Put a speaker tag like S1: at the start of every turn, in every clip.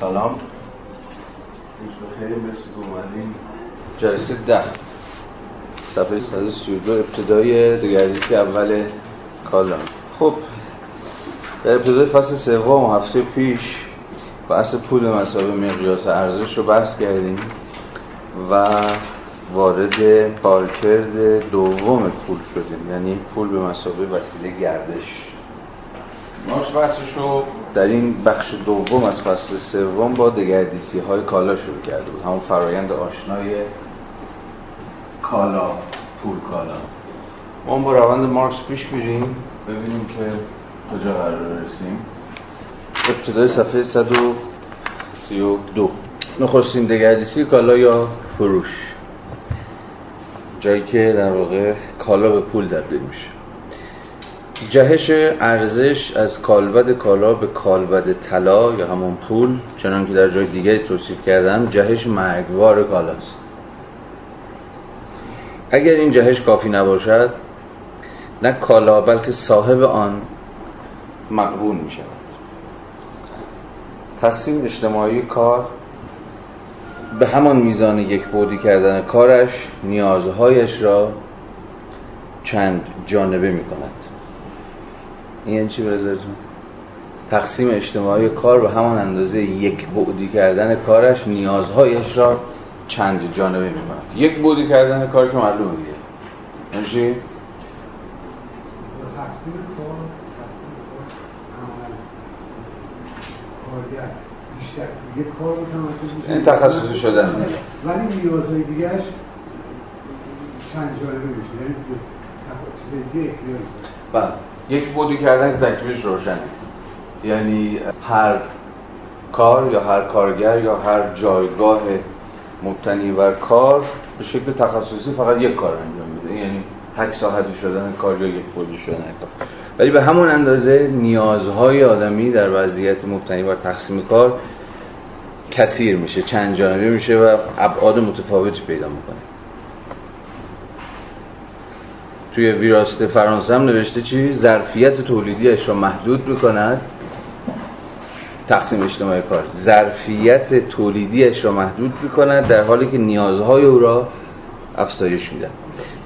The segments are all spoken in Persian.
S1: سلام. جلسه ده. صفحه 132 ابتدای دگردیسی اول کالام خب در ابتدای فصل سوم هفته پیش بحث پول مسابقه مقیاس ارزش رو بحث کردیم و وارد کارکرد دوم پول شدیم. یعنی پول به مسابقه وسیله گردش. مارکس بحثش رو در این بخش دوم از فصل سوم با دگردیسی های کالا شروع کرده بود. همون فرایند آشنای کالا پول کالا. ما با روند مارکس پیش بیریم ببینیم که کجا قرار رسیم. ابتدای صفحه 132 نخستین دگردیسی کالا یا فروش؟ جایی که در واقع کالا به پول تبدیل میشه. جهش ارزش از کالبد کالا به کالبد طلا یا همون پول چنان که در جای دیگری توصیف کردم جهش مرگوار کالاست. اگر این جهش کافی نباشد نه کالا بلکه صاحب آن مقبول می شود تقسیم اجتماعی کار به همان میزان یک بودی کردن کارش نیازهایش را چند جانبه می کند این یعنی چی برزرتون؟ تقسیم اجتماعی کار به همان اندازه یک بودی کردن کارش نیازهایش را چند جانبه می کند یک بودی کردن کار که معلومه دیگه. یعنی چی؟
S2: تقسیم کار کارگر. بیشتر. یک کار متمرکز
S1: این تخصصی شدن.
S2: ولی نیازهای دیگهش چند جانبه میشه. یعنی چیزای دیگه
S1: بله. یک بودی کردن که تکلیفش روشنه یعنی هر کار یا هر کارگر یا هر جایگاه مبتنی بر کار به شکل تخصصی فقط یک کار انجام میده. یعنی تک ساحتی شدن کار یا یک بودی شدن کار. ولی به همون اندازه نیازهای آدمی در وضعیت مبتنی بر تقسیم کار کثیر میشه چند جانبه میشه و ابعاد متفاوتی پیدا می‌کنه. توی ویراست فرانسه هم نوشته چی؟ ظرفیت تولیدیش را محدود می‌کند. تقسیم اجتماعی کار. ظرفیت تولیدیش را محدود می‌کند در حالی که نیازهای او را افزایش میدن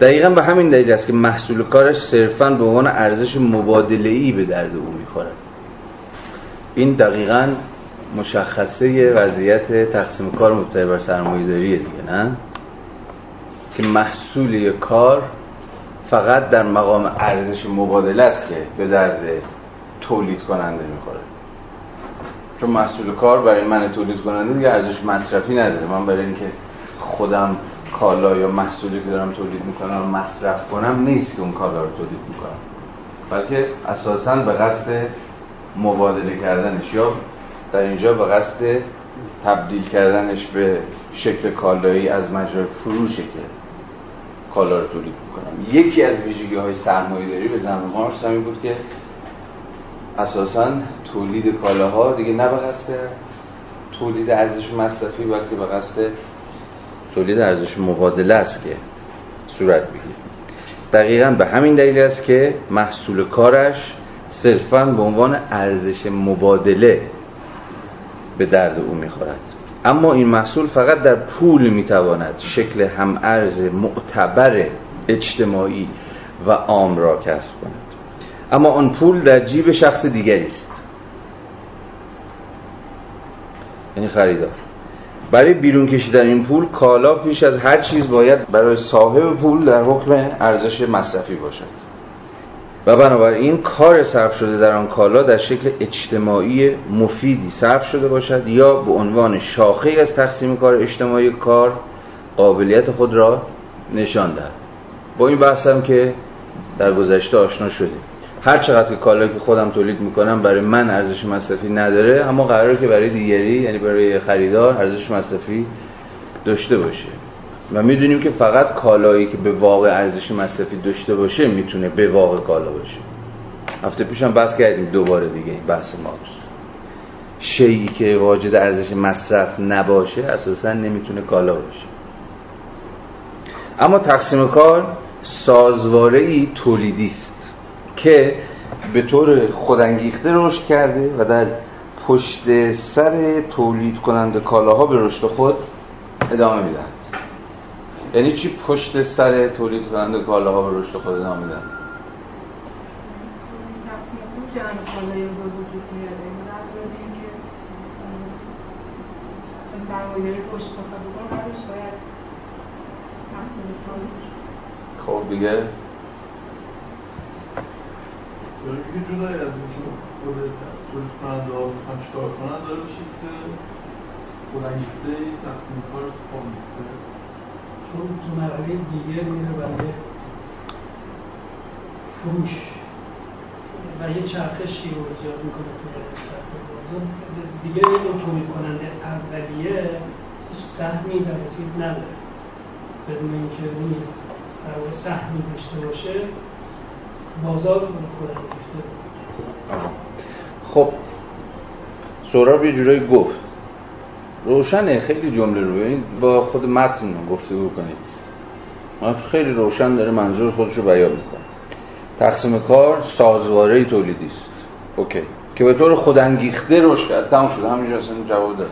S1: دقیقا به همین دلیل است که محصول کارش صرفا به عنوان ارزش مبادله ای به درد او می‌خورد. این دقیقا مشخصه وضعیت تقسیم کار مبتنی بر سرمایه داریه دیگه نه؟ که محصول کار فقط در مقام ارزش مبادله است که به درد تولید کننده می‌خوره. چون محصول کار برای من تولید کننده دیگه ارزش مصرفی نداره. من برای اینکه خودم کالا یا محصولی که دارم تولید می‌کنم مصرف کنم نیست که اون کالا رو تولید می‌کنم. بلکه اساسا به قصد مبادله کردنش یا در اینجا به قصد تبدیل کردنش به شکل کالایی از مجرای فروشه که کالا رو تولید می‌کنم. یکی از ویژگی های سرمایه داری به زمان مارکس همین بود که اساسا تولید کالاها دیگه نه به قصد تولید ارزش مصرفی بلکه به قصد تولید ارزش مبادله است که صورت بگیره. دقیقا به همین دلیل است که محصول کارش صرفا به عنوان ارزش مبادله به درد او می‌خورد. اما این محصول فقط در پول می‌تواند شکل هم ارز معتبر اجتماعی و عام را کسب کند. اما آن پول در جیب شخص دیگری است. یعنی خریدار. برای بیرون کشیدن این پول کالا پیش از هر چیز باید برای صاحب پول در حکم ارزش مصرفی باشد. و بنابراین کار صرف شده در آن کالا در شکل اجتماعی مفیدی صرف شده باشد یا به عنوان شاخه از تقسیم کار اجتماعی کار قابلیت خود را نشان دهد. با این بحثم که در گذشته آشنا شدیم. هر چقدر که کالایی که خودم تولید می‌کنم برای من ارزش مصرفی نداره اما قراره که برای دیگری یعنی برای خریدار ارزش مصرفی داشته باشه. و می‌دونیم که فقط کالایی که به واقع ارزش مصرفی داشته باشه می‌تونه به واقع کالا باشه. هفته پیشم بحث کردیم دوباره دیگه این بحث مارکس شیعی که واجد ارزش مصرف نباشه اساسا نمی‌تونه کالا باشه. اما تقسیم کار سازواره ای تولیدی است که به طور خودانگیخته رشد کرده و در پشت سر تولید کننده کالاها به رشد خود ادامه می‌دهند یعنی چی پشت سر تولید کننده کالاها به رشد خود ادامه میدن؟ خب دیگه؟
S3: دیگه جدای از اینکه خود تولید کننده ها می‌خوان چیکار کنن داره میشه که خودانگیخته تقسیم کار می‌کنه
S4: چون تو مرحله دیگه میره برای فروش. و یه چرخشی رو ایجاد می‌کنه توی سطح بازار. دیگه اون تولید کننده اولیه هیچ سهمی در چیز نداره. بدون اینکه اون در سهمی داشته باشه بازار خودم
S1: خب سوراب یه جورایی گفت. روشنه خیلی جمله رو ببینید با خود متن گفته کنید. خیلی روشن داره منظور خودش رو بیان می‌کنه. تقسیم کار سازواره تولیدی است. اوکی. که به طور خودانگیخته رشد کرد. تمام شد. همینجا اصلا جواب داد.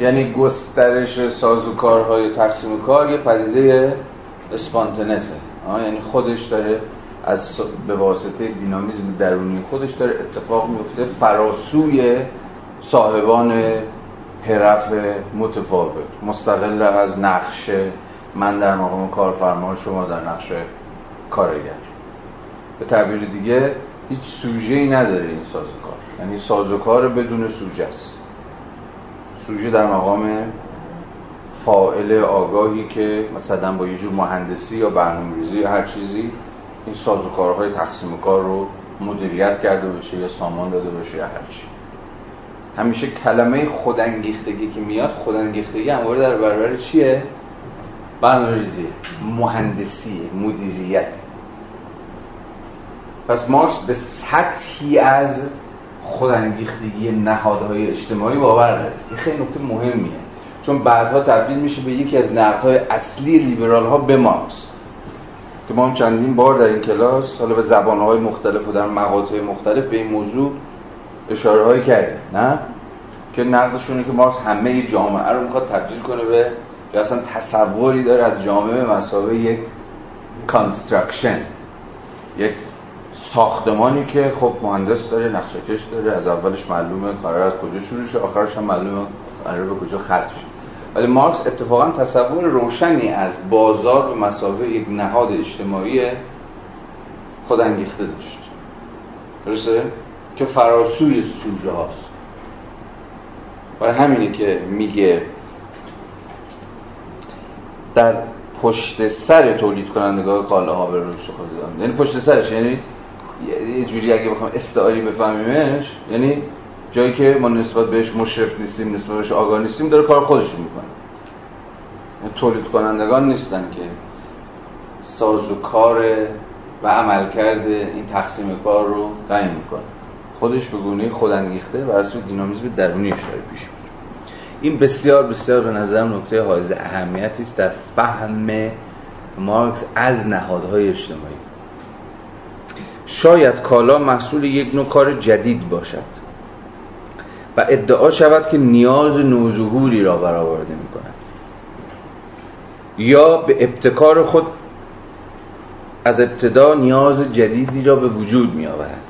S1: یعنی گسترش سازوکارهای تقسیم کار یه پدیده اسپانتنسه. یعنی خودش داره از به واسطه دینامیزم درونی خودش داره اتفاق میفته فراسوی صاحبان حرف متفاوت. مستقل از نقشه من در مقام کارفرما شما در نقشه کارگر. به تعبیر دیگه هیچ سوژه ای نداره این سازوکار. یعنی سازوکار بدون سوژه است. سوژه در مقام فائل آگاهی که مثلا با یه جور مهندسی یا برنامه‌ریزی هر چیزی این سازوکارهای تقسیم کار رو مدیریت کرده باشه یا سامان داده باشه یا هر چی. همیشه کلمه خودانگیختگی که میاد خودانگیختگی همواره در برابر چیه؟ برنامه‌ریزی مهندسی مدیریت. پس مارکس به سطحی از خودانگیختگی نهادهای اجتماعی باور داره. این خیلی نکته مهمیه. چون بعدها تبدیل میشه به یکی از نقدهای اصلی لیبرال ها به مارکس. که ما هم چندین بار در این کلاس حالا به زبانهای مختلف و در مقاطع مختلف به این موضوع اشاره هایی کردیم. نه؟ که نقدشونه که مارکس همه جامعه رو می‌خواد تبدیل کنه به یا اصلا تصوری داره از جامعه به مثابه یک construction یک ساختمانی که خب مهندس داره نقشه‌کش داره از اولش معلومه قرار از کجا شروع شه آخرش هم معلومه قرار به کجا ختم ولی مارکس اتفاقا تصور روشنی از بازار به مسابقه یک نهاد اجتماعی خود انگیخته داشت. درسته؟ که فراسوی سوژه هاست. برای همینه که میگه در پشت سر تولید کنندگاه کالاها به رشد خود یعنی پشت سرش یعنی یه جوری اگه بخوام استعاری بفهمیمش یعنی جایی که ما نسبت بهش مشرف نیستیم نسبت بهش آگاه نیستیم داره کار خودش می‌کنه. یعنی تولید کنندگان نیستن که ساز و کار و عمل کرده این تقسیم کار رو تعیین می‌کنه خودش به گونه خودانگیخته و اصل دینامیزم درونی داره پیش میره این بسیار بسیار به نظرم نکته حائز اهمیتی است در فهم مارکس از نهادهای اجتماعی. شاید کالا محصول یک نوع کار جدید باشد و ادعا شود که نیاز نوظهوری را برآورده می کند یا به ابتکار خود از ابتدا نیاز جدیدی را به وجود می آورد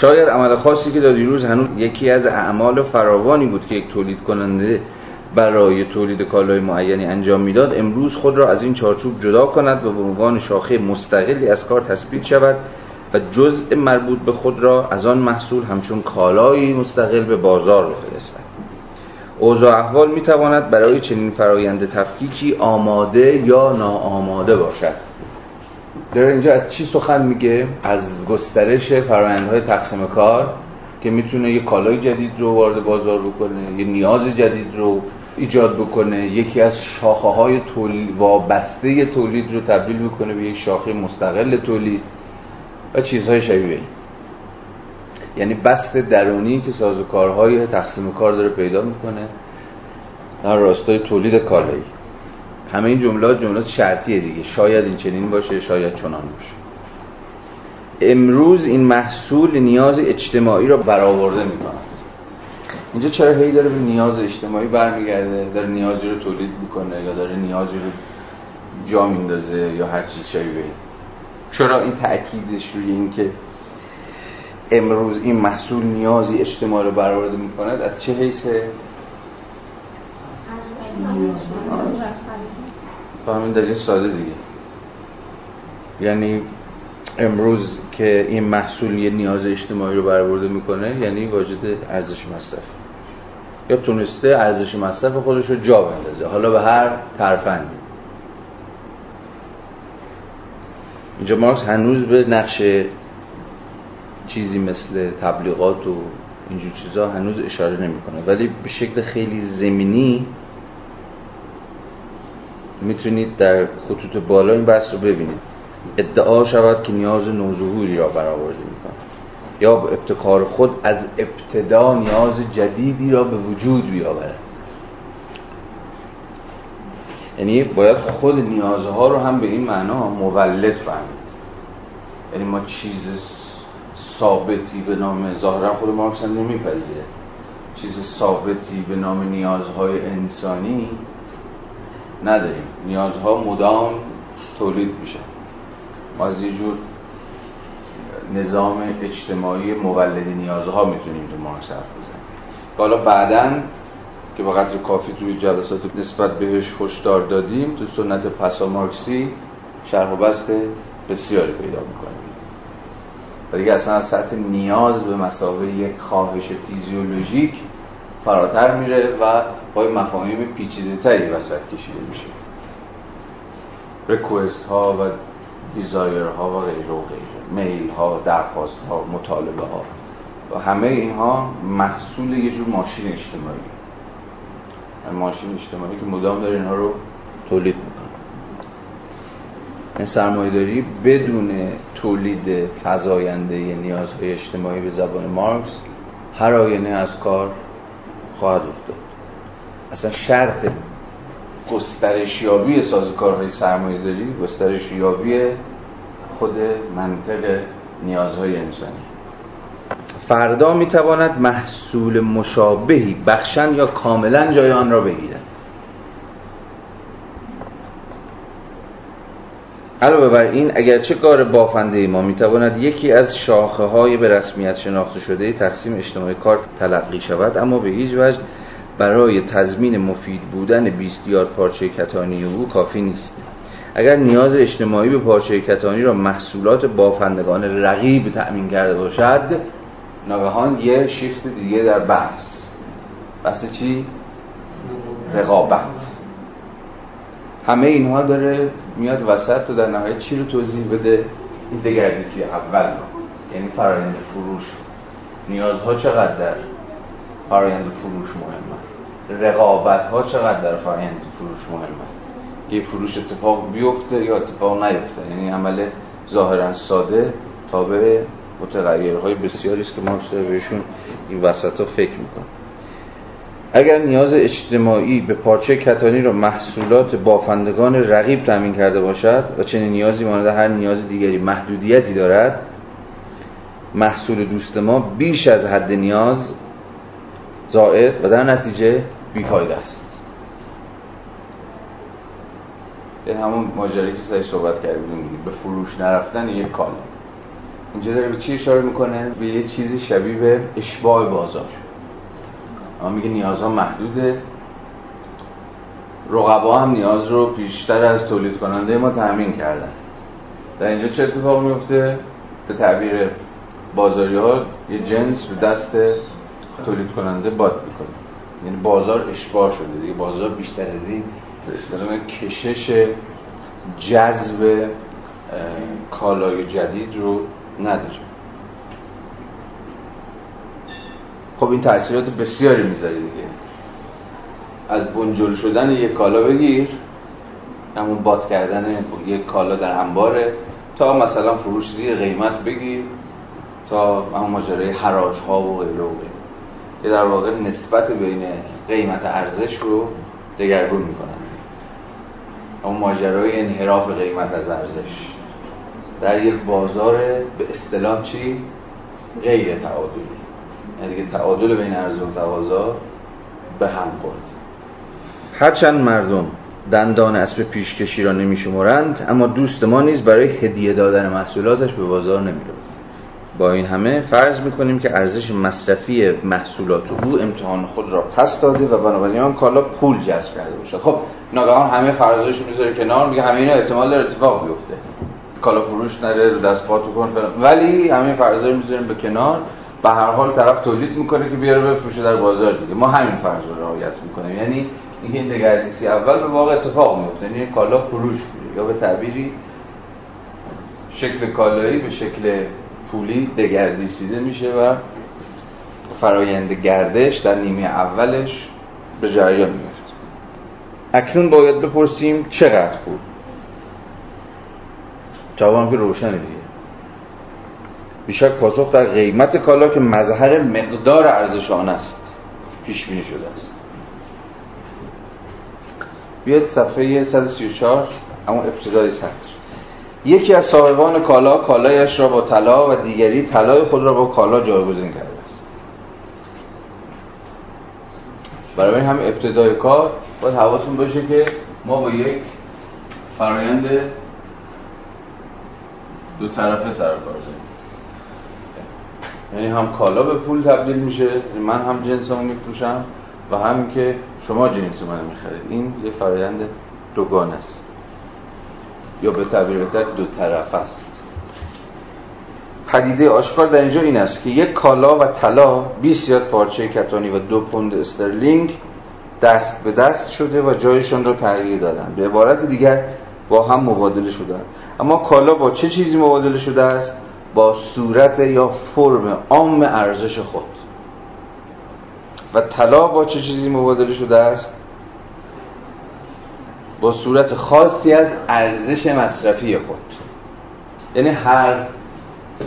S1: شاید عمل خاصی که در دیروز هنوز یکی از اعمال فراوانی بود که یک تولید کننده برای تولید کالای معینی انجام می‌داد امروز خود را از این چارچوب جدا کند و به عنوان شاخه مستقلی از کار تثبیت شود و جزء مربوط به خود را از آن محصول همچون کالایی مستقل به بازار بفرستد. اوضاع احوال می تواند برای چنین فرایند تفکیکی آماده یا ناآماده باشد. در اینجا از چی سخن میگه؟ از گسترش فرایندهای تقسیم کار که می‌تونه یه کالای جدید رو وارد بازار بکنه یه نیاز جدید رو ایجاد بکنه یکی از شاخه های تولید وابسته تولید رو تبدیل بکنه به یک شاخه مستقل تولید و چیزهای شبیه این. یعنی بست درونی که سازوکارهای تقسیم کار داره پیدا می‌کنه در راستای تولید کالایی. همه این جملات جملات شرطیه دیگه. شاید این چنین باشه شاید چنان باشه. امروز این محصول نیاز اجتماعی را برآورده می‌کند. اینجا چرا هی داره به نیاز اجتماعی برمیگرده؟ داره نیازی رو تولید می‌کنه یا داره نیازی رو جا میندازه یا هر چیز شبیه چرا این تأکیدش روی این که امروز این محصول نیازی اجتماع رو برآورده می‌کند؟ از چه حیثه با همین دلیل ساده دیگه. یعنی امروز که این محصول یه نیاز اجتماعی رو برآورده می‌کنه یعنی واجد ارزش مصرف. یا تونسته ارزش مصرف خودش رو جا بندازه. حالا به هر ترفندی. اینجا مارکس هنوز به نقش چیزی مثل تبلیغات و اینجور چیزا هنوز اشاره نمی‌کنه. ولی به شکل خیلی زمینی می‌تونید در خطوط بالا این بحث رو ببینید. ادعا شود که نیاز نوظهوری را برآورده می‌کنه. یا به ابتکار خود از ابتدا نیاز جدیدی را به وجود بیاورد. یعنی باید خود نیازها رو هم به این معنا مولد فهمید. یعنی ما چیز ثابتی به نام ظاهرا خود مارکس هم نمیپذیره. چیز ثابتی به نام نیازهای انسانی نداریم. نیازها مدام تولید میشن ما از یه جور نظام اجتماعی مولد نیازها می‌تونیم تو مارکس حرف بزنیم. حالا بعدا که با قدر کافی توی جلسات نسبت بهش هشدار دادیم تو سنت پسا مارکسی شرح و بست بسیاری پیدا می‌کنیم. و دیگه اصلا از سطح نیاز به مسابقه یک خواهش فیزیولوژیک فراتر میره و با مفاهیم پیچیده تری وسط کشیده میشه. ریکوست ها و دیزایر ها و غیره و غیره. میل ها درخواست ها مطالبه ها. و همه اینها محصول یه جور ماشین اجتماعی. ماشین اجتماعی که مدام داره اینها رو تولید می‌کنه. این سرمایه داری بدون تولید فضاینده نیازهای اجتماعی به زبان مارکس هر آینه از کار خواهد افتاد. اصلا شرط گسترشیابی سازوکارهای سرمایه داری گسترشیابی خود منطق نیازهای انسانی. فردا می‌تواند محصول مشابهی بخشن یا کاملا جای آن را بگیرد. علاوه بر این اگرچه کار بافنده ما می‌تواند یکی از شاخه های به رسمیت شناخته شده تقسیم اجتماعی کار تلقی شود اما به هیچ وجه برای تضمین مفید بودن 20 یارد پارچه کتانی او کافی نیست. اگر نیاز اجتماعی به پارچه کتانی را محصولات بافندگان رقیب تأمین کرده باشد ناگهان یه شیفت دیگه در بحث. بحث چی؟ رقابت. همه اینها داره میاد وسط و در نهایت چی رو توضیح بده؟ این دگردیسی اول یعنی فرایند فروش. نیازها چقدر؟ در فرایند فروش مهمه. رقابت ها چقدر در فرایند فروش مهمه؟ یه فروش اتفاق بیفته یا اتفاق نیفته؟ یعنی عمل ظاهرا ساده تابع متغیرهای بسیاری است که ما بهشون این وسط ها فکر می‌کنیم. اگر نیاز اجتماعی به پارچه کتانی را محصولات بافندگان رقیب تامین کرده باشد و چنین نیازی مانند هر نیاز دیگری محدودیتی دارد محصول دوست ما بیش از حد نیاز زائد و در نتیجه بیفایده است. این همون ماجرایی که سعی صحبت کردیم به فروش نرفتن یک کالا اینجا داره به چی اشاره می‌کنه؟ به یه چیزی شبیه به اشباع بازار. اما میگه نیازها محدوده. رقبا هم نیاز رو بیشتر از تولید کننده ما تأمین کردن. در اینجا چه اتفاق میفته؟ به تعبیر بازاری ها یه جنس به دست تولید کننده باد می‌کنه. یعنی بازار اشباه شده دیگه. بازار بیشتر از این به اصطلاح کشش جذب کالای جدید رو نداره. خب این تاثیرات بسیاری می‌ذاره دیگه. از بنجل شدن یک کالا بگیر همون باد کردن یک کالا در انباره تا مثلا فروش زیر قیمت بگیر تا همون ماجرای حراج ها و غیره و غیره. که در واقع نسبت بین قیمت ارزش رو دگرگون می‌کنن. اون ماجرای انحراف قیمت از ارزش. در یک بازار به اصطلاح چی؟ غیر تعادلی. یعنی دیگه تعادل بین عرضه و تقاضا به هم خورد. هرچند مردم دندان اسب پیشکشی را نمیشمرند اما دوست ما نیز برای هدیه دادن محصولاتش به بازار نمیره با این همه فرض می‌کنیم که ارزش مصرفی محصولات او امتحان خود را پس داده و بنابراین آن کالا پول جذب کرده باشد خب ناگهان همه فرضایش می‌ذاره کنار میگه همه اینا احتمال داره اتفاق بیفته. کالا فروش نره دست پاتو کن فلان. ولی همه فرضا رو می‌ذاریم به کنار. به هر حال طرف تولید می‌کنه که بیاره بفروشه در بازار دیگه. ما همین فرض رو رعایت می‌کنیم. یعنی اینکه این دگردیسی اول به واقع اتفاق میفته یعنی کالا فروش میره یا به تعبیری شکل کالایی به شکل پولی دگردیسیده میشه و فرایند گردش در نیمه اولش به جریان میفته اکنون باید بپرسیم چقدر پول؟ جواب که روشنه دیگه. بیشک پاسخ در قیمت کالا که مظهر مقدار ارزش آن است پیش بینی شده است. بیاید صفحه 134 اما ابتدای سطر. یکی از صاحبان کالا کالایش را با طلا و دیگری طلای خود را با کالا جایگزین کرده است. برای همین ابتدای کار باید حواستون باشه که ما با یک فرایند دو طرفه سر کار داریم. یعنی هم کالا به پول تبدیل میشه من هم جنسمو میفروشم و هم که شما جنس منو می‌خرید. این یه فرایند دوگان است. یا به تعبیر بهتر دو طرف است. پدیده آشکار در اینجا این است که یک کالا و طلا 20 یاد پارچه کتانی و دو پوند استرلینگ دست به دست شده و جایشان را تغییر دادن. به عبارت دیگر با هم مبادله شدن. اما کالا با چه چیزی مبادله شده است؟ با صورت یا فرم عام ارزش خود. و طلا با چه چیزی مبادله شده است؟ با صورت خاصی از ارزش مصرفی خود. یعنی هر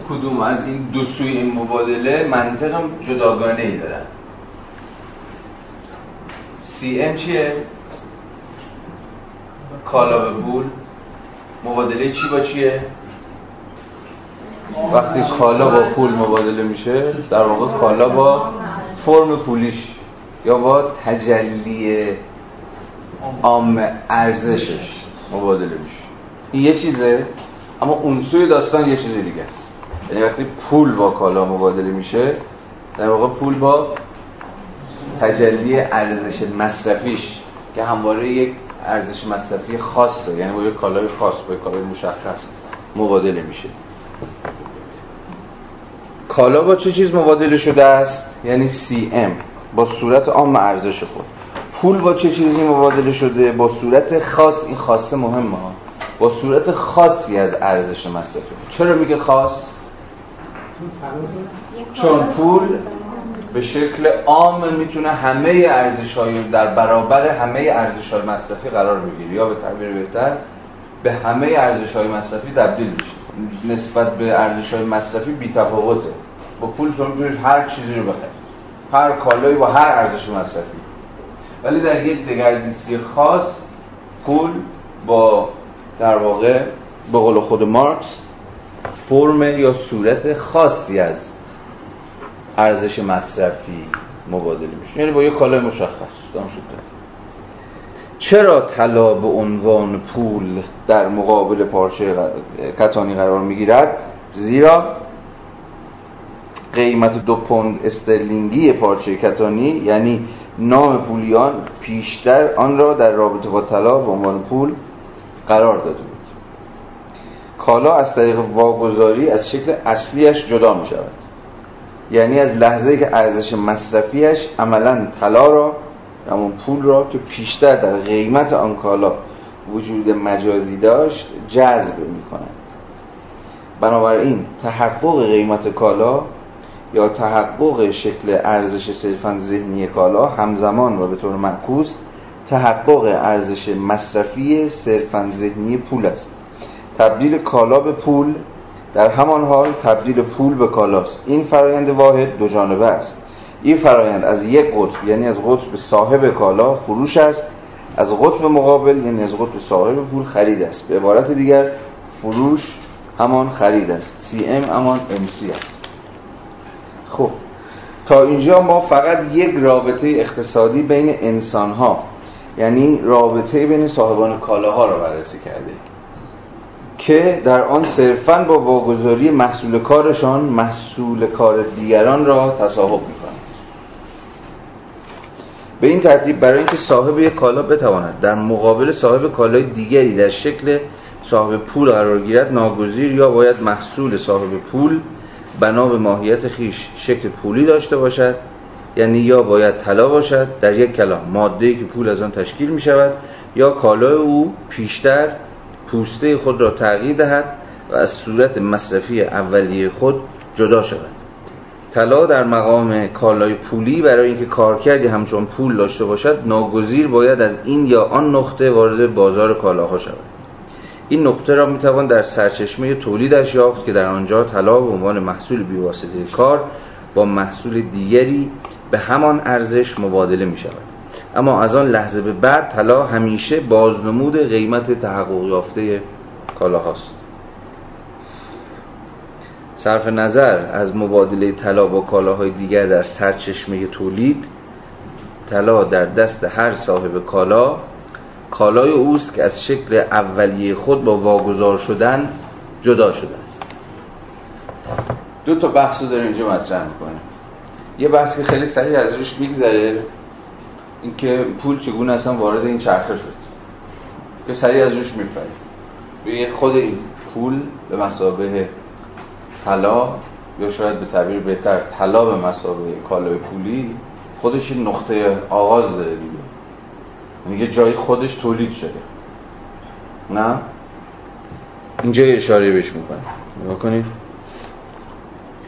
S1: کدوم از این دو سوی این مبادله منطق جداگانه ای دارن. سی ام چیه؟ کالا به پول. مبادله چی با چیه؟ وقتی کالا با پول مبادله میشه در واقع کالا با فرم پولیش یا با تجلی عام ارزشش مبادله میشه. این یه چیزه اما اون سوی داستان یه چیز دیگه است. یعنی وقتی پول با کالا مبادله میشه در واقع پول با تجلی ارزش مصرفیش که همواره یک ارزش مصرفی خاصه. یعنی با یک کالای خاص با یک کالای مشخص مبادله میشه. کالا با چه چیز مبادله شده است؟ یعنی ام با صورت عام ارزش خود. پول با چه چیزی مبادله شده؟ با صورت خاص این خاصه مهمه ها. با صورت خاصی از ارزش مصرفی چرا میگه خاص؟ چون پول به شکل عام می‌تونه همه ارزش های در برابر همه ارزش های مصرفی قرار بگیره. یا به تعبیر بهتر به همه ارزش های مصرفی تبدیل میشه. نسبت به ارزش های مصرفی بی تفاوته با پول شما می‌تونید هر چیزی رو بخرید. هر کالایی با هر ارزش مصرفی. ولی در یک دگردیسی خاص پول با در واقع به قول خود مارکس فرم یا صورت خاصی از ارزش مصرفی مبادله میشه. یعنی با یک کالای مشخص. دام چرا طلا به عنوان پول در مقابل پارچه کتانی قرار می‌گیرد؟ زیرا قیمت دو پوند استرلینگی پارچه کتانی یعنی نام پولیان پیشتر آن را در رابطه با طلا به عنوان پول قرار داده بود. کالا از طریق واگذاری از شکل اصلیش جدا می شود. یعنی از لحظه که ارزش مصرفیش عملا طلا را همون پول را که پیشتر در قیمت آن کالا وجود مجازی داشت جذب می کند بنابراین تحقق قیمت کالا یا تحقق شکل ارزش صرفا ذهنی کالا همزمان و به طور معکوس تحقق ارزش مصرفی صرفا ذهنی پول است. تبدیل کالا به پول در همان حال تبدیل پول به کالاست. این فرایند واحد دو جانبه است. این فرایند از یک قطب یعنی از قطب صاحب کالا فروش است. از قطب مقابل یعنی از قطب صاحب پول خرید است. به عبارت دیگر فروش همان خرید است. ام همان سی است. خب. تا اینجا ما فقط یک رابطه اقتصادی بین انسان ها یعنی رابطه بین صاحبان کالاها را بررسی کرده که در آن صرفا با واگذاری محصول کارشان محصول کار دیگران را تصاحب می‌کنند به این ترتیب برای اینکه صاحب یک کالا بتواند در مقابل صاحب کالای دیگری در شکل صاحب پول قرار گیرد ناگزیر یا باید محصول صاحب پول بنا به ماهیت خیش شکل پولی داشته باشد. یعنی یا باید طلا باشد در یک کلام ماده که پول از آن تشکیل می شود یا کالای او پیشتر پوسته خود را تغییر دهد و از صورت مصرفی اولیه خود جدا شود. طلا در مقام کالای پولی برای اینکه کارکردی همچون پول داشته باشد ناگزیر باید از این یا آن نقطه وارد بازار کالاها شود. این نقطه را می‌توان در سرچشمه تولیدش یافت که در آنجا طلا به عنوان محصول بیواسطه کار با محصول دیگری به همان ارزش مبادله می شود اما از آن لحظه به بعد طلا همیشه بازنمود قیمت تحقق یافته کالاهاست. صرف نظر از مبادله طلا با کالاهای دیگر در سرچشمه تولید طلا در دست هر صاحب کالا کالای اوست که از شکل اولیه خود با واگذار شدن جدا شده است. دو تا بحث رو داریم اینجا مطرح می‌کنه یه بحث که خیلی سریع از روش میگذره اینکه پول چگونه اصلا وارد این چرخه شد. که سریع از روش به خود این پول به مسابه طلا یا شاید به تعبیر بهتر طلا به مسابه کالای پولی خودش این نقطه آغاز داره دیگه. یه جای خودش تولید شده. نه؟ اینجا اشاره بهش می‌کنه نگاه کنید.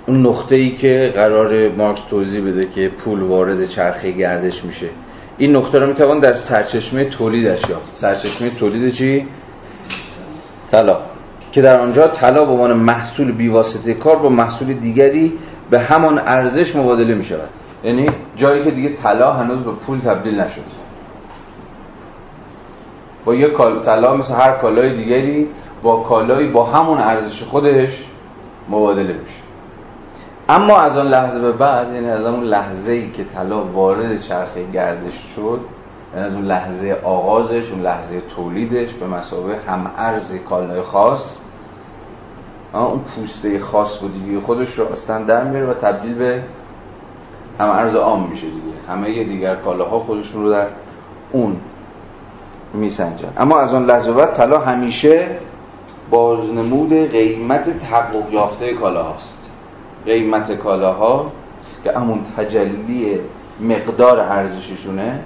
S1: اون نقطه ای که قرار مارکس توضیح بده که پول وارد چرخه گردش میشه. این نقطه رو می‌توان در سرچشمه تولیدش یافت. سرچشمه تولید چی؟ طلا. که در آنجا طلا به عنوان محصول بیواسطه کار با محصول دیگری به همان ارزش مبادله می شود یعنی جایی که دیگه طلا هنوز به پول تبدیل نشد با یک طلا مثل هر کالای دیگری با کالایی با همون ارزش خودش مبادله میشه. اما از آن لحظه به بعد یعنی از اون لحظه ای که طلا وارد چرخه گردش شد یعنی از اون لحظه آغازش اون لحظه تولیدش به مسابقه هم ارز کالای خاص اون پوسته خاص بودی خودش رو اصلا در میره و تبدیل به هم ارز عام میشه دیگه. همه دیگر کالاها خودشون رو در اون میسنجن اما از آن لحظه بعد طلا همیشه بازنمود قیمت تحقق یافته کالاهاست. قیمت کالاها که همون تجلی مقدار ارزششونه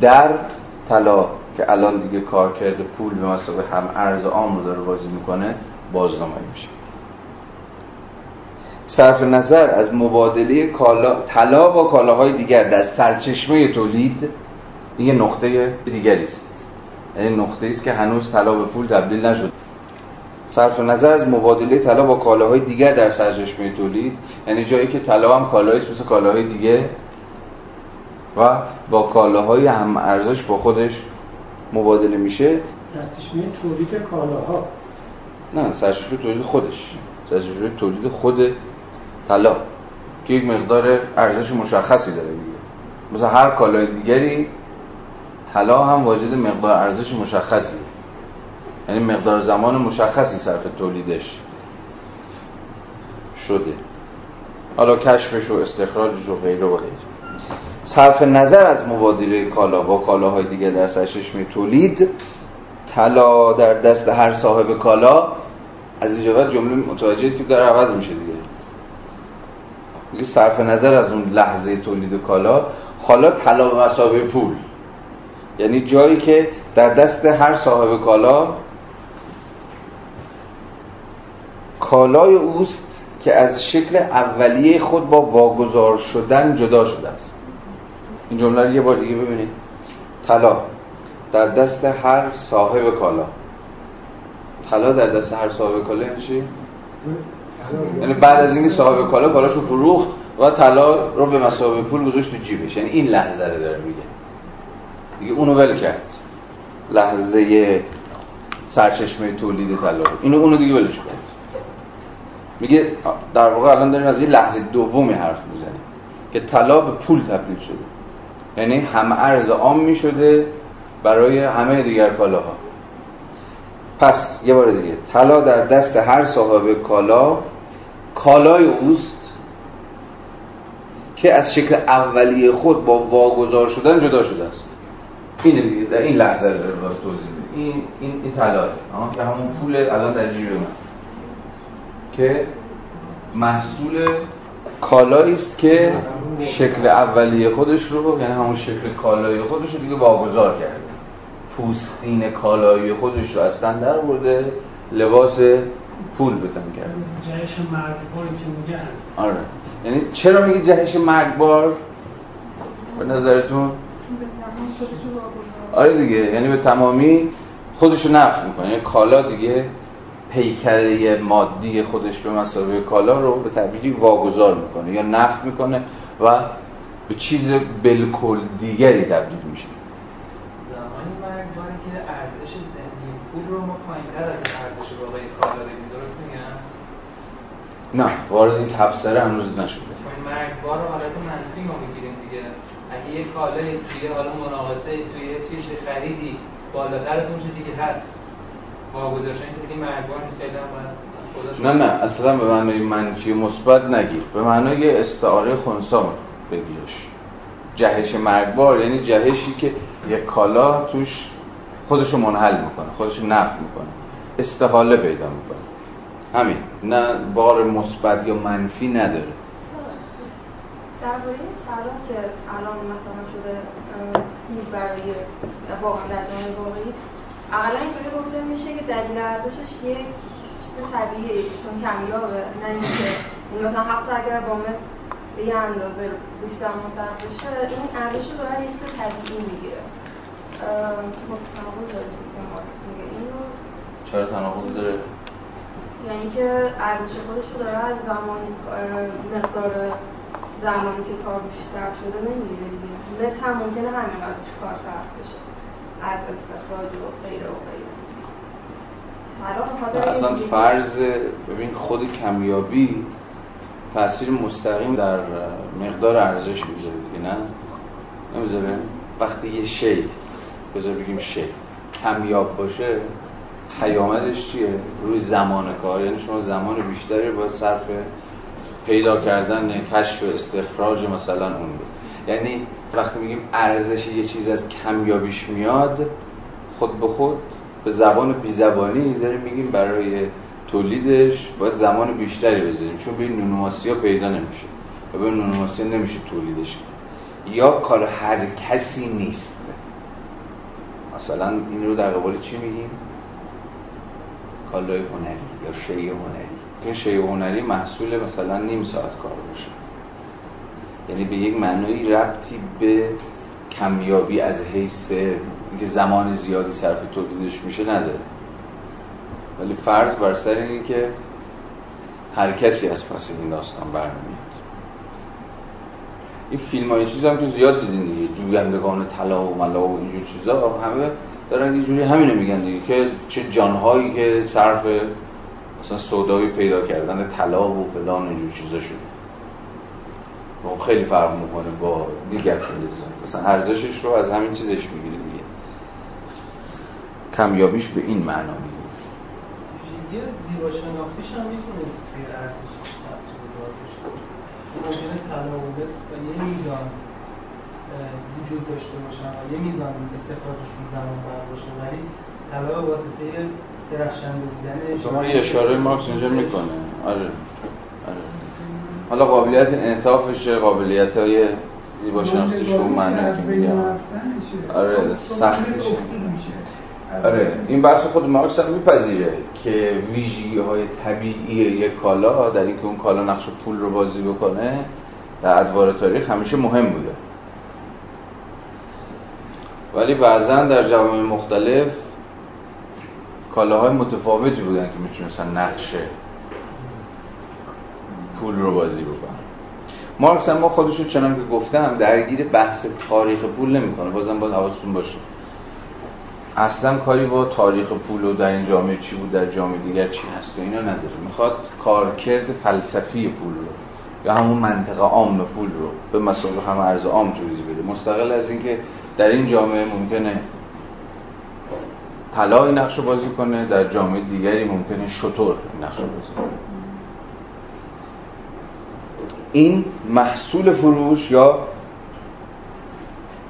S1: در طلا که الان دیگه کار کرده پول به مسابقه هم ارز عام رو داره بازی می‌کنه بازنمایی میشه. صرف نظر از مبادله کالا طلا با کالاهای دیگر در سرچشمه تولید یه نقطه دیگری است. یعنی نقطه است که هنوز طلا به پول تبدیل نشد. صرف نظر از مبادله طلا با کالاهای دیگر در سرچشمه تولید یعنی جایی که طلا هم کالایی مثل کالاهای دیگه و با کالاهای هم ارزش با خودش مبادله میشه.
S4: سرچشمه تولید کالاها.
S1: نه سرچشمه تولید خودش. سرچشمه تولید خود طلا که یک مقدار ارزش مشخصی داره دیگه. مثل هر کالای دیگری طلا هم واجد مقدار ارزش مشخصی. یعنی مقدار زمان مشخصی صرف تولیدش شده. حالا کشفش و استخراجش و غیره و غیره. صرف نظر از مبادله کالا با کالاهای دیگه در سرچشمه تولید طلا در دست هر صاحب کالا از اینجا جمله متوجه که داره عوض میشه دیگه. صرف نظر از اون لحظه تولید کالا حالا طلا مسابقه پول. یعنی جایی که در دست هر صاحب کالا کالای اوست که از شکل اولیه خود با واگذار شدن جدا شده است. این جمله رو یه بار دیگه ببینید. طلا در دست هر صاحب کالا. طلا در دست هر صاحب کالا یعنی چی؟ یعنی بعد از اینکه صاحب کالا کالاشو فروخت و طلا رو به مسابقه پول گذاشت تو جیبش. یعنی این لحظه رو داره میگه. دیگه اونو ول کرد. لحظه سرچشمه تولید طلا. اینو اونو دیگه ولش کرد میگه در واقع الان داریم از یه لحظه دومی حرف می‌زنیم که طلا به پول تبدیل شده. یعنی هم ارز عام می‌شده برای همه دیگر کالاها. پس یه بار دیگه طلا در دست هر صاحب کالا کالای اوست که از شکل اولیه خود با واگذار شدن جدا شده است. دیگه در این لحظه رو داره توضیح این این این طلاه که همون پول الان در جیب من که محصول کالایی است که شکل اولیه خودش رو یعنی همون شکل کالای خودش رو دیگه واگذار کرده. پوستین کالایی خودش رو از تن در برده لباس پول بتن کرده.
S4: جهش مرگبار که میگن
S1: آره. یعنی چرا میگی جهش مرگبار به نظرتون؟ آره دیگه یعنی به تمامی خودش رو نفت می‌کنه. یعنی کالا دیگه پیکره مادی خودش به مسابقه کالا رو به تعبیری واگذار می‌کنه یا نفت می‌کنه و به چیز بلکل دیگری تبدیل میشه.
S5: زمانی مرگباری که ارزش ذهنی پول رو ما پایینتر از ارزش واقعی کالا بگیم درست میگم؟
S1: نه وارد این تبصره هنوز نشده.
S5: خب مرگبار رو حالت منفی ما می‌گیریم دیگه. اگه یه کالای توی حالا مناقصه توی یه چیز خریدی بالاتر از اون چیزی که هست. واگذاشتن که دیگه مرگبار نیست
S1: نه نه اصلا به معنای منفی مثبت نگیر. به معنای استعاره خونسا بگیرش. جهش مرگبار یعنی جهشی که یک کالا توش خودشو منحل می‌کنه خودشو نفت می‌کنه استحاله پیدا می‌کنه. همین نه بار مثبت یا منفی نداره.
S6: درباره طلا که الان مثلا شده برای واقعا در جامعه واقعی اقلا اینطوری گفته میشه که دلیل ارزشش یک چیز طبیعیه چون کمیابه نه اینکه این مثلا حتی اگر با مثل به یه اندازه بیشتر مصرف بشه این ارزش رو داره یه چیز طبیعی می‌گیره. تناقض داره چیزی که مارکس میگه. اینو
S1: چرا تناقض داره؟
S6: یعنی که ارزش خودش رو داره از زمانی مقدار زمانی که کار روش صرف شده نمی‌گیره دیگه. مثل هم ممکنه همینقدر کار صرف بشه. از استخراج و غیره و غیره.
S1: اصلا فرض ببین خود کمیابی تاثیر مستقیم در مقدار ارزش می‌ذاره دیگه نه؟ نمی‌ذاره؟ وقتی یه شی بذار بگیم شی کمیاب باشه پیامدش چیه؟ روی زمان کار. یعنی شما زمان بیشتری باید صرف پیدا کردن کشف استخراج مثلا اون بود. یعنی وقتی میگیم ارزش یه چیز از کمیابیش میاد خود به خود به زبان بی زبانی داریم میگیم برای تولیدش باید زمان بیشتری بذاریم. چون به نونوماسی ها پیدا نمیشه و به نونوماسی نمیشه تولیدش یا کار هر کسی نیست. مثلا این رو در قبال چی میگیم؟ کالای هنری یا شیء هنری. این شیء هنری محصول مثلا نیم ساعت کار باشه. یعنی به یک معنی ربطی به کمیابی از حیث اینکه زمان زیادی صرف تولیدش میشه نداره. ولی فرض بر سر اینه که هر کسی از پس این داستان برنمیاد این فیلم های چیز هم که زیاد دیدین دیگه جویندگان طلا و ملا و اینجور چیزا همه دارن یه جوری همینو میگن دیگه که چه جانهایی که صرف مثلا سودایی پیدا کردن طلا و فلان اینجور چیزا شده. خب خیلی فرق می‌کنه با دیگر فلزات مثلا ارزشش رو از همین چیزش می‌گیره دیگه. کمیابیش به این معنا می‌گیره.
S5: زیبا شناختیش هم می‌تونه توی ارزشش تاثیر باشه ممکنه تناوبس و میزان وجود داشته باشن و یه میزان استخراجشون زمان بر باشه. ولی طلا واسطه درخشنده بودن
S1: شما یه اشاره مارکس اینجا می‌کنه. آره. آره. حالا قابلیت انعطافش قابلیت های زیبا شناختیش اون معنی که میگم آره سختیشه آره. این بحث خود مارکس هم میپذیره که ویژگی های طبیعی یک کالا در اینکه اون کالا نقش پول رو بازی بکنه در ادوار تاریخ همیشه مهم بوده. ولی بعضا در جوامع مختلف کالاهای متفاوتی بودن که می‌تونستن نقشه پول رو بازی بکنن. مارکس هم ما خودشو چنان که گفتم درگیر بحث تاریخ پول نمی‌کنه. بازم باید حواستون باشه. اصلا کاری با تاریخ پول و در این جامعه چی بود در جامعه دیگر چی هست و اینا نداره. می‌خواد کارکرد فلسفی پول رو یا همون منطقه عام پول رو به مسابقه همه ارز عام توضیح بده. مستقل از اینکه در این جامعه ممکنه طلا نقش بازی کنه در جامعه دیگری ممکنه شطور نقش بازی کنه. این محصول فروش یا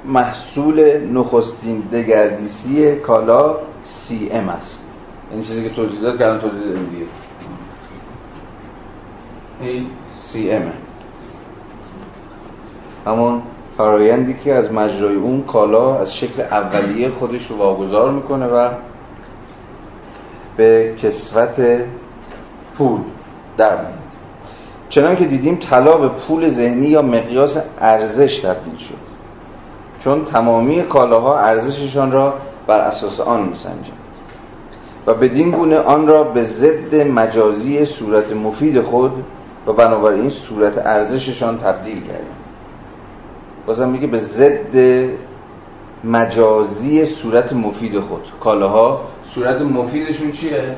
S1: محصول نخستین دگردیسی کالا سی ام است. این چیزی که توضیح داد که الان توضیح دادیم دیگه. این سی ام همون فرایندی که از مجرای اون کالا از شکل اولیه خودش رو واگذار می‌کنه و به کسوت پول در میاد. چنان که دیدیم طلا به پول ذهنی یا مقیاس ارزش تبدیل شد. چون تمامی کالاها ارزششان را بر اساس آن میسنجند. و بدین گونه آن را به ضد مجازی صورت مفید خود و بنابراین صورت ارزششان تبدیل کردند. بازم میگه به ضد مجازی صورت مفید خود. کالاها صورت مفیدشون چیه؟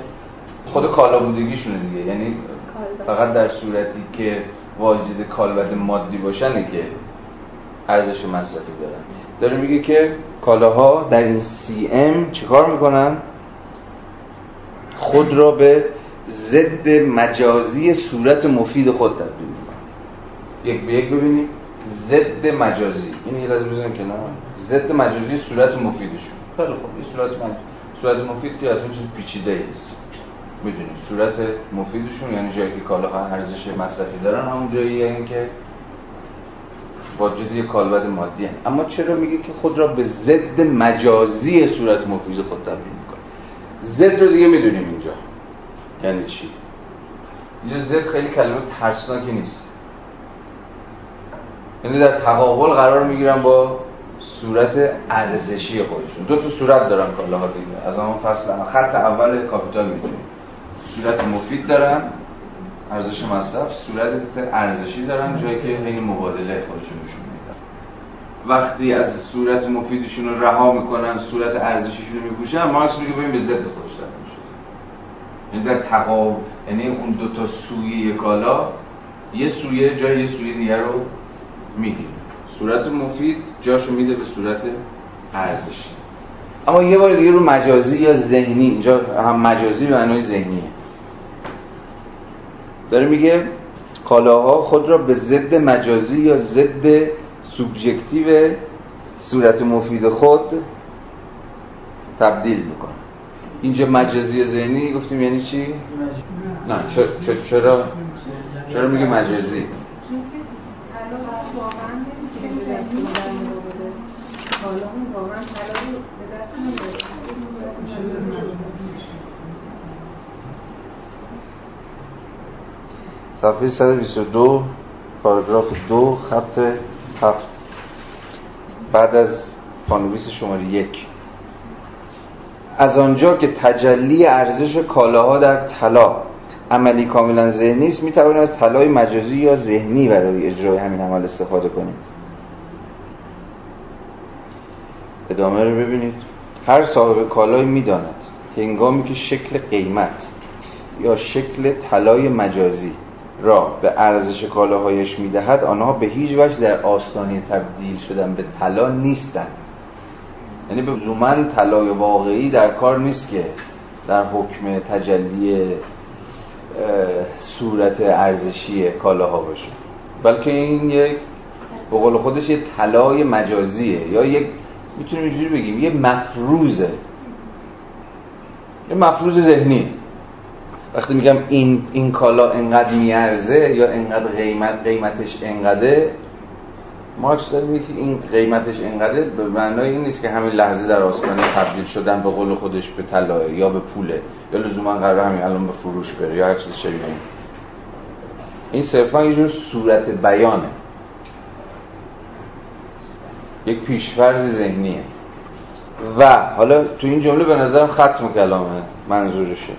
S1: خود کالا بودگیشونه دیگه. یعنی فقط در صورتی که واجد کالبد مادی باشنه که ارزش مصرفی دارن. داره میگه که کالاها در این سی ام چیکار می‌کنن؟ خود را به ضد مجازی صورت مفید خود تبدیل می‌کنن. یک به یک ببینیم. ضد مجازی. این یه لازم بزنیم که نه ضد مجازی صورت مفیدشون خیلی خوب. این صورت. صورت مفید که اصلا چیز پیچیده است می‌دونید. صورت مفیدشون یعنی جایی که کالاها ارزش مصرفی دارن همون جایی یعنی که واجد یک کالبد مادی هن. اما چرا میگه که خود را به ضد مجازی صورت مفید خود تبدیل می‌کنه؟ ضد رو دیگه می‌دونیم اینجا. یعنی چی؟ اینجا ضد خیلی کلمه ترسناکی نیست. یعنی در تقابل قرار می‌گیرن با صورت ارزشی خودشون. دو تا صورت دارن کالاها دیگه. از همون فصل خط اول کاپیتال می‌دونیم. صورت مفید دارن ارزش مصرف. صورت ارزشی دارن جایی که حین مبادله خودشون نشون میدن. وقتی از صورت مفیدشون رو رها می‌کنن صورت ارزشیشون رو میپوشن مارکس میگه ببین به ضد خودش در یعنی در تقابل یعنی اون دو تا سویه کالا یه سویه جای یه سویه دیگه رو می‌گیره صورت مفید جاشو میده به صورت ارزشی. اما یه بار دیگه رو مجازی یا ذهنی اینجا هم مجازی به معنای ذهنیه داره میگه کالاها خود را به ضد مجازی یا ضد سوبژکتیو صورت مفید خود تبدیل می‌کنه. اینجا مجازی و ذهنی گفتیم یعنی چی؟ نه چرا؟ چرا میگه مجازی؟ صفحه 122 پاراگراف دو خط هفت. بعد از پانویس شماره یک. از آنجا که تجلی ارزش کالاها در طلا عملی کاملا ذهنی است می‌توانیم از طلای مجازی یا ذهنی برای اجرای همین عمل استفاده کنیم. ادامه رو ببینید. هر صاحب کالایی می‌داند هنگامی که شکل قیمت یا شکل طلای مجازی را به ارزش کالاهایش می‌دهد آنها به هیچ وجه در آستانه تبدیل شدن به طلا نیستند. یعنی به زومن طلای واقعی در کار نیست که در حکم تجلی صورت ارزشی کالاها باشه. بلکه این یک به قول خودش یه طلای مجازیه یا یک می‌تونیم اینجوری بگیم یه مفروضه. یه مفروض ذهنی. وقتی میگم این این کالا انقدر میارزه یا انقدر قیمت قیمتش انقدره مارکس داره میگه که این قیمتش انقدر به معنای این نیست که همین لحظه در آستانه تبدیل شدن به قول خودش به طلا یا به پوله یا لزوما قرار همین الان به فروش بره یا هر چیز شبیه این. این صرفا یه جور صورت بیانه. یک پیشفرض ذهنیه. و حالا تو این جمله به نظرم ختم کلامه منظورشه.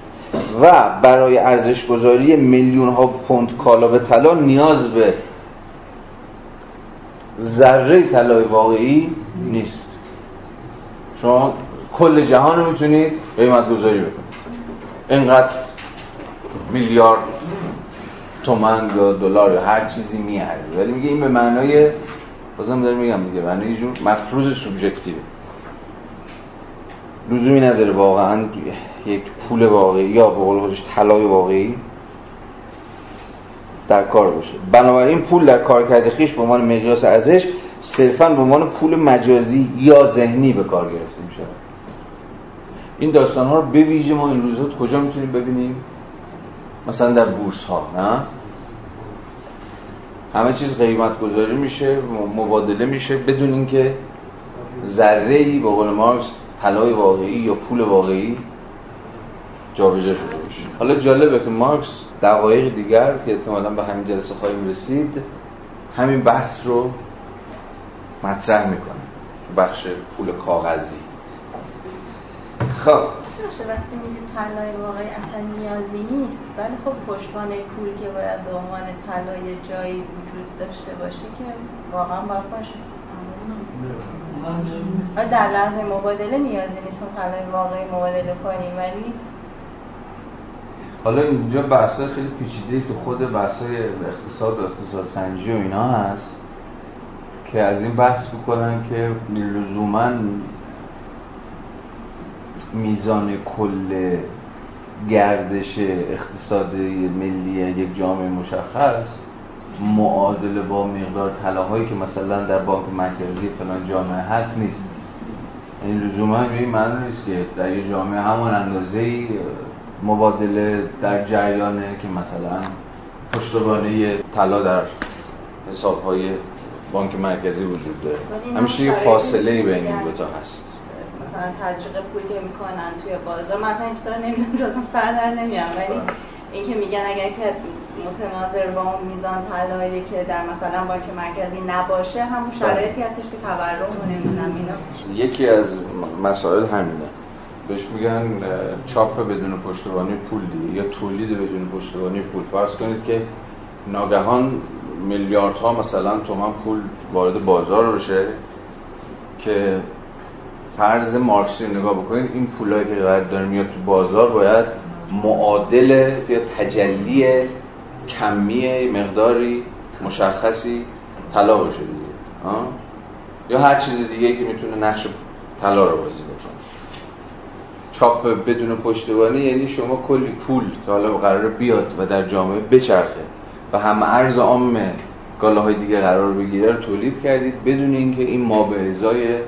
S1: و برای ارزش گذاری میلیون ها پوند کالا به طلا نیاز به ذره طلای واقعی نیست. شما کل جهان رو می‌تونید قیمت گذاری بکنید. اینقدر میلیارد تومن یا دلار یا هر چیزی میارزه. ولی میگه این به معنای بازم دارم میگم دیگه معنی جور مفروض سوبژکتیو لزومی نداره واقعا یک پول واقعی یا به قول خودش طلای واقعی در کار باشه. بنابراین پول در کار کرده خیش به عنوان مقیاس ارزش صرفا به عنوان پول مجازی یا ذهنی به کار گرفته میشه. این داستان ها رو به ویژه ما این روزها کجا می‌تونیم ببینیم؟ مثلا در بورس ها نه؟ همه چیز قیمت گذاری میشه مبادله میشه بدون اینکه ذره ای به قول مارکس طلای واقعی یا پول واقعی جابجا شده باشه. حالا جالبه که مارکس دقایق دیگر که احتمالا به همین جلسه خواهیم رسید همین بحث رو مطرح می‌کنه. بخش پول کاغذی.
S6: خب. وقتی میگه طلای واقعی اصلا نیازی نیست. ولی خب پشتوانه پول که باید به عنوان طلای جایی وجود داشته باشه که واقعا باید باشه در لحظه مبادله نیازی نیست طلای واقعی مبادله کنیم ولی
S1: حالا اینجا بحثای خیلی پیچیده که خود بحثای اقتصاد و اقتصاد سنجی و اینا هست که از این بحث بکنن که لزوما میزان کل گردش اقتصاد ملی یک جامعه مشخص معادل با مقدار طلاهایی که مثلا در بانک مرکزی فلان جامعه هست نیست. این لزوما به این معنی نیست که در یه جامعه همون اندازه مبادله در جریانه که مثلا پشتوانه طلا در حسابهای بانک مرکزی وجود داره. همیشه یه فاصله بین این دو تا هست.
S6: مثلا تجربه پولی می‌کنن توی بازار مثلا این چیزا نمی‌دونم جزم سر در نمیارم ولی اینکه میگن اگر که متناظر با اون میزان طلایی که در مثلا بانک مرکزی نباشه همون بله. شرایطی هستش که تورم و نمی‌دونم اینا.
S1: یکی از مسائل همینه. بهش میگن چاپ بدون پشتوانی پول دیگه یا تولید بدون پشتوانی پول. فرض کنید که ناگهان میلیاردها مثلا تومن پول وارد بازار بشه که فرض مارکسی رو نگاه بکنید این پولایی که قرار داره میاد تو بازار باید معادل یا تجلی کمی مقداری مشخصی طلا باشه دیگه. یا هر چیز دیگه که می‌تونه نقش طلا رو بازی بکنه. چاپ بدون پشتوانه یعنی شما کلی پول که حالا قرار بیاد و در جامعه بچرخه و هم ارز عام های دیگه قرار بگیره تولید کردید بدون اینکه این به ازای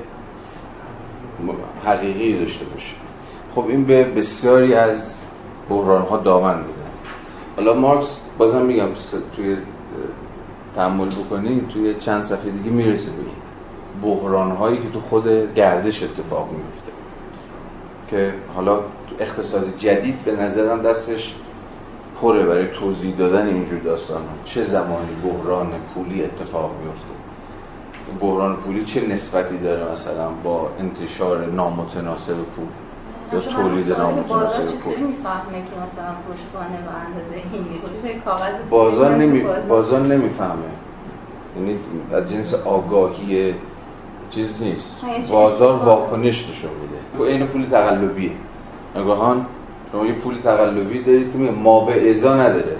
S1: حقیقی داشته باشه. خب این به بسیاری از بحران ها دامن می‌زنه. حالا مارکس بازم میگم توی تحمل بکنید توی چند صفحه دیگه می‌رسه به بحران هایی که تو خود گردش اتفاق میفته که حالا اقتصاد جدید به نظرم دستش پره برای توضیح دادن اینجور داستان ها. چه زمانی بحران پولی اتفاق میفته بحران پولی چه نسبتی داره مثلا با انتشار نامتناسب پول؟ یا تولید نامتناسب پول؟
S6: می‌فهمه که مثلا پشتوانه و اندازه این کاغذ
S1: بازار نمی بازار نمی‌فهمه. یعنی از جنس آگاهی چیز نیست. بازار واکنش نشون میده. این پول تقلبیه. نگاهان شما یه پول تقلبی دارید که ما به ازا نداره.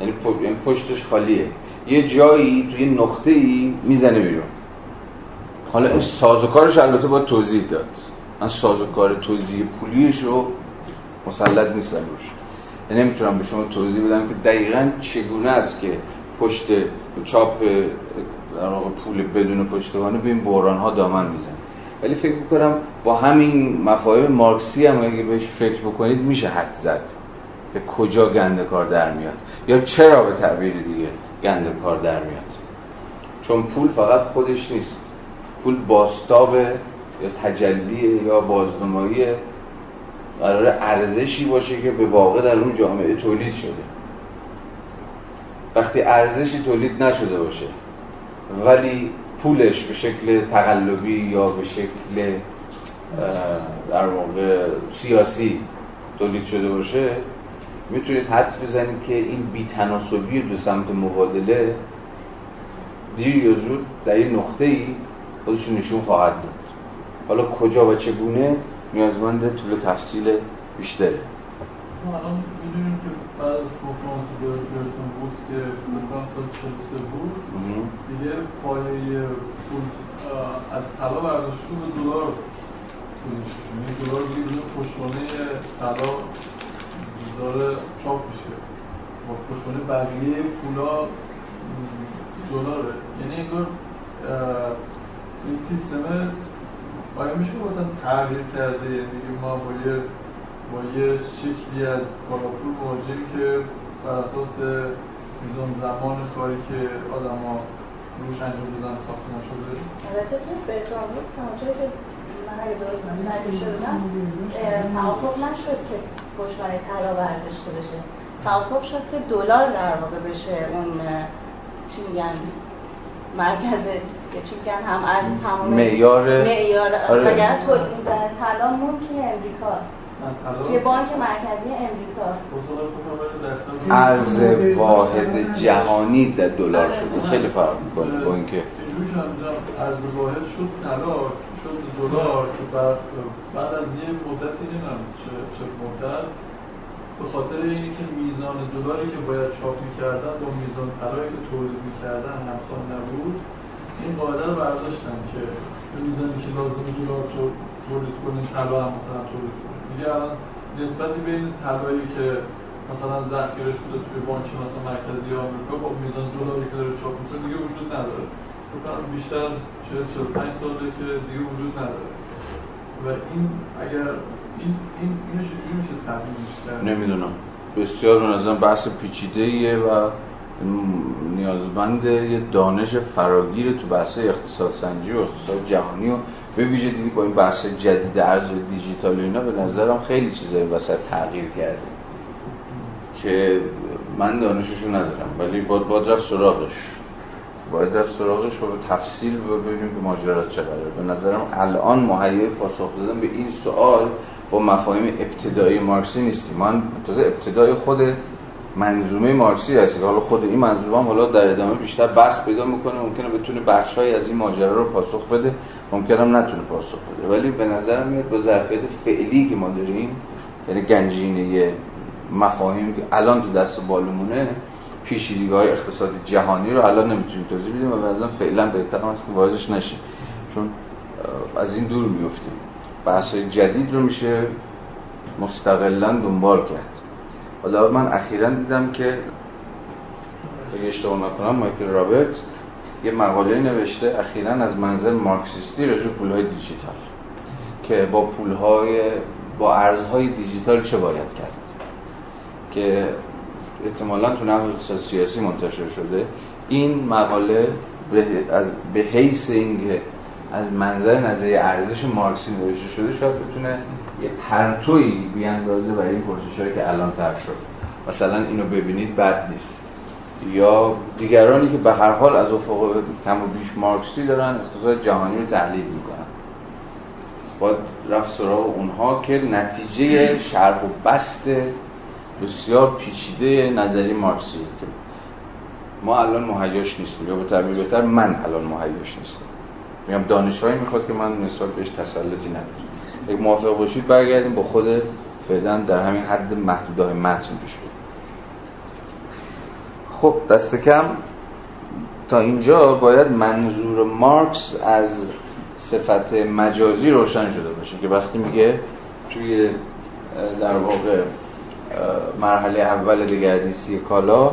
S1: یعنی, یعنی پشتش خالیه. یه جایی توی نقطه ای می‌زنه بیرون. حالا این سازوکارش البته باید توضیح داد. من سازوکار توضیح پولیش رو مسلط نیستم روش. یعنی نمی‌تونم به شما توضیح بدم که دقیقا چگونه است که پشت چاپ پول بدون پشتوانه به این بحران ها دامن میزن ولی فکر می‌کنم با همین مفاهیم مارکسی هم اگه بهش فکر بکنید میشه حد زد که کجا گنده کار در میاد. یا چرا به تعبیر دیگه؟ گنده کار در میاد. چون پول فقط خودش نیست. پول باستاب یا تجلی یا بازنمایی قرار ارزشی باشه که به واقع در اون جامعه تولید شده. وقتی ارزشی تولید نشده باشه ولی پولش به شکل تقلبی یا به شکل در واقع سیاسی تولید شده باشه می‌تونید حدس بزنید که این بیتناسبی دو سمت مبادله دیر یا زود در این نقطه ای خودشون نشون خواهد داد. حالا کجا و چگونه نیازمند طول تفصیل بیشتره.
S3: الان می‌دونیم که بعد از کنفرانس برتون بود که فکرم تا 43 بود. دیگه پایه پول از طلا برداشت به دلار گذاشته شد یعنی دلار دیگه بدون پشتوانه طلا داره چاپ میشه. با پشتوانه بقیه پولا دلاره. یعنی انگار این سیستم آیا میشه مثلا تغییر کرده. یعنی ما با یه با یه شکلی از کالاپور مواجهیم که بر اساس میزان زمان کاری که آدم ها روش انجام دادن ساخته نشده.
S6: البته توی برترام وودز همونطوری که من اگه درست متوجه شدم توافق نشد که پشتوانه طلا برداشته بشه. توافق شد که دلار در واقع بشه اون چی میگن مرکز یا چی میگن هم ارز تمام
S1: معیار-
S6: معیار.
S1: آره.
S6: طلا موند توی امریکا توی بانک مرکزی امریکا.
S1: ارز واحد جهانی در دلار شده. خیلی فرق می‌کنه با اینکه
S3: که ارز واحد شد طلا. شد دلار که بعد بعد از یه مدتی نمی‌دونم چه چه مدت به خاطر اینکه میزان دلاری که باید چاپ می‌کردن با میزان طلایی که تولید می‌کردن همسان نبود. این قاعده رو برداشتن که به میزانی که لازم دلار تو- تولید کنیم طلا هم مثلا تولید کنیم دیگه الان نسبتی بین طلایی که مثلا ذخیره شده توی بانک مثلا مرکزی آمریکا با میزان دلاری که داره چاپ می‌کنه دیگه وجود نداره. بیشتر از 40 45 ساله که دیگه وجود نداره. و این اگر این این اینو چجوری میشه تبدیلش کرد
S1: نمی‌دونم. بسیار به نظرم بحث پیچیده ایه و نیازمند یه دانش فراگیر تو بحث اقتصاد سنجی و اقتصاد جهانی و به ویژه دیگه با این بحث جدید ارز دیجیتال و اینا به نظرم خیلی چیزای وسط تغییر کرده. که من دانششو ندارم ولی باید, باید رفت سراغش. باید رفت سراغش و به تفصیل ببینیم که ماجرا چه قراره. به نظرم الان مهیای پاسخ دادن به این سوال با مفاهیم ابتدایی مارکسی نیستیم. من تازه ابتدای خود منظومه مارکسی هست. که حالا خود این منظومه هم حالا در ادامه بیشتر بحث پیدا می‌کنه. ممکنه بتونه بخشهایی از این ماجرا رو پاسخ بده. ممکنه هم نتونه پاسخ بده. ولی به نظرم میاد با ظرفیت فعلی که ما داریم یعنی گنجینه مفاهیم که الان تو دست بالمونه پیشیدگی های اقتصادی جهانی رو الان نمی‌تونیم توضیح بدیم و به فعلا بهتر هست که واردش نشیم چون از این دور میفتیم بحث جدید رو میشه مستقلا دنبال کرد. حالا من اخیرا دیدم که اگه اشتباه نکنم مایکل رابرت یه مقاله نوشته اخیرا از منظر مارکسیستی راجع پولهای دیجیتال که با پولهای با ارزهای دیجیتال چه باید کرد؟ که احتمالا تو اقتصاد سیاسی منتشر شده. این مقاله به, از به حیث اینکه از منظر نظریه ارزش مارکسی نوشته شده شاید بتونه یه پرتویی بیاندازه برای این پرسش‌هایی که الان طرح شد. مثلا اینو ببینید بد نیست. یا دیگرانی که به هر حال از افق کم و بیش مارکسی دارن اقتصاد جهانی رو تحلیل می‌کنن. باید رفت سراغ اونها که نتیجه شرح و بست بسیار پیچیده نظری مارکسی ما الان مهیاش نیستیم. یا به تعبیر بهتر من الان مهیاش نیستم. میگم دانشهایی می‌خواد که من نسبت بهش تسلطی ندارم. اگه موافق باشید برگردیم با خود فعلا در همین حد محدودهای متن پیش بریم. خب دست کم. تا اینجا باید منظور مارکس از صفت مجازی روشن شده باشه که وقتی میگه توی در واقع مرحله اول دگردیسی کالا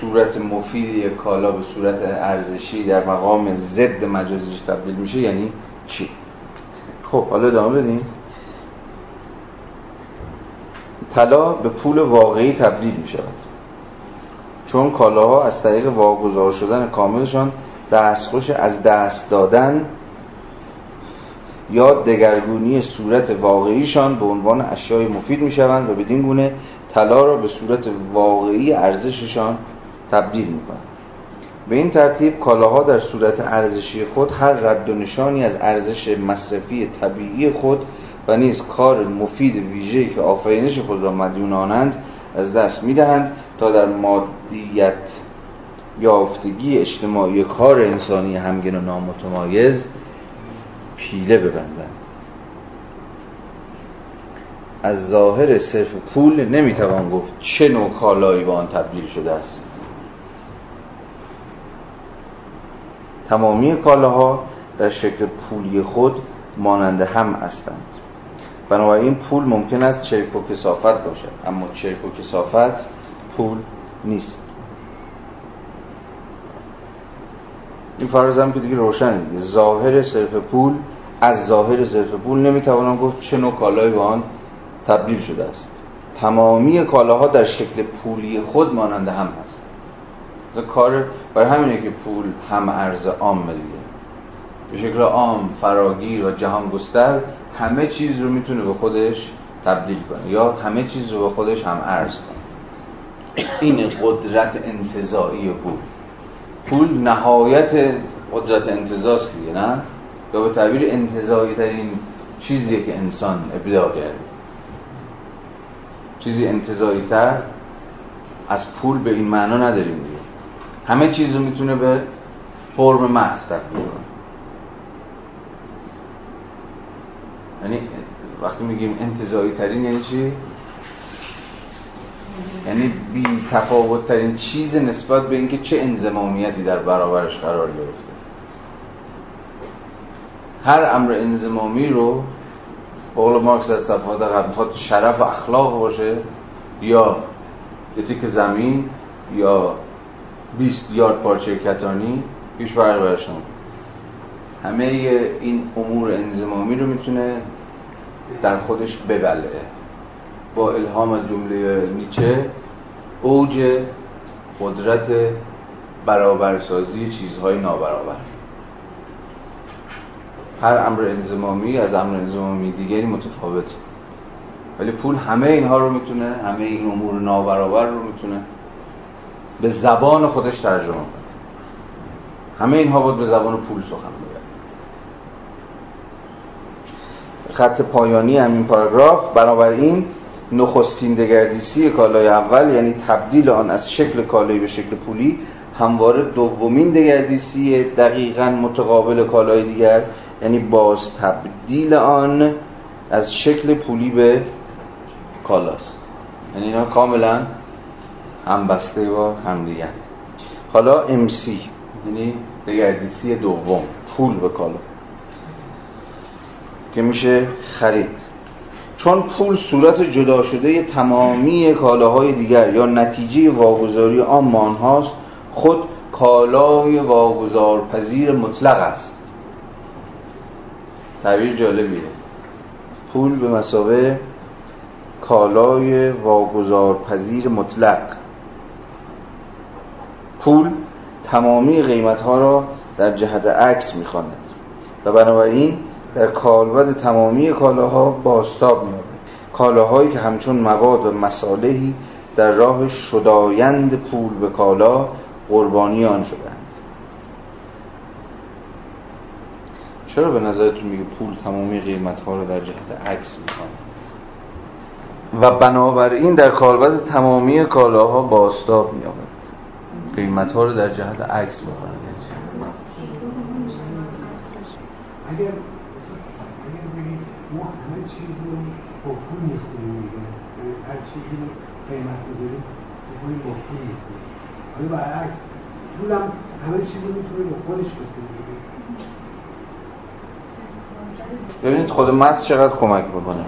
S1: صورت مفید یک کالا به صورت ارزشی در مقام ضد مجازیش تبدیل میشه یعنی چی؟ خب حالا ادامه بدیم. طلا به پول واقعی تبدیل می شود چون کالاها از طریق واگذار شدن کاملشان دستخوش از دست دادن یا دگرگونی صورت واقعیشان به عنوان اشیای مفید می شوند و بدین گونه طلا را به صورت واقعی ارزششان تبدیل می کنند به این ترتیب کالاها در صورت ارزشی خود هر رد و نشانی از ارزش مصرفی طبیعی خود و نیز کار مفید ویژه‌ای که آفرینش خود را مدیون آنند از دست می‌دهند تا در مادیت یافتگی اجتماعی کار انسانی همگن و نامتمایز پیله ببندند. از ظاهر صرف پول نمی‌توان گفت چه نوع کالایی به آن تبدیل شده است. تمامی کالاها در شکل پولی خود مانند هم هستند. بنابراین پول ممکن است چرک و کسافت باشد اما چرک و کسافت پول نیست. این فرض هم که دیگه روشنه دیگه. ظاهر صرف پول از ظاهر صرف پول نمی‌توانم گفت چه نوع کالایی به آن تبدیل شده است. تمامی کالاها در شکل پولی خود مانند هم هست. کار برای همینه که پول هم ارز عام دیگه به شکل عام فراگیر و جهان گستر همه چیز رو می‌تونه به خودش تبدیل کنه یا همه چیز رو به خودش هم ارز کنه. این قدرت انتظایی پول. پول نهایت قدرت انتظاست دیگه نه؟ یا به تعبیر انتظایی ترین چیزیه که انسان ابداع کرده چیزی انتظایی تر از پول به این معنا نداریم دیگه. همه چیز رو می‌تونه به فرم محض تبدیل کنه. یعنی وقتی میگیم انتظایی ترین یعنی چی؟ یعنی بی تفاوت ترین چیز نسبت به اینکه چه انزمامیتی در برابرش قرار گرفته. هر امر انزمامی رو قول مارکس در صفحات قبل شرف و اخلاق باشه یا یه تیک زمین یا 20 یارد پارچه کتانی هیچ فرق برش همه این امور انزمامی رو می‌تونه در خودش ببلعه با الهام از جمله نیچه اوج قدرت برابرسازی چیزهای نابرابر. هر امر انزمامی از امر انزمامی دیگری متفاوته. ولی پول همه اینها رو می‌تونه همه این امور نابرابر رو می‌تونه به زبان خودش ترجمه کنه. همه اینها بود به زبان پول سخن بگه خط پایانی همین پاراگراف. بنابراین نخستین دگردیسی کالای اول یعنی تبدیل آن از شکل کالایی به شکل پولی همواره دومین دگردیسی دقیقا متقابل کالای دیگر یعنی باز تبدیل آن از شکل پولی به کالاست. یعنی اینا کاملا همبسته با همدیگر. حالا MC یعنی دگردیسی دوم پول به کالا که میشه خرید. چون پول صورت جدا شده تمامی کالاهای دیگر یا نتیجه واگذاری آن هاست خود کالای واگذار پذیر مطلق است. تعبیر جالبیه. پول به مسابه کالای واگذار پذیر مطلق. پول تمامی قیمت ها را در جهت عکس می‌خواند و بنابراین در کالبد تمامی کالاها باستاب میابد کالاهایی که همچون مواد و مسالهی در راه شدایند پول به کالا قربانی آن چرا به نظرتون میگه پول تمامی قیمت ها رو در جهت عکس می‌خواند و بنابراین در کالبد تمامی کالاها باستاب میابد قیمت ها رو در جهت عکس بکنه
S2: اگر اگر ما همه چیز رو با پول می‌خونیم میگه هر چیزی رو قیمت گذاریم با پول می‌خونیم حالا برعکس پول هم همه چیز رو می‌تونه با خودش بکنیم
S1: ببینید خود متن چقدر کمک بکنه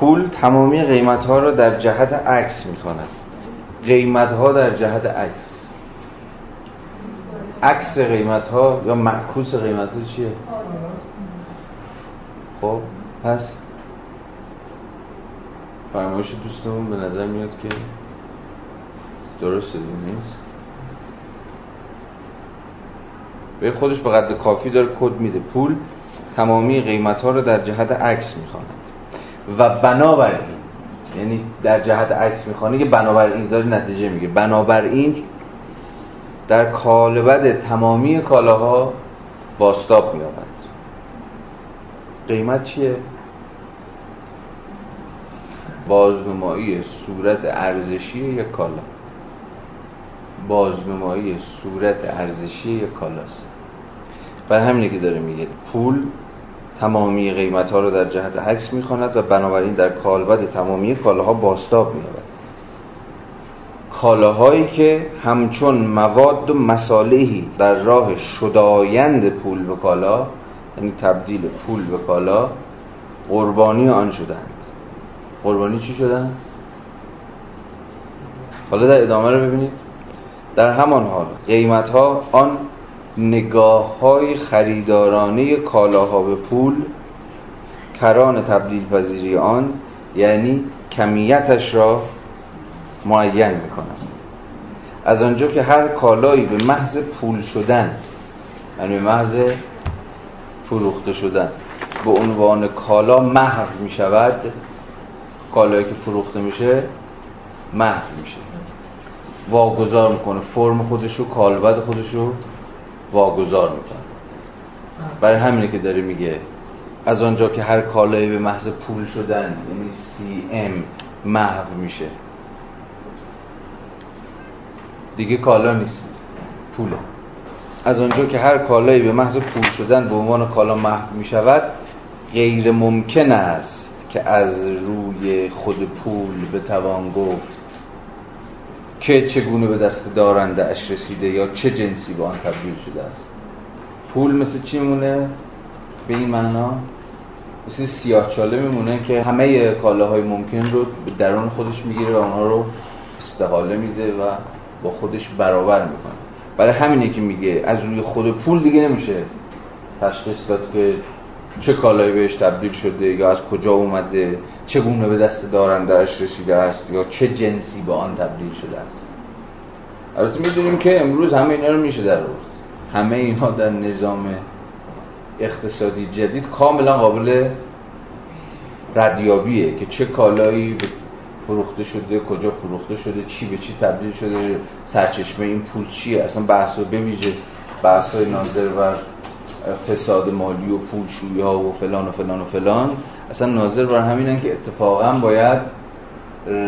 S1: پول تمامی قیمت ها را در جهت عکس می کند قیمت ها در جهت عکس. عکس قیمت ها یا معکوس قیمت ها چیه؟ خب پس فرمایش دوستمون به نظر میاد که درست نیست. به خودش به قدر کافی داره کد میده. پول تمامی قیمت ها رو در جهت عکس می‌خواند. و بنابراین یعنی در جهت عکس می‌خوانه که بنابراین داره نتیجه میگه بنابراین در کالبد تمامی کالاها باستاب میابد قیمت چیه؟ بازنمایی صورت ارزشی یک کالا. تمامی قیمت ها رو در جهت عکس می‌خواند و بنابراین در کالبد تمامی کالاها باستاب مییابد کالاهایی که همچون مواد و مسالهی در راه شدایند پول به کالا یعنی تبدیل پول به کالا قربانی آن شدند قربانی چی شدن؟ حالا در ادامه رو ببینید. در همان حال قیمت ها آن نگاه های خریدارانه کالاها به پول کران تبدیل پذیری آن یعنی کمیتش را معین می‌کنن از آنجا که هر کالایی به محض پول شدن یعنی به محض فروخته شدن به عنوان کالا محو می شود کالایی که فروخته میشه محو میشه. واگذار می‌کنه فرم خودش رو کالبد خودش رو واگذار می‌کنه. برای همینه که داره میگه از آنجا که هر کالایی به محض پول شدن یعنی سی ام محو میشه. دیگه کالا نیست پوله. از آنجا که هر کالایی به محض پول شدن به عنوان کالا محو می شود غیر ممکن است که از روی خود پول بتوان گفت که چگونه به دست دارنده اش رسیده یا چه جنسی به آن تبدیل شده است. پول مثل چی مونه به این معنا مثل سیاه چاله میمونه که همه کالاهای ممکن رو به درون خودش می‌گیره و آنها رو استحاله میده و با خودش برابر می‌کنه. برای همینه که میگه از روی خود پول دیگه نمیشه تشخیص داد که چه کالایی بهش تبدیل شده یا از کجا اومده. چگونه به دست دارندهش رسیده است یا چه جنسی به آن تبدیل شده است؟ البته می‌دونیم که امروز همه اینا رو میشه در آورد. همه اینا در نظام اقتصادی جدید کاملا قابل ردیابیه که چه کالایی فروخته شده کجا فروخته شده چی به چی تبدیل شده سرچشمه این پول چیه؟ اصلا بحث رو بویژه بحث های ناظر بر فساد مالی و پولشویی ها و فلان و فلان و فلان. اصلا ناظر بر همینن که اتفاقا باید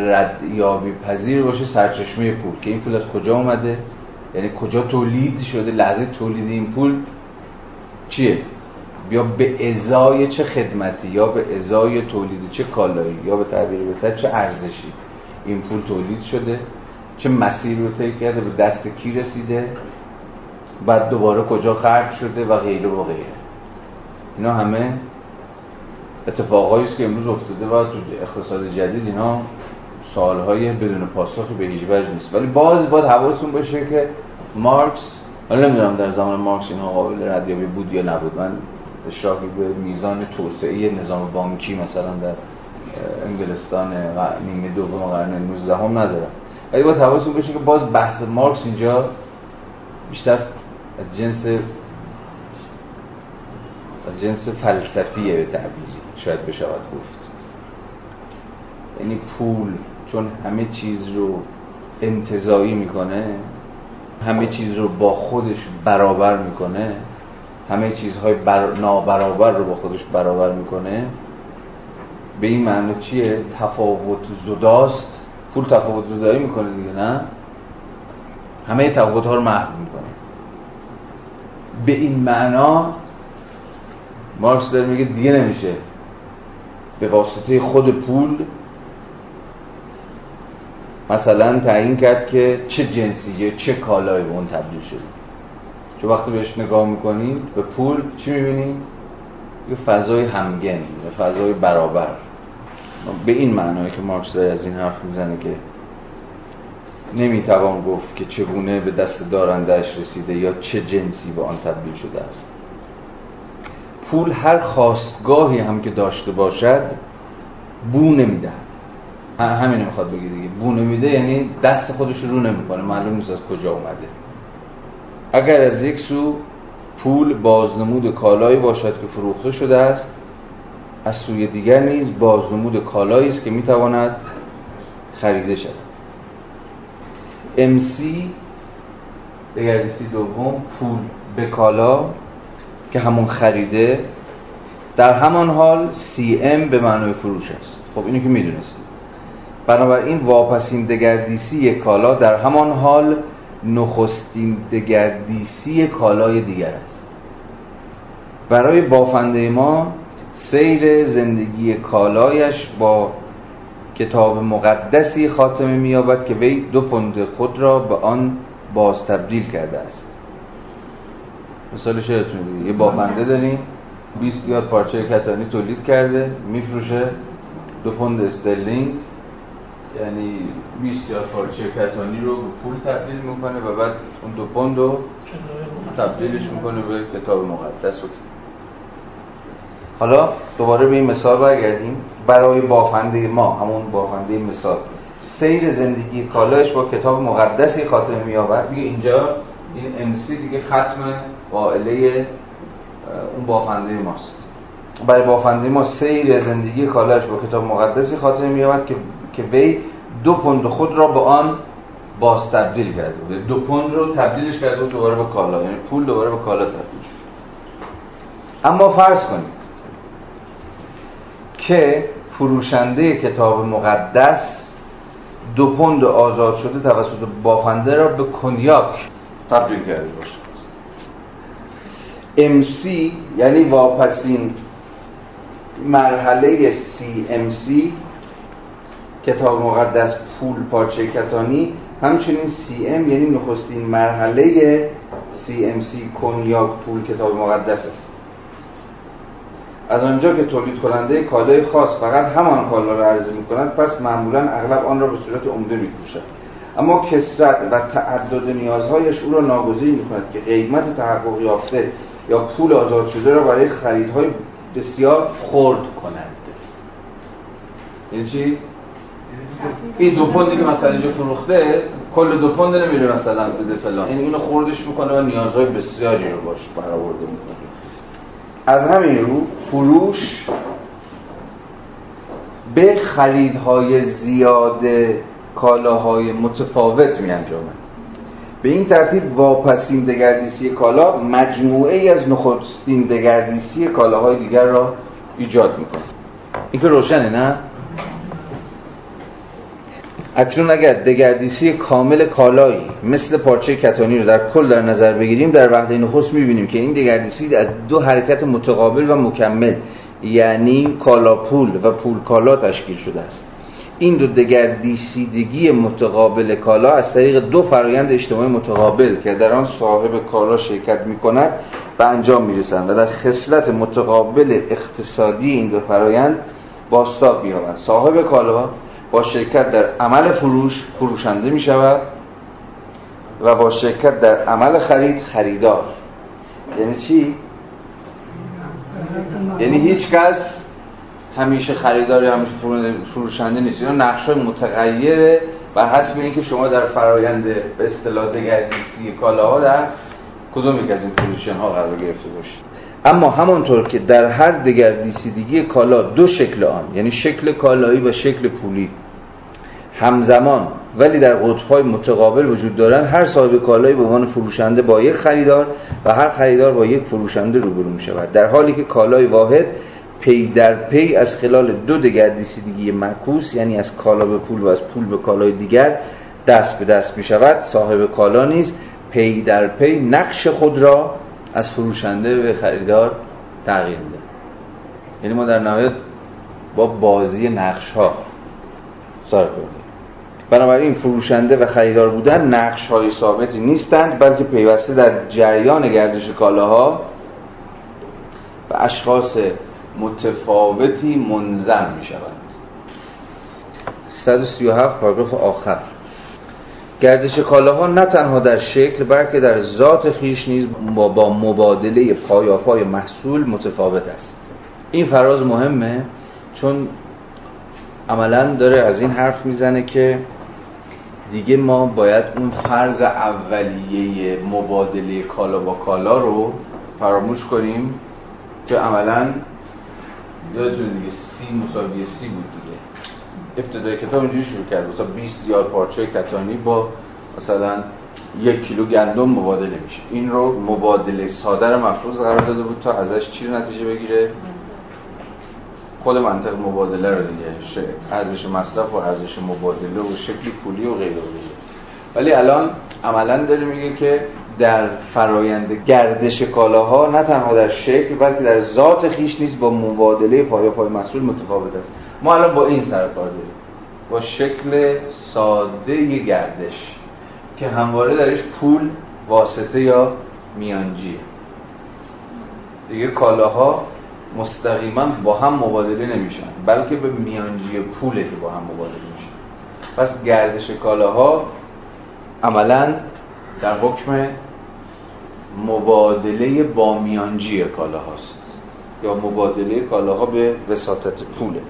S1: ردیابی پذیر باشه سرچشمه پول. که این پول از کجا اومده؟ یعنی کجا تولید شده؟ لحظه تولید این پول چیه؟ یا به ازای چه خدمتی؟ یا به ازای تولید چه کالایی؟ یا به تعبیر بهتر چه ارزشی؟ این پول تولید شده. چه مسیر رو طی کرده؟ به دست کی رسیده؟ بعد دوباره کجا خرج شده؟ و غیره و غیره. اینا همه اتفاقایی است که امروز افتاده و تو اقتصاد جدید اینا سالهای بدون پاسخی به هیچ وجه نیست. ولی باز باید حواستون باشه که مارکس حالا نمی‌دونم در زمان مارکس اینا قابل ردیابی بود یا نبود. من اشراقی به میزان توسعه نظام بانکی مثلا در انگلستان نیمه دوم قرن 19 هم ندارم. ولی باید حواستون باشه که باز بحث مارکس اینجا بیشتر از جنس جنس فلسفیه به تعبیری شاید بشود گفت. یعنی پول چون همه چیز رو انتظایی می‌کنه همه چیز رو با خودش برابر می‌کنه همه چیزهای بر... نابرابر رو با خودش برابر می‌کنه به این معنی چیه؟ تفاوت زداست. پول تفاوت زدایی می‌کنه دیگه نه؟ همه تفاوت ها رو محو می‌کنه. به این معنا مارکس داره میگه دیگه نمیشه. به واسطه خود پول مثلا تعیین کرد که چه جنسیه چه کالایی به اون تبدیل شده. چون وقتی بهش نگاه می‌کنید به پول چی می‌بینید؟ یه فضای همگن یه فضای برابر. به این معنایی که مارکس داره از این حرف می‌زنه که نمی‌توان گفت که چگونه به دست دارندهش رسیده یا چه جنسی به آن تبدیل شده است. پول هر خواستگاهی هم که داشته باشد بو نمیده. همین می‌خواد بگی دیگه. بو نمیده یعنی دست خودش رو نمی‌کنه. معلوم نیست از کجا اومده. اگر از یک سو پول بازنمود کالایی باشد که فروخته شده است از سوی دیگر نیز بازنمود کالایی است که می‌تواند خریده شود. MC دگردیسی دوم پول به کالا. که همون خریده در همان حال CM به معنای فروش است. خب اینو که می‌دونستید بنابراین واپسین دگردیسی کالا در همان حال نخستین دگردیسی کالای دیگر است. برای بافنده ما سیر زندگی کالایش با کتاب مقدسی خاتمه مییابد که وی دو پوند خود را به آن باز تبدیل کرده است. مثالش یادتونه یه بافنده داریم 20 یاد پارچه کتانی تولید کرده میفروشه دو پوند استرلینگ یعنی 20 یاد پارچه کتانی رو به پول تبدیل می‌کنه و بعد اون دو پوند رو تبدیلش می‌کنه به کتاب مقدس. و حالا دوباره به این مثال برگردیم. برای بافنده ما همون بافنده مثال. سیر زندگی کالایش با کتاب مقدسی خاتمه می‌یابد. دیگه اینجا این امسی دیگه ختم قائله اون بافنده ماست. برای بافنده ما سیر زندگی کالایش با کتاب مقدسی خاتمه می‌یابد که که وی دو پوند خود را به آن باز تبدیل کرده دو پوند رو تبدیلش کرده و دوباره به کالا. یعنی پول دوباره به کالا تبدیل شد. اما فرض کنید که فروشنده کتاب مقدس دو پوند آزاد شده توسط بافنده را به کنیاک تبدیل کرده باشد MC یعنی واپسین. مرحله CMC کتاب مقدس پول پارچه کتانی. همچنین CM یعنی نخستین مرحله CMC کنیاک پول کتاب مقدس است. از آنجا که تولید کننده کالای خاص فقط همان کالا را عرضه می کند پس معمولا اغلب آن را به صورت عمده می پوشد اما کسرت و تعدد نیازهایش او را ناگزیر می کند که قیمت تحقق یافته یا پول آزاد شده را برای خریدهای بسیار خرد کند یعنی چی؟ این دو پوندی که مثلا اینجا فروخته کل دو پوند نمیره مثلا بده فلان. این اینو خوردش می‌کنه و نیازهای بسیاری رو باش برآورده می‌کنه. از همین رو فروش به خریدهای زیاد کالاهای متفاوت می انجامد به این ترتیب واپسین دگردیسی کالا مجموعه ای از نخستین دگردیسی کالاهای دیگر را ایجاد می‌کنه این که روشنه نه؟ اکنون اگر دگردیسی کامل کالایی مثل پارچه کتانی رو در کل در نظر بگیریم در وحده نخست می‌بینیم که این دگردیسی از دو حرکت متقابل و مکمل یعنی کالا پول و پول کالا تشکیل شده است این دو دگردیسیدگی متقابل کالا از طریق دو فرایند اجتماعی متقابل که در آن صاحب کالا شرکت می کند به انجام می رسند و در خصلت متقابل اقتصادی این دو فرایند باستاب بیابند صاحب کالا با شرکت در عمل فروش فروشنده می شود و با شرکت در عمل خرید خریدار یعنی چی؟ یعنی هیچ کس همیشه خریدار یا همیشه فروشنده نیست. اینا نقش های متغیره بر حسب اینکه شما در فرایند به اصطلاح دگردیسی کالاها در کدوم یک از این position ها قرار گرفته باشید. اما همانطور که در هر دگردیسی کالا دو شکل آن یعنی شکل کالایی و شکل پولی همزمان ولی در قطبهای متقابل وجود دارند هر صاحب کالایی به عنوان فروشنده با یک خریدار و هر خریدار با یک فروشنده روبرو می شود در حالی که کالای واحد پی در پی از خلال دو دگردیسی معکوس یعنی از کالا به پول و از پول به کالای دیگر دست به دست می شود صاحب کالا نیز پی در پی نقش خود را از فروشنده به خریدار تغییر میده. یعنی ما در نهایت با بازی نقش ها سر بنابراین فروشنده و خریدار بودن نقش های ثابتی نیستند بلکه پیوسته در جریان گردش کالاها و اشخاص متفاوتی منظم می شوند 137 پاراگراف آخر. گردش کالاها نه تنها در شکل بلکه در ذات خیش نیز با مبادله پایافای محصول متفاوت است. این فراز مهمه چون عملا داره از این حرف می‌زنه که دیگه ما باید اون فرض اولیه مبادله کالا با کالا رو فراموش کنیم که عملا یادتون دیگه سی مساوی سی بود دیگه. ابتدای کتاب اینجوری شروع کرد. مثلا 20 دیار پارچه کتانی با مثلا یک کیلو گندم مبادله میشه. این رو مبادله ساده رو مفروض قرار داده بود تا ازش چی نتیجه بگیره؟ خود منطق مبادله رو دیگه. ارزش مصرف و ارزش مبادله و شکل پولی و غیره و غیره. ولی الان عملا داره میگه که در فرایند گردش کالاها نه تنها در شکل بلکه در ذات خیش نیز با مبادله پای پای محصول متفاوت است. ما الان با این سر کار داریم. با شکل ساده گردش که همواره درش پول واسطه یا میانجیه دیگه کالاها مستقیما با هم مبادله نمیشن بلکه به میانجی پوله که با هم مبادله میشن. پس گردش کالاها عملا در حکم مبادله با میانجی کالاهاست. یا مبادله کالاها به وساطت پوله.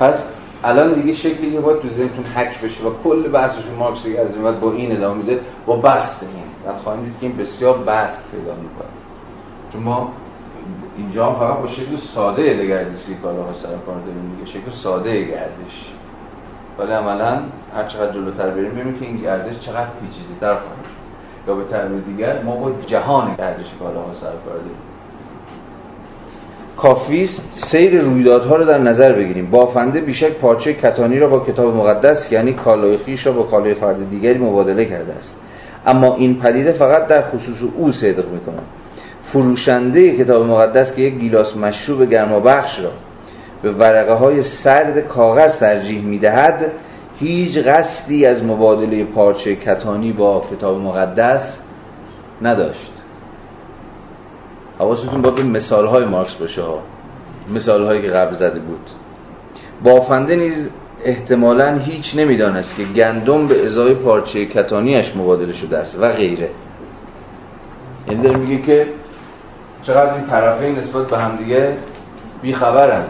S1: پس الان دیگه شکلی که باید تو ذهنتون حک بشه و کل بحثشون مارکس از این با این ادامه میده با بست این. بعد خواهیم دید که این بسیار بست پیدا می‌کنه. چون ما اینجا فقط با شکل ساده دگردیسی کالاها سر کار داریم دیگه. شکل ساده گردش. ولی عملا هر چقدر جلوتر بریم ببینیم که این گردش چقدر پیچیده در خواهد یا به تعبیر دیگر ما با جهان گردش کالاها سر کار داریم. کافیست سیر رویدادها رو در نظر بگیریم. بافنده بیشک پارچه کتانی را با کتاب مقدس یعنی کالای خیش را با کالای فرد دیگری مبادله کرده است. اما این پدیده فقط در خصوص او صدق می‌کنه فروشنده کتاب مقدس که یک گیلاس مشروب گرما بخش را به ورقه های سرد کاغذ ترجیح می‌دهد هیچ قصدی از مبادله پارچه کتانی با کتاب مقدس نداشت. حواستون باید به مثال های مارکس باشه ها. مثال هایی که قبل زده بود. بافنده نیز احتمالا هیچ نمی‌دانست که گندم به ازای پارچه کتانیش مبادله شده است و غیره. یعنی داره میگه که چقدر این طرفین نسبت به همدیگه بیخبرن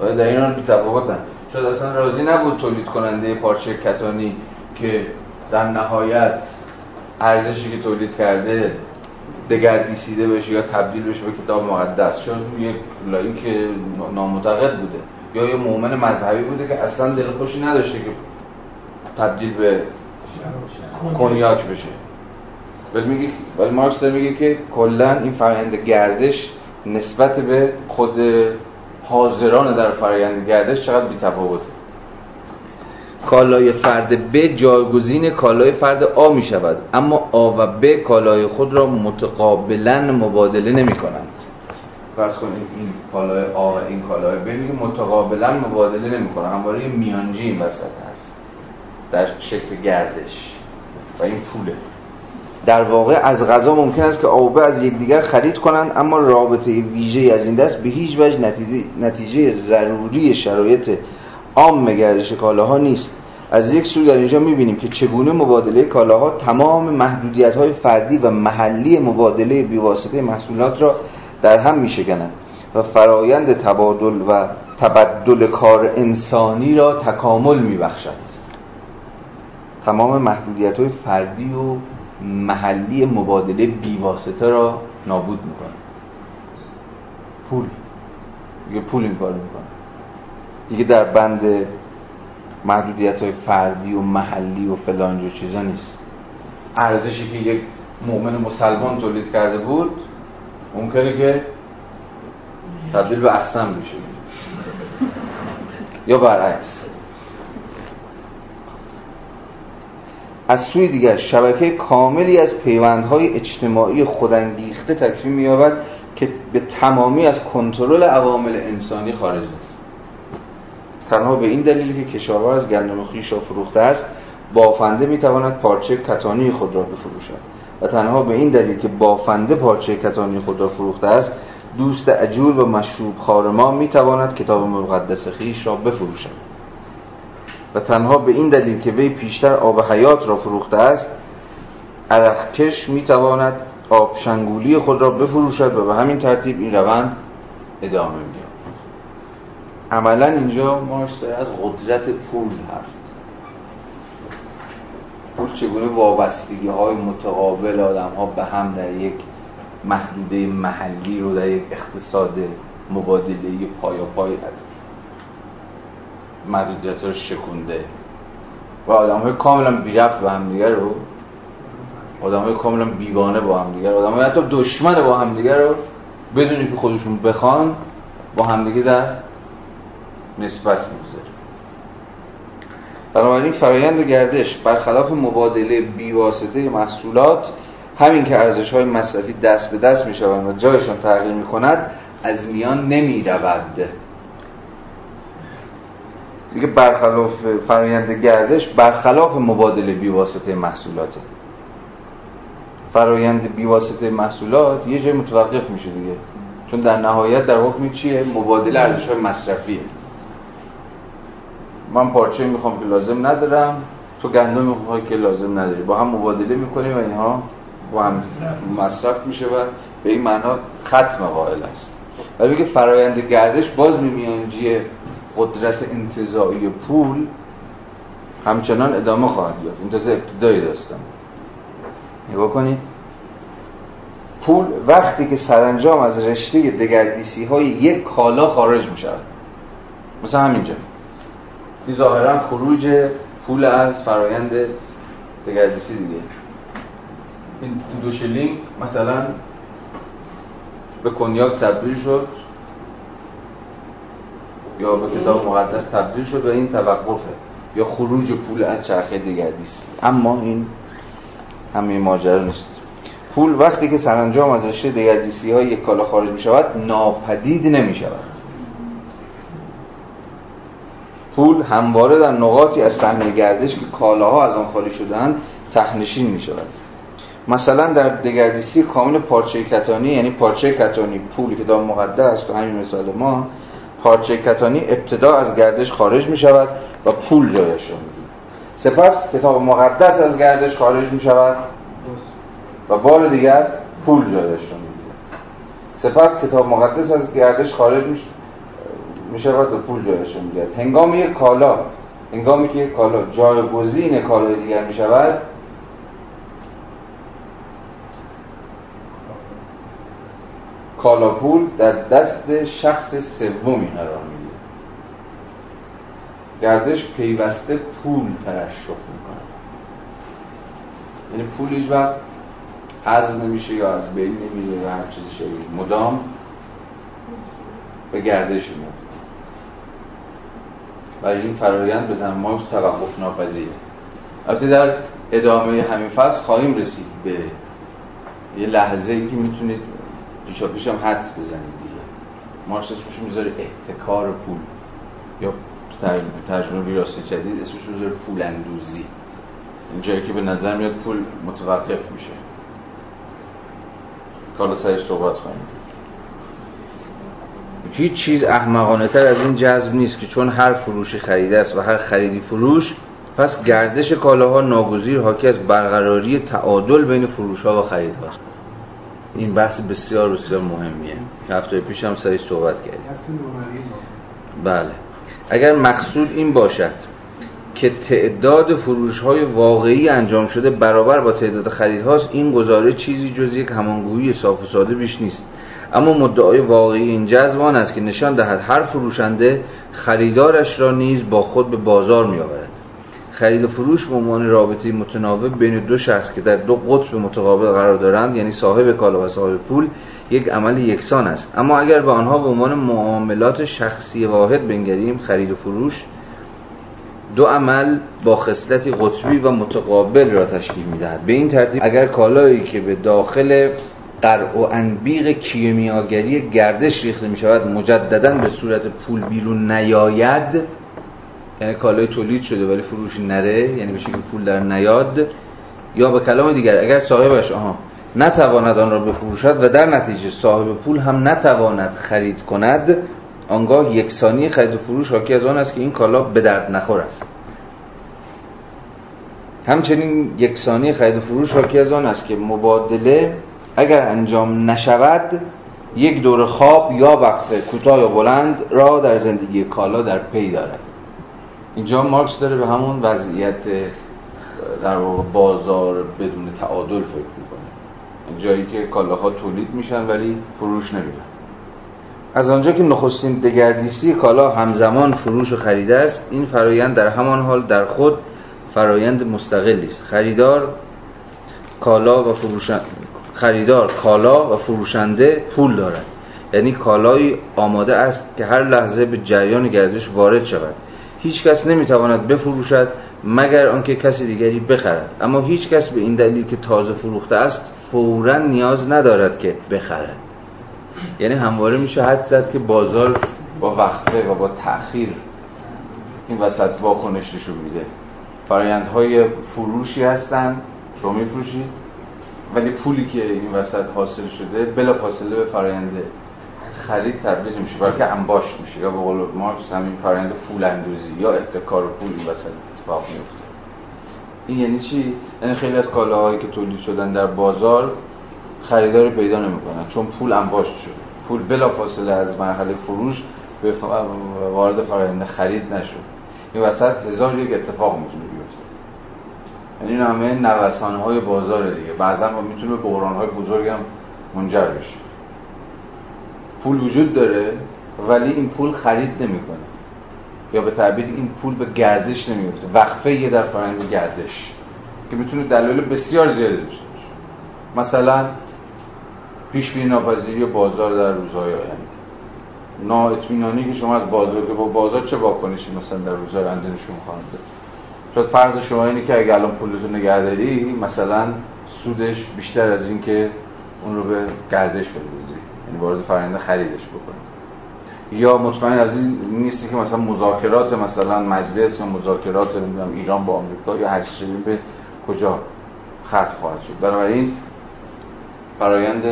S1: و در این حال بیتفاوتن. شاید اصلا راضی نبود تولید کننده پارچه کتانی که در نهایت ارزشی که تولید کرده دگردیسیده بشه یا تبدیل بشه به کتاب مقدس شاید یک که نامعتقد بوده یا یه مؤمن مذهبی بوده که اصلا دلخوشی نداشته که تبدیل به کنیاک بشه. ولی میگه ولی مارکس میگه که کلا این فرآیند گردش نسبت به خود حاضران در فرآیند گردش چقدر بی‌تفاوته کالای فرد ب جایگزین کالای فرد آ می شود. اما آ و ب کالای خود را متقابلا مبادله نمی کنند. فرض کنید این کالای آ و این کالای ب میگه متقابلا مبادله نمی کنند. همواره میانجی این وسط هست. در شکل گردش. و این پوله. در واقع از غذا ممکن است که آبه از یکدیگر خرید کنند اما رابطه ویژه از این دست به هیچ وجه نتیجه, نتیجه ضروری شرایط عام گردش کالاها نیست. از یک سو در اینجا می‌بینیم که چگونه مبادله کالاها تمام محدودیت های فردی و محلی مبادله بیواسطه محصولات را در هم میشکنند و فرایند تبادل و تبدل کار انسانی را تکامل میبخشد. تمام محدودیت های فردی و محلی مبادله بیواسطه را نابود می‌کنه. پول. دیگه پول این کار می‌کنه. دیگه در بند محدودیت های فردی و محلی و فلان چیزا نیست. ارزشی که یک مؤمن مسلمان تولید کرده بود ممکنه که تبدیل به احسن بشه. یا برعکس. از سوی دیگر شبکه کاملی از پیوندهای اجتماعی خودانگیخته تکفیم می‌یابد که به تمامی از کنترل عوامل انسانی خارج است. تنها به این دلیل که کشاورز گندم خیش را فروخته است بافنده می‌تواند پارچه کتانی خود را بفروشد. و تنها به این دلیل که بافنده پارچه کتانی خود را فروخته است دوست عجول و مشروب خار ما می‌تواند کتاب مقدس خیش را بفروشد. و تنها به این دلیل که وی پیشتر آب حیات را فروخته است عرقکش می‌تواند آب شنگولی خود را بفروشد و به همین ترتیب این روند ادامه میاد عملا اینجا مارکس از قدرت پول حرف پول چگونه وابستگی های متقابل آدم ها به هم در یک محدوده محلی رو در یک اقتصاد مبادله پایا پای محدودیت رو شکونده. و آدم های کاملا بی رفت به هم دیگر رو آدم های کاملا بیگانه با هم دیگر آدم های حتی دشمن با هم دیگر رو بدونی که خودشون بخوان با همدیگه در نسبت می‌گذاره بنابراین فرایند گردش برخلاف مبادله بیواسطه محصولات همین که ارزش های مصرفی دست به دست می شوند و جایشان تغییر می کند از میان نمی رود دیگه برخلاف فرایند گردش برخلاف مبادله بیواسطه محصولاته. فرایند بیواسطه محصولات یه جای متوقف میشه دیگه. چون در نهایت در حکم چیه؟ مبادله ارزش های مصرفیه. من پارچه می‌خوام که لازم ندارم تو گندم می‌خوای که لازم نداری. با هم مبادله می‌کنیم و اینها با هم مصرف میشه و به این معنا ختم قائل است. ولی بگه فرایند گردش باز میانجی قدرت انتظاعی پول همچنان ادامه خواهد یافت. این تازه ابتدایی داستان. نگاه کنید پول وقتی که سرانجام از رشته دگردیسی های یک کالا خارج می شود مثلا همینجا. این ظاهرا خروج پول از فرایند دگردیسی دیگه. این دو شلینگ مثلا به کنیاک تبدیل شد. یا به کتاب مقدس تبدیل شد و این توقفه. یا خروج پول از چرخه دگردیسی اما این همه ماجرا نیست. پول وقتی که سرانجام از رشته دگردیسی های یک کالا خارج می شود ناپدید نمی شود پول همواره در نقاطی از صحنه گردش که کالاها از آن خالی شدن تحنشین می شود مثلا در دگردیسی کامل پارچه کتانی یعنی پارچه کتانی پول که دام مقدس که همین مثال ما پارچه کتانی ابتدا از گردش خارج می شود و پول جایش را سپس کتاب مقدس از گردش خارج می شود و بار دیگر پول جایش را سپس کتاب مقدس از گردش خارج می شود و پول جایش می‌گیرد هنگام یک کالا هنگامی که کالا جایگزین کالای دیگر می شود کالا پول در دست شخص سومی قرار می‌گیره. گردش پیوسته پول ترشح می‌کنه. یعنی پول هیچ وقت حذف نمیشه یا از بین نمیره و هر چیزی شبیه مدام به گردش میفته و این فرایند به زمان توقف ناپذیره. البته در ادامه همین فصل خواهیم رسید به یه لحظه که می‌تونید پیشا پیش هم حدس بزنید دیگه. مارکس اسمش می‌ذاره احتکار پول. یا تو ترجمه ویراست جدید اسمش می‌ذاره پول اندوزی جایی که به نظر میاد پول متوقف میشه. کالا سرش صحبت کنیم هیچ چیز احمقانه تر از این جذب نیست که چون هر فروشی خریده است و هر خریدی فروش پس گردش کالاها ناگزیر حاکی از برقراری تعادل بین فروش ها و خرید هاست این بحث بسیار بسیار مهمیه. هفته پیش هم سریع صحبت کردیم. بله. اگر مقصود این باشد که تعداد فروش های واقعی انجام شده برابر با تعداد خریدهاست این گزاره چیزی جز یک همانگویی صاف و ساده بیش نیست. اما مدعای واقعی این جذبان است که نشان دهد هر فروشنده خریدارش را نیز با خود به بازار می آورد خرید و فروش به عنوان رابطه متناوب بین دو شخص که در دو قطب متقابل قرار دارند یعنی صاحب کالا و صاحب پول یک عمل یکسان است. اما اگر به آنها به عنوان معاملات شخصی واحد بنگریم خرید و فروش دو عمل با خصلتی قطبی و متقابل را تشکیل می‌دهد. به این ترتیب اگر کالایی که به داخل قرع و انبیق کیمیاگری گردش ریخته می شود مجددا به صورت پول بیرون نیاید یعنی کالای تولید شده ولی فروش نره یعنی به شکل پول در نیاد. یا به کلام دیگر اگر صاحبش آها نتواند آن را بفروشد و در نتیجه صاحب پول هم نتواند خرید کند آنگاه یکسانی خرید و فروش حاکی از آن است که این کالا به درد نخور است. همچنین یکسانی خرید و فروش حاکی از آن است که مبادله اگر انجام نشود یک دور خواب یا وقفه کوتاه یا بلند را در زندگی کالا در پی دارد. اینجا مارکس داره به همون وضعیت در واقع بازار بدون تعادل فکر می‌کنه. جایی که کالاها تولید میشن ولی فروش نمیرن از آنجا که نخستین دگردیسی کالا همزمان فروش و خریده است این فرایند در همان حال در خود فرایند مستقلی است. خریدار کالا و فروشنده خریدار کالا و فروشنده پول دارد. یعنی کالایی آماده است که هر لحظه به جریان گردش وارد شود. هیچ کس نمی‌تواند بفروشد مگر آنکه کسی دیگری بخرد. اما هیچ کس به این دلیل که تازه فروخته است فورا نیاز ندارد که بخرد. یعنی همواره میشه حد زد که بازار با وقفه و با تأخیر این وسط واکنش نشون میده. فرایندهای فروشی هستند شما میفروشید ولی پولی که این وسط حاصل شده بلا فاصله به فرایند خرید تبدیل میشه برای که انباشت میشه. یا به قول مارکس همین فرایند پول اندوزی یا ابتکار پول این وسط اتفاق میفته. این یعنی چی؟ یعنی خیلی از کالاهایی که تولید شدن در بازار خریداری پیدا نمی‌کنن چون پول انباشت شده. پول بلا فاصله از مرحله فروش به وارد فرآیند خرید نشد این وسط هزار یک اتفاق می‌تونه بیفته. یعنی این همه نوسان های بازار دیگه. بعضا می‌تونه بحران های بزرگ منجر بشه. پول وجود داره ولی این پول خرید نمی‌کنه. یا به تعبیر این پول به گردش نمیفته وقفه یه در فرآیند گردش. که می‌تونه دلایل بسیار زیادی داشته باشه. مثلا پیش بینی ناپذیری بازار در روزهای آینده. نااطمینانی که شما از بازار که با بازار چه واکنشی مثلا در روزهای آینده نشون خواهند داد؟ شاید فرض شما اینه که اگه الان پولتون نگهداری مثلا سودش بیشتر از این که اون رو به گردش بندازی. وارد فرآیند خریدش بکنی. یا مطمئن از این نیستی که مثلا مذاکرات مثلا مجلس یا مذاکرات ایران با آمریکا یا هر چیزی به کجا خط خواهد شد. بنابراین فرایند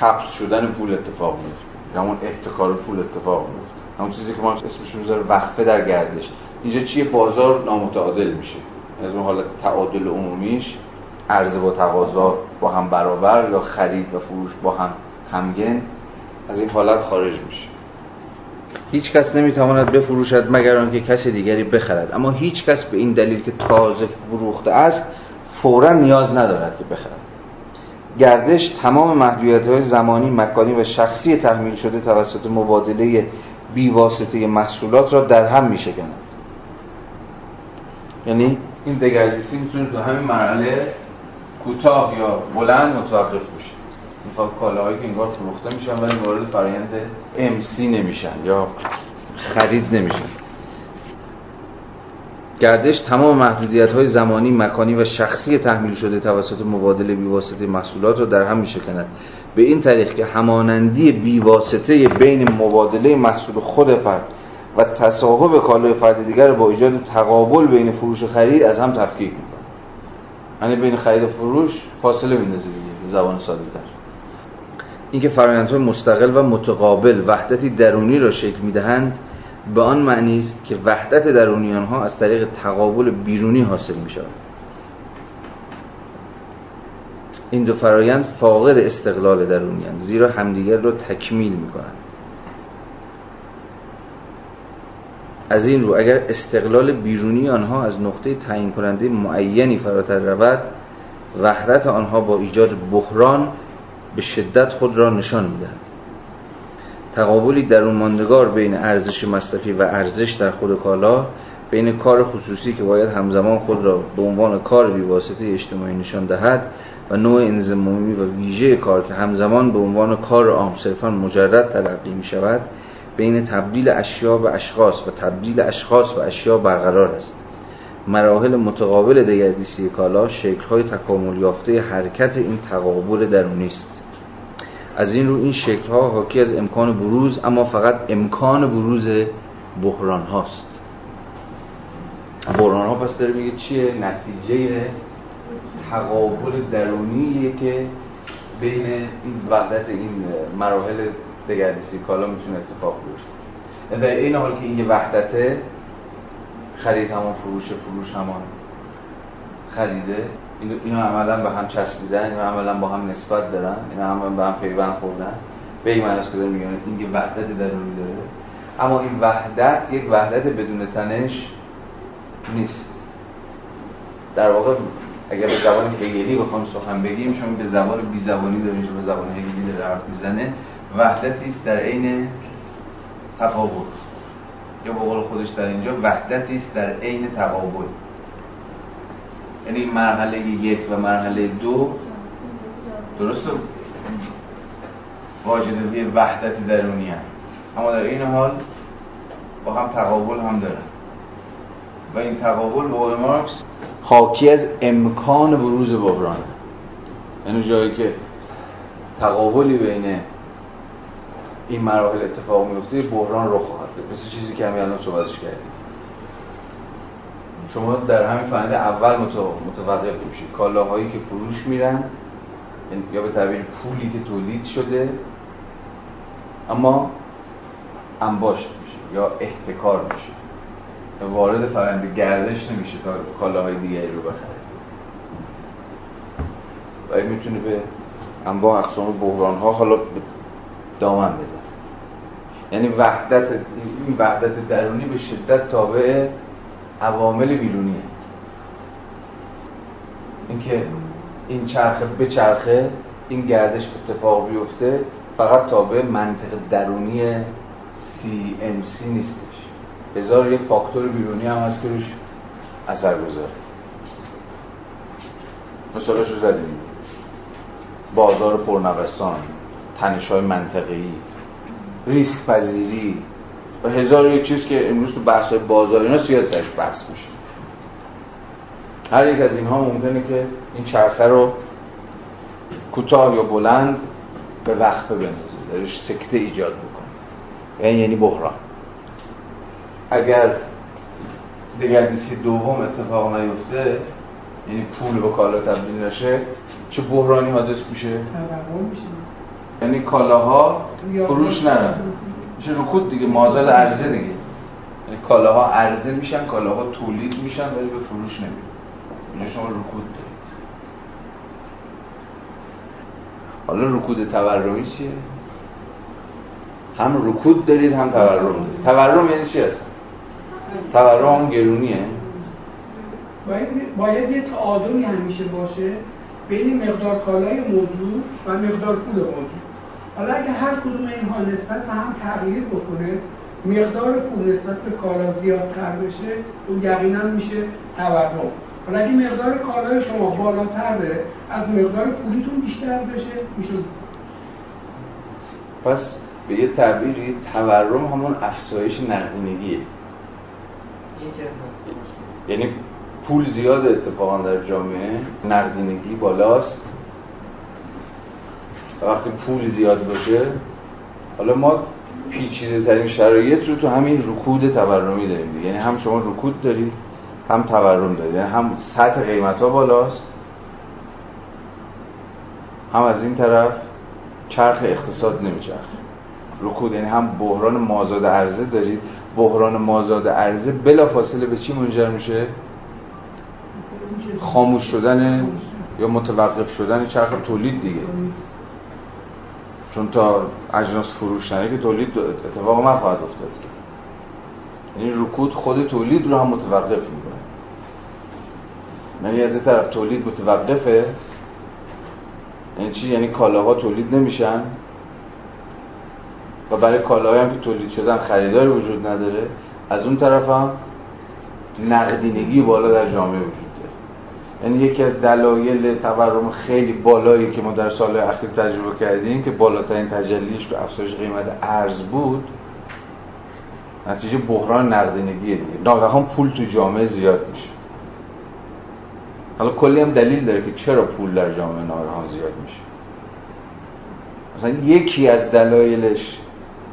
S1: حبس شدن پول اتفاق میفته همون احتکار پول اتفاق میفته همون چیزی که ما اسمش می‌ذاره وقفه در گردش. اینجا چیه بازار نامتعادل میشه. از اون حالت تعادل عمومیش عرضه با تقاضا با هم برابر یا خرید و فروش با هم همگن از این حالت خارج میشه. هیچ کس نمی‌تواند بفروشد مگر آنکه کسی دیگری بخرد. اما هیچ کس به این دلیل که تازه فروخته است فورا نیاز ندارد که بخرد. گردش تمام محدودیت های زمانی مکانی و شخصی تحمیل شده توسط مبادله بیواسطه محصولات را در هم می شکند یعنی این دگردیسی می‌تونه تو همین مرحله کوتاه یا بلند متوقف بشه می‌خواد کالاهایی که انگار فروخته میشن ولی وارد فرایند MC نمیشن یا خرید نمیشن. گردش تمام محدودیت های زمانی، مکانی و شخصی تحمیل شده توسط مبادله بیواسطه محصولات را در هم میشکند. به این طریق که همانندی بیواسطه بین مبادله محصول خود فرد و تصاحب کالای فرد دیگر با ایجاد تقابل بین فروش و خرید از هم تفکیک می‌کنه. یعنی بین خرید و فروش فاصله میندازه دیگه زبان ساده تر اینکه فرآیندهای مستقل و متقابل وحدتی درونی را شکل می‌دهند به آن معنی است که وحدت درونی آنها از طریق تقابل بیرونی حاصل می شود این دو فرایند فاقد استقلال درونی زیرا همدیگر را تکمیل می کنند از این رو اگر استقلال بیرونی آنها از نقطه تعیین کننده معینی فراتر رود وحدت آنها با ایجاد بحران به شدت خود را نشان می‌دهد. تقابلی درون ماندگار بین ارزش مصرفی و ارزش در خود کالا بین کار خصوصی که باید همزمان خود را به عنوان کار بیواسطه اجتماعی نشان دهد و نوع انزمامی و ویژه کار که همزمان به عنوان کار عام صرفا مجرد تلقی می شود بین تبدیل اشیا به اشخاص و تبدیل اشخاص به اشیا برقرار است. مراحل متقابل دگردیسی کالا شکل‌های تکامل یافته حرکت این تقابل درونی است. از این رو این شکل ها حاکی از امکان بروز اما فقط امکان بروز بحران هاست بحران ها پس داره میگه چیه؟ نتیجه تقابل درونیه که بین این وحدت این مراحل دگردیسی کالا می‌تونه اتفاق بیفته. در این حال که این یه وحدته خرید همان فروش فروش همان خریده. اینا عملا به هم چسبیدن اینا عملا با هم نسبت دارن اینا هم به هم پیوند خوردن. به این معنی که میگن این یه وحدت درونی داره. اما این وحدت یک وحدت بدون تنش نیست. در واقع اگر به زبان هگلی بخوام سخن بگیم چون به زبان بی زبانی داریم به زبان هگلی داره حرف می‌زنه وحدتی است در عین تفاوت. یا به قول خودش در اینجا وحدتی است در عین تقابل. یعنی مرحله یک و مرحله دو. درست واجد وحدت درونی هم. اما در این حال با هم تقابل هم دارن. و این تقابل به مارکس حاکی از امکان بروز بحران. یعنی جایی که تقابلی بین این مراحل اتفاق میفته بحران رخ خواهد داد. مثل چیزی که همین الان صحبتش کردیم. شما در همین فنده اول متوقف میشید. کالاهایی که فروش میرن یعنی یا به تعبیر پولی که تولید شده اما انباشت میشه یا احتکار میشه. وارد فرنده گردش نمیشه تا کالاهای دیگری رو بخره و این می‌تونه به انواع اقسام بحران ها حالا دامن بزن. یعنی وحدت این وحدت درونی به شدت تابع عوامل بیرونیه. اینکه این چرخه به چرخه این گردش اتفاق بیفته فقط تابع منطق درونی سی ام سی نیستش. هزار یک فاکتور بیرونی هم هست که روش اثر گذاره. مثالش رو زدیم. بازار پرنوستان. تنش های منطقی ریسک پذیری و هزار یک چیز که امروز تو بحث های بازار اینا سیاد سرش بحث میشه. هر یک از اینها ممکنه که این چرخه رو کوتاه یا بلند به وقت بندازه درش سکته ایجاد بکنه. یعنی یعنی بحران. اگر دگردیسی دوم اتفاق نیفته یعنی پول به کالا تبدیل نشه چه بحرانی حادث میشه؟ یعنی کالاها فروش نرن میشه رکود دیگه مازاد عرضه دیگه. یعنی کالاها عرضه میشن کالاها تولید میشن ولی به فروش نمیره اینجا شما رکود دارید. حالا رکود تورمی چیه؟ هم رکود دارید هم تورم دارید. تورم یعنی چی هست؟ تورم گرونیه.
S2: باید, باید یه تعادلی همیشه باشه بین مقدار کالای موجود و مقدار پول موجود. حالا اگه هر کدوم اینها نسبت به هم تغییر بکنه مقدار پول نسبت به کالا زیادتر بشه اون یقینا میشه تورم. حالا اگه مقدار کالای شما بالاتر بره از مقدار پولیتون بیشتر بشه میشه.
S1: پس به یه تعبیری تورم همون افزایش نقدینگیه. یعنی پول زیاد اتفاقا در جامعه نقدینگی بالاست. و وقتی پول زیاد باشه حالا ما پیچیده ترین شرایط رو تو همین رکود تورمی داریم یعنی هم شما رکود دارید هم تورم دارید. یعنی هم سطح قیمت ها بالاست هم از این طرف چرخ اقتصاد نمیچرخ رکود یعنی هم بحران مازاد عرضه دارید. بحران مازاد عرضه بلا فاصله به چی منجر میشه؟ خاموش شدن یا متوقف شدن چرخ تولید دیگه. چون تا اجناس فروش که تولید اتفاق نخواهد افتاد. یعنی رکود خود تولید رو هم متوقف می‌کنه. یعنی از این طرف تولید متوقفه. یعنی چی؟ یعنی کالاها تولید نمیشن. و برای کالاهایی هم که تولید شدن خریداری وجود نداره. از اون طرف هم نقدینگی بالا در جامعه وجود یعنی یکی از دلایل تورم خیلی بالایی که ما در سال اخیر تجربه کردیم که بالاترین تجلیش تو افزایش قیمت ارز بود نتیجه بحران نقدینگی دیگه. ناگهان پول تو جامعه زیاد میشه. حالا کلی هم دلیل داره که چرا پول در جامعه ناگهان زیاد میشه. مثلا یکی از دلایلش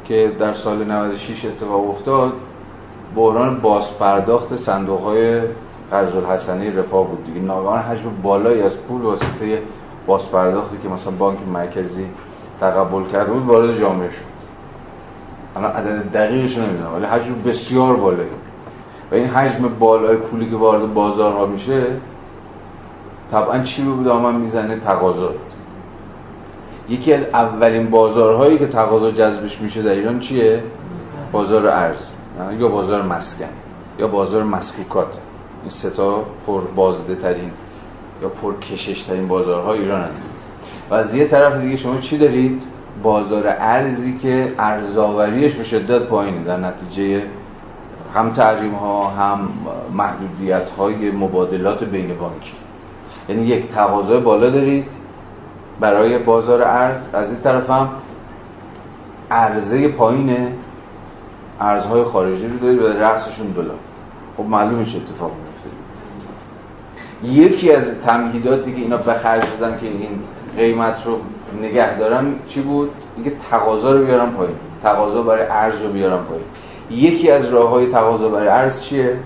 S1: که در سال 96 اتفاق افتاد بحران بازپرداخت صندوق های قرض الحسنه رفاه بود دیگه. ناگهان حجم بالایی از پول واسطه بازپرداختی که مثلا بانک مرکزی تقبل کرده بود وارد جامعه شد. الان عدد دقیقش نمی‌دونم ولی حجم بسیار بالایی. و این حجم بالای پولی که وارد بازارها میشه طبعا چی رو به دامن می‌زنه تقاضا. یکی از اولین بازارهایی که تقاضا جذبش میشه در ایران چیه؟ بازار ارز. یا بازار مسکن یا بازار مسکوکات. این ستا پر بازده ترین یا پر کشش ترین بازارهای ایران هست و از یه طرف دیگه شما چی دارید؟ بازار ارزی که ارزاوریش به شدت پایینه. در نتیجه هم تحریم ها هم محدودیت های مبادلات بین بانکی. یعنی یک تقاضای بالا دارید برای بازار ارز. از این طرف هم عرضه پایینه. ارزهای خارجی رو دارید و رأسشون دلار. خب معلومه چه اتفاق میفته یکی از تمهیداتی که اینا به خرج دادن که این قیمت رو نگه دارن چی بود؟ اینکه تقاضا رو بیارن پایین. تقاضا برای ارز رو بیارن پایین. یکی از راه های تقاضا برای ارز چیه؟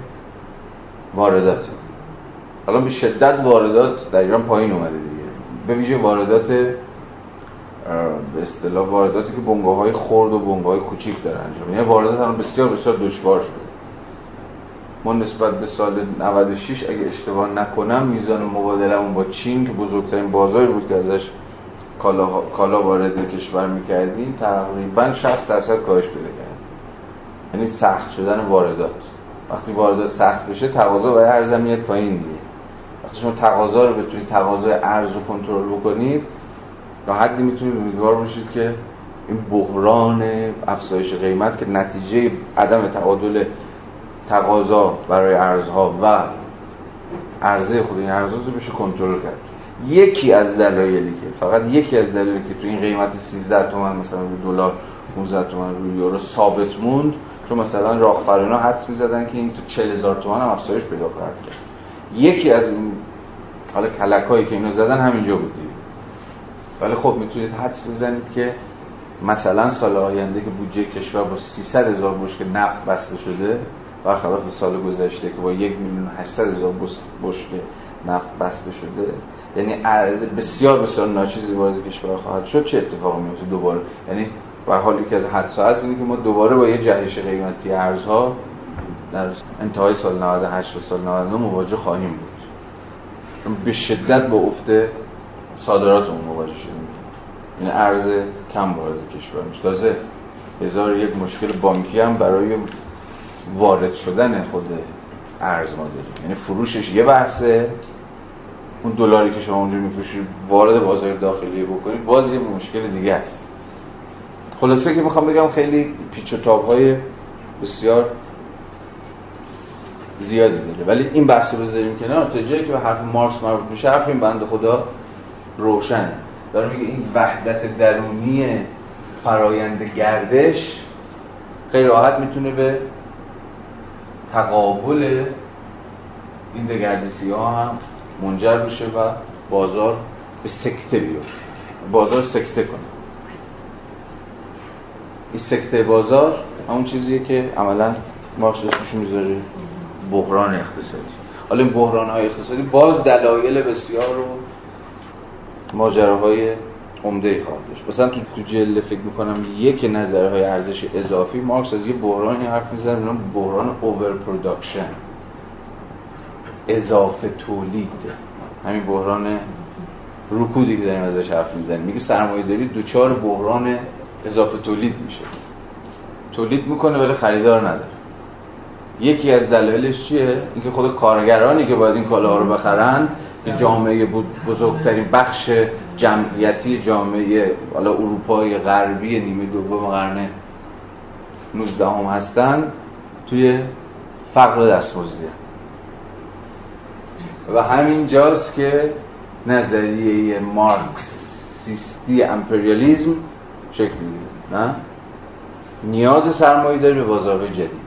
S1: واردات. الان به شدت واردات در ایران پایین اومده دیگه. به ویژه واردات به اصطلاح وارداتی که بنگاه های خرد و بنگاه های کوچیک داره انجام یعنی واردات الان بسیار بسیار دشوار شده. ما نسبت به سال 96 اگه اشتباه نکنم میزان مبادلمون با چین که بزرگترین بازاری بود که ازش کالا, کالا وارد کشور می‌کردیم تقریبا 60 درصد کاهش پیدا کرد. یعنی سخت شدن واردات. وقتی واردات سخت بشه تقاضا برای هر زمینیت پایین دیگه وقتی شما تقاضا رو بتونید تقاضای ارز رو کنترل بکنید راحتی می‌تونید امیدوار باشید که این بحران افزایش قیمت که نتیجه عدم تعادل تقاضا برای ارزها و عرضه خود این ارزها رو بشه کنترل کرد. یکی از دلایلی که فقط یکی از دلایلی که تو این قیمت 13 تومن مثلا روی دلار 15 تومن روی یورو ثابت موند چون مثلا راهفرانا حدس می‌زدن که این تو 40 هزار تومن هم افزایش پیدا خواهد کرد. یکی از این حالا کلکایی که اینو زدن همینجا بود ولی خب می‌تونید حدس بزنید که مثلا سال آینده که بودجه کشور با 300 هزار بشک نفت بسته شده برخلاف سال گذشته که با یک میلیون 800 هزار بشک نفت بسته شده یعنی عرضه بسیار بسیار ناچیزی وارد کشور خواهد شد. چه اتفاقی میفته دوباره. یعنی به حالی که از حدسا هست اینه که ما دوباره با یه جهش قیمتی ارزها در انتهای سال 98 و سال 99 مواجه خواهیم بود. چون به شدت با افت صادرات اون مواجه شدیم. این یعنی ارز کم وارد کشور میشه. تازه هزار یک مشکل بانکی هم برای وارد شدن خود ارز ما داریم. یعنی فروشش یه بحثه. اون دلاری که شما اونجا میفروشید وارد بازار داخلی بکنید باز یه مشکل دیگه است. خلاصه که می‌خوام بگم خیلی پیچ و تاب های بسیار زیادی داره. ولی این بحث رو بذاریم کنار. تا جایی که به حرف مارکس مربوط میشه حرف این بند خدا روشنه. داره میگه این وحدت درونی فرایند گردش خیلی راحت می‌تونه به تقابل این دگردیسی ها هم منجر بشه و بازار به سکته بیفته. بازار سکته کنه. این سکته بازار همون چیزیه که عملا مارکس اسمش می‌ذاره بحران اقتصادی. حالا این بحران های اقتصادی باز دلایل بسیار و ماجراهای عمده خواهد داشت. مثلا تو تو جلد فکر می‌کنم یک نظریه‌های ارزش اضافی مارکس از یه بحرانی حرف می‌زنه به بحران overproduction اضافه تولید. همین بحران رکودی که داریم ازش حرف می‌زنیم. میگه سرمایه داری دچار بحران اضافه تولید میشه. تولید می‌کنه ولی خریدار نداره. یکی از دلایلش چیه؟ اینکه خود کارگرانی که باید این کالاها رو بخرن جامعه بزرگترین بخش جمعیتی جامعه حالا اروپای غربی نیمه دوم قرن 19 هم هستن توی فقر دستمزدی و همین جاست که نظریه مارکسیستی امپریالیزم شکل می‌گیره نه؟ نیاز سرمایه داری به بازارهای جدید.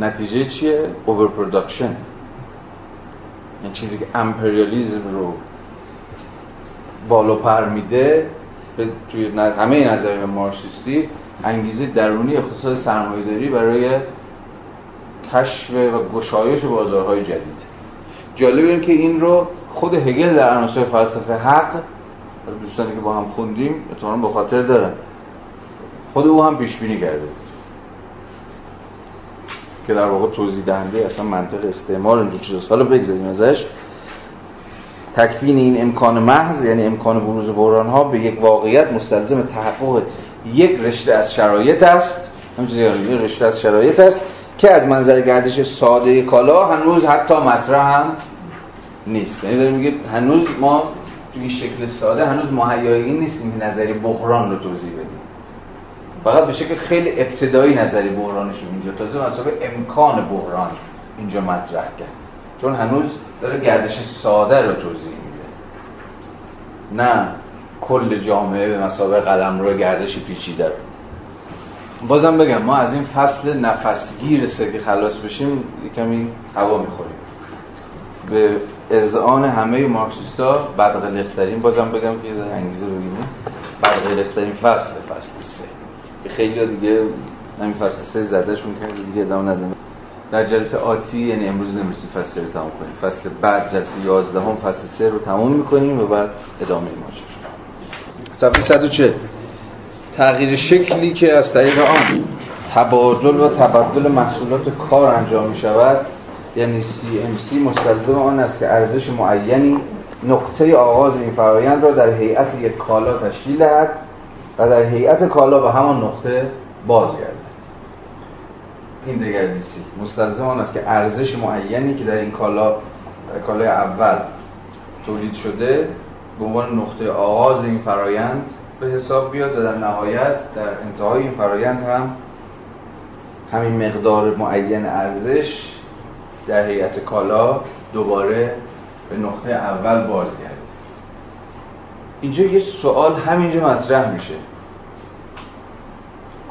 S1: نتیجه چیه؟ overproduction این چیزی که امپریالیزم رو بال و پر میده توی همه نظریه مارکسیستی انگیزه درونی اقتصاد سرمایه‌داری برای کشف و گشایش بازارهای جدید. جالب این که این رو خود هگل در عناصر فلسفه حق دوستانی که با هم خوندیم اتفاقا به خاطر دارن. خود او هم پیش بینی کرده که در واقع توضیح دهنده اصلا منطق استعمار اینجور چیزاست. حالا بگذاریم ازش. تکفین این امکان محض یعنی امکان بروز بحران ها به یک واقعیت مستلزم تحقق یک رشته از شرایط است. همچنین رشته از شرایط است که از منظر گردش ساده کالا هنوز حتی مطرح هم نیست. یعنی داریم میگه هنوز ما توی شکل ساده هنوز مهیایی نیستیم نظری بحران رو توضیح بدیم. فقط به شکل خیلی ابتدایی نظری بحرانش اینجا تازه مسابقه امکان بحران اینجا مطرح کرد. چون هنوز داره گردش ساده رو توضیح میده. نه کل جامعه به مسابقه قلم رو گردش پیچیده رو. بازم بگم ما از این فصل نفسگیر که خلاص بشیم کمی هوا می‌خوریم. به اذعان همه مارکسیستا بعد قلقترین بازم بگم که انگیزه بعد قلقترین فصل فصل سه. خیلی دیگه همین فصل سه زدهشون کرد دیگه ادامه ندن در جلسه آتی یعنی امروز نمی‌رسیم فصل رو تمام کنیم. فصل بعد جلسه 11 هم فصل سه رو تمام می‌کنیم و بعد ادامه ماجرا. صفحه 140 تغییر شکلی که از طریق آن تبادل و تبدل محصولات کار انجام می شود یعنی CMC مستلزم آن است که ارزش معینی نقطه آغاز این فرایند را در هیئت یک کالا تشکیل دهد. و در هیئت کالا به همان نقطه بازگردد. این دگردیسی. مستلزم آن است که ارزش معینی که در این کالا در کالای اول تولید شده به عنوان نقطه آغاز این فرایند به حساب بیاد و در نهایت در انتهای این فرایند هم همین مقدار معین ارزش در هیئت کالا دوباره به نقطه اول بازگرده. اینجا یه سوال همینجا مطرح میشه.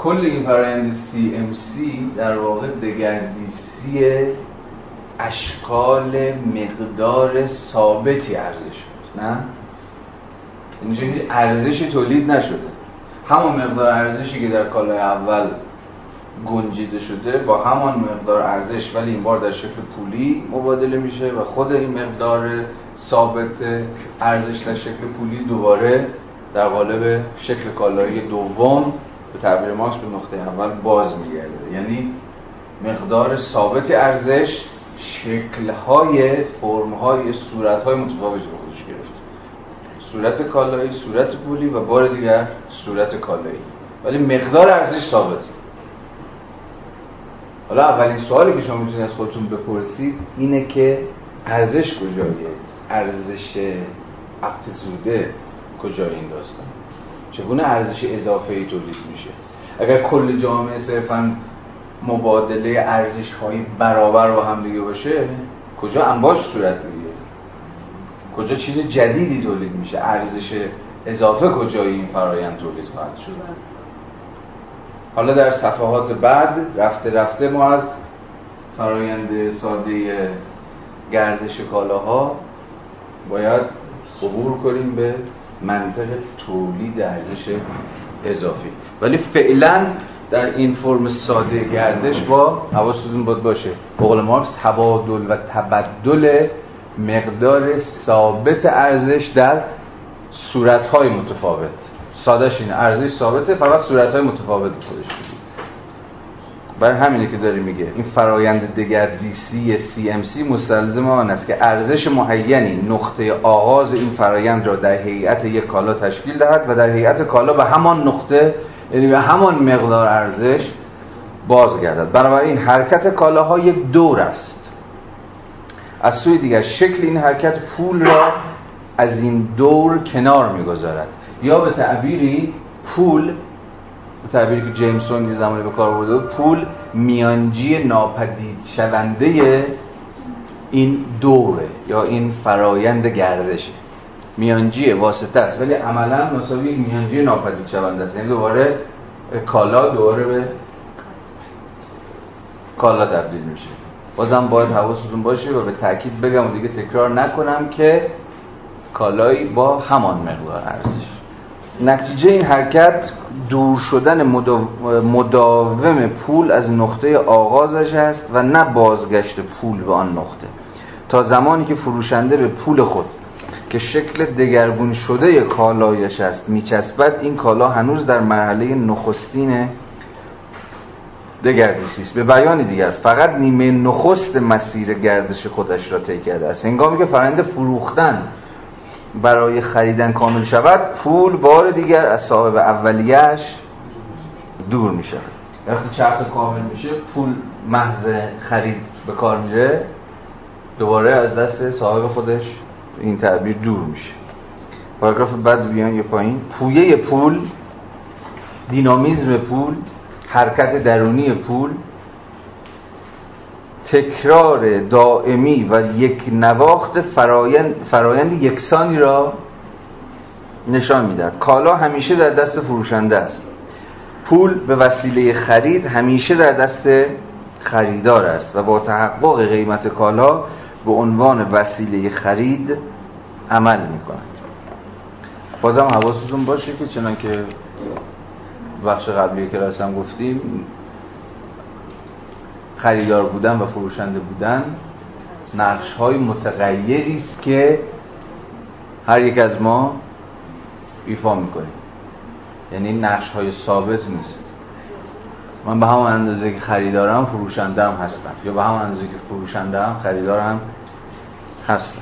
S1: کل این فرایند CMC در واقع دگردیسی اشکال مقدار ثابتی ارزش بود نه؟ اینجا ارزشی تولید نشده. همون مقدار ارزشی که در کالای اول گنجیده شده با همان مقدار ارزش ولی این بار در شکل پولی مبادله میشه و خود این مقدار ثابت ارزش در شکل پولی دوباره در قالب شکل کالایی دوم به تعبیر ماکس به نقطه اول باز میگرده یعنی مقدار ثابت ارزش شکلهای فرمهای صورتهای متفاوتی به خودش گرفت. صورت کالایی صورت پولی و بار دیگر صورت کالایی. ولی مقدار ارزش ثابته. حالا اولین سوالی که شما می‌تونید از خودتون بپرسید اینه که ارزش کجایه ارزش افزوده کجای این داستان؟ چگونه ارزش اضافه ای تولید میشه؟ اگر کل جامعه صرفا مبادله ارزش های برابر با هم دیگه باشه کجا انباش صورت می‌گیره؟ کجا چیز جدیدی تولید میشه؟ ارزش اضافه کجای این فرایند تولید خواهد شد؟ حالا در صفحات بعد رفته رفته ما از فرایند ساده گردش کالاها باید عبور کنیم به منطق تولید ارزش اضافی. ولی فعلا در این فرم ساده گردش با حواستون باید باشه. بقول مارکس تبادل و تبدل مقدار ثابت ارزش در صورتهای متفاوت. سادش اینه ارزش ثابته فقط صورتهای متفاوت خودش. برای همینه که داری میگه. این فرایند دگردیسی CMC مستلزم آن است که ارزش معینی نقطه آغاز این فرایند را در هیئت یک کالا تشکیل دهد و در هیئت کالا به همان نقطه یعنی به همان مقدار ارزش بازگردد. بنابراین حرکت کالاها یک دور است. از سوی دیگر شکل این حرکت پول را از این دور کنار می‌گذارد. یا به تعبیری پول تعبیری که جیمسون یه زمانی به کار برده پول میانجی ناپدید شونده این دوره یا این فرایند گردشه میانجی واسطه است ولی عملا مساوی میانجی ناپدید شونده است. یعنی دوباره کالا دوباره به کالا تبدیل میشه. بازم باید حواستون باشه و به تاکید بگم و دیگه تکرار نکنم که کالایی با همان مقدار ارزش نتیجه این حرکت دور شدن مداوم پول از نقطه آغازش است و نه بازگشت پول به آن نقطه. تا زمانی که فروشنده به پول خود که شکل دگرگون شده کالایش است میچسبد این کالا هنوز در مرحله نخستین دگردیسی است. به بیان دیگر فقط نیمه نخست مسیر گردش خودش را طی کرده است. هنگامی که فرنده فروختن برای خریدن کامل شود پول بار دیگر از صاحب اولیش دور می شود وقتی چرخ کامل میشه پول محض خرید به کار میره دوباره از دست صاحب خودش این تعبیر دور میشه. پاراگراف بعد بیان یه پایین. پویه پول دینامیزم پول حرکت درونی پول تکرار دائمی و یک نواخت فرایند, فرایند یکسانی را نشان می‌دهد. کالا همیشه در دست فروشنده است. پول به وسیله خرید همیشه در دست خریدار است و با تحقق قیمت کالا به عنوان وسیله خرید عمل می کند بازم حواستون باشه که چنان که بخش قبلی کلاس هم گفتیم خریدار بودن و فروشنده بودن نقش های متغیری است که هر یک از ما ایفا می‌کنیم. یعنی نقش های ثابت نیست. من به همون اندازه که خریدارم فروشنده هم هستم. یا به همون اندازه که فروشنده هم خریدارم هستم.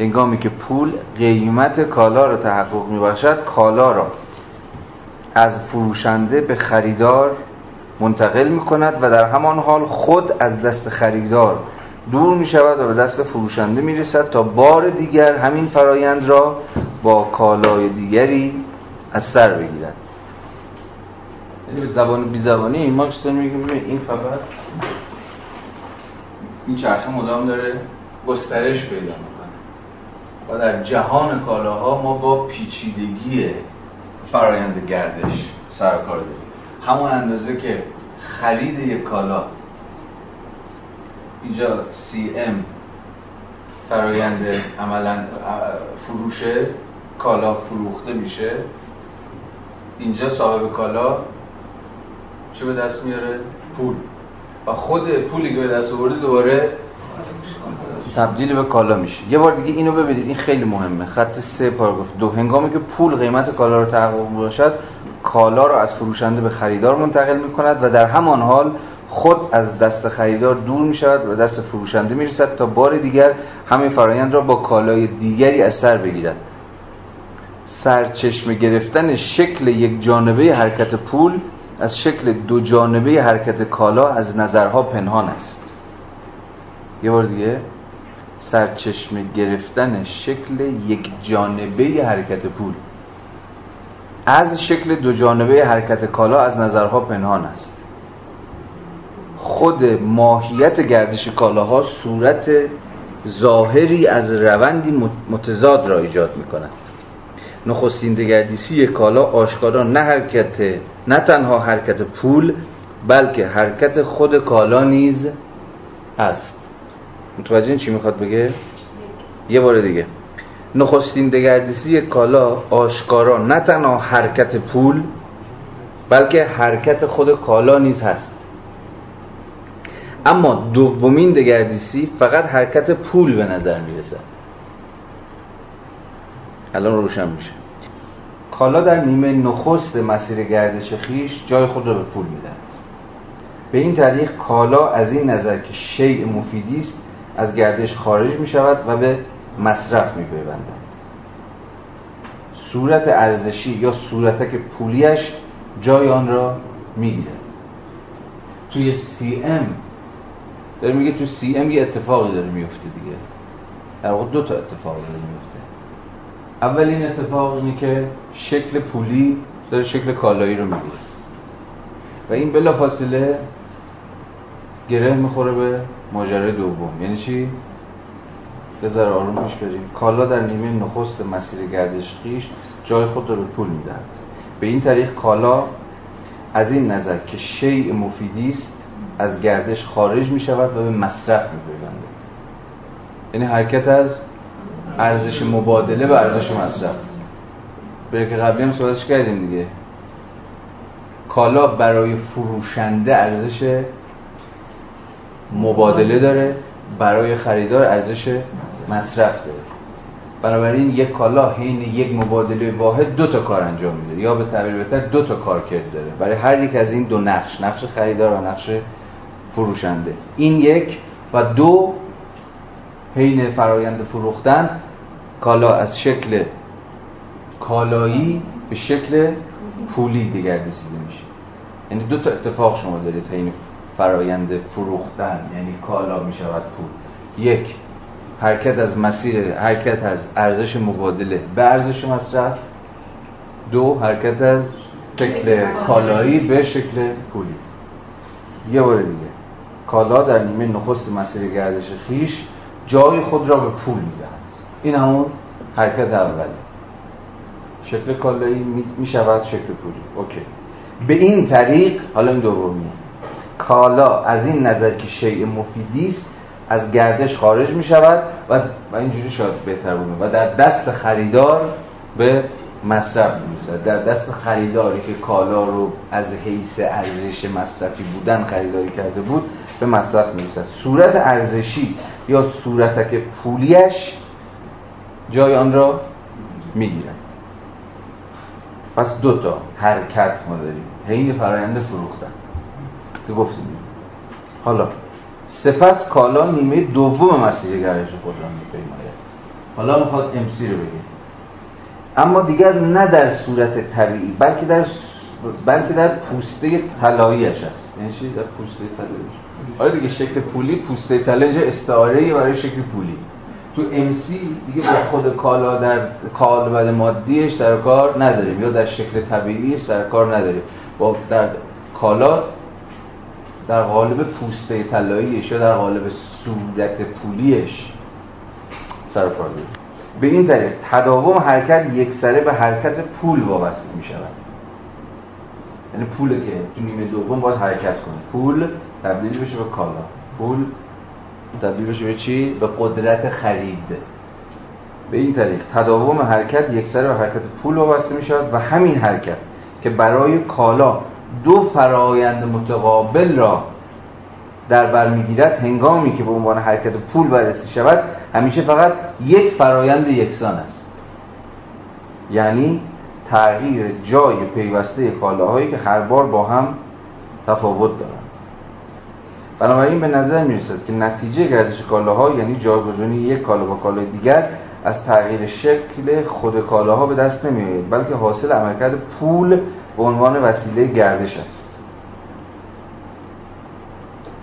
S1: هنگامی که پول قیمت کالا را تحقق میبخشد کالا را از فروشنده به خریدار منتقل می کند و در همان حال خود از دست خریدار دور می شود و به دست فروشنده می رسد تا بار دیگر همین فرایند را با کالای دیگری از سر بگیرد. یعنی به زبان بی زبانی مارکس میگه این فقط این چرخه مدام داره گسترش پیدا می‌کنه. و در جهان کالاها ما با پیچیدگی فرایند گردش سرکار داریم. همون اندازه که خرید یک کالا. اینجا ام فرایند عملا فروش کالا فروخته میشه. اینجا صاحب کالا چه به دست میاره؟ پول. و خود پولی که به دست آورده دوباره تبدیل به کالا میشه. یه بار دیگه اینو ببینید این خیلی مهمه. خط سه پاراگراف. دو هنگامی که پول قیمت کالا رو تحقق باشد کالا را از فروشنده به خریدار منتقل می کند و در همان حال خود از دست خریدار دور می شود و دست فروشنده می رسد تا بار دیگر همین فرایند را با کالای دیگری از سر بگیرد. سرچشمه گرفتن شکل یک جانبه حرکت پول از شکل دو جانبه حرکت کالا از نظرها پنهان است. یه بار دیگه سرچشمه گرفتن شکل یک جانبه حرکت پول. از شکل دو جانبه حرکت کالا از نظرها پنهان است. خود ماهیت گردش کالاها صورت ظاهری از روندی متضاد را ایجاد می کند نخستین دگردیسی کالا آشکارا نه حرکت نه تنها حرکت پول بلکه حرکت خود کالا نیز است. متوجه چی می‌خواد بگه؟ یه بار دیگه. نخستین دگردیسی کالا آشکارا نه تنها حرکت پول بلکه حرکت خود کالا نیز هست. اما دومین دگردیسی فقط حرکت پول به نظر می‌رسد. الان روشن میشه. کالا در نیمه نخست مسیر گردش خیش جای خود را به پول می‌دهد. به این طریق کالا از این نظر که شیء مفیدی است از گردش خارج می شود و به مصرف می صورت ارزشی یا صورتک پولیش جای آن را می‌گیره. توی سی ام داره میگه تو سی ام یه اتفاقی داره میفته دیگه. در واقع دو تا اتفاق داره میفته اولین اتفاق اینه که شکل پولی داره شکل کالایی رو می‌گیره. و این بلا فاصله گره می‌خوره به ماجرای دوم. یعنی چی؟ بذار آروم پیش بریم. کالا در نیمه نخست مسیر گردش خیش جای خود را به پول می‌دهد. به این طریق کالا از این نظر که شیء مفیدی است از گردش خارج می شود و به مصرف می یعنی حرکت از ارزش مبادله به ارزش مصرف. که قبلی هم صحبتش کردیم دیگه. کالا برای فروشنده ارزش مبادله داره. برای خریدار ارزش مصرف داره. بنابراین یک کالا حین یک مبادله واحد دو تا کار انجام میده. یا به تعبیر بهتر دو تا کار کرد داره. برای هر یک از این دو نقش نقش خریدار و نقش فروشنده. این یک و دو حین فرایند فروختن کالا از شکل کالایی به شکل پولی دگردیسیده میشه. یعنی دو تا اتفاق شما دارید حین فرایند فروختن یعنی کالا می‌شود پول. یک حرکت از مسیر حرکت از ارزش مبادله به ارزش مصرف. دو حرکت از شکل کالایی به شکل پولی. یه بار دیگه. کالا در نیمه نخست مسیر گردش خیش جای خود را به پول می‌دهد. این همون حرکت اوله شکل کالایی می شود شکل پولی. اوکی. به این طریق حالا این دومی کالا از این نظر که شیء مفیدی است از گردش خارج می شود و, و اینجوری شاید بهتر بود. و در دست خریدار به مصرف می در دست خریداری که کالا رو از حیث ارزش مصرفی بودن خریداری کرده بود به مصرف می صورت ارزشی یا صورتک پولیش جای آن را می گیرد پس دو تا حرکت ما داریم. حین فرایند فروختن. که گفتیم. حالا سپس کالا نیمه دوم مسیر گردش خود را میپیماید. حالا می‌خواد امسی رو بگیم. اما دیگر نه در صورت طبیعی بلکه در بلکه در پوسته طلاییش است. یعنی چی؟ در پوسته طلاییش آره دیگه شکل پولی پوسته طلایی اینجا استعاره برای شکل پولی. تو امسی دیگه با خود کالا در کالبد مادیش سر کار نداریم یا در شکل طبیعی سر کار نداریم. با در کالا در قالب پوسته طلاییش یا در قالب صورت پولیش سر به این طریق تداوم حرکت یک سره به حرکت پول وابسته می شود یعنی پول که تو نیمه دوم باید حرکت کنه. پول تبدیل بشه به کالا. پول تبدیل بشه به چی؟ به قدرت خرید. به این طریق تداوم حرکت یک سره به حرکت پول وابسته می شود و همین حرکت که برای کالا دو فرایند متقابل را در بر می‌گیرد هنگامی که به عنوان حرکت پول بررسی شود همیشه فقط یک فرایند یکسان است. یعنی تغییر جای پیوسته کالاهایی که هر بار با هم تفاوت دارند. بنابراین به نظر می رسد که نتیجه گردش کالاها یعنی جایگزینی یک کالا با کالای دیگر از تغییر شکل خود کالاها به دست نمی بلکه حاصل عملکرد پول به عنوان وسیله گردش است.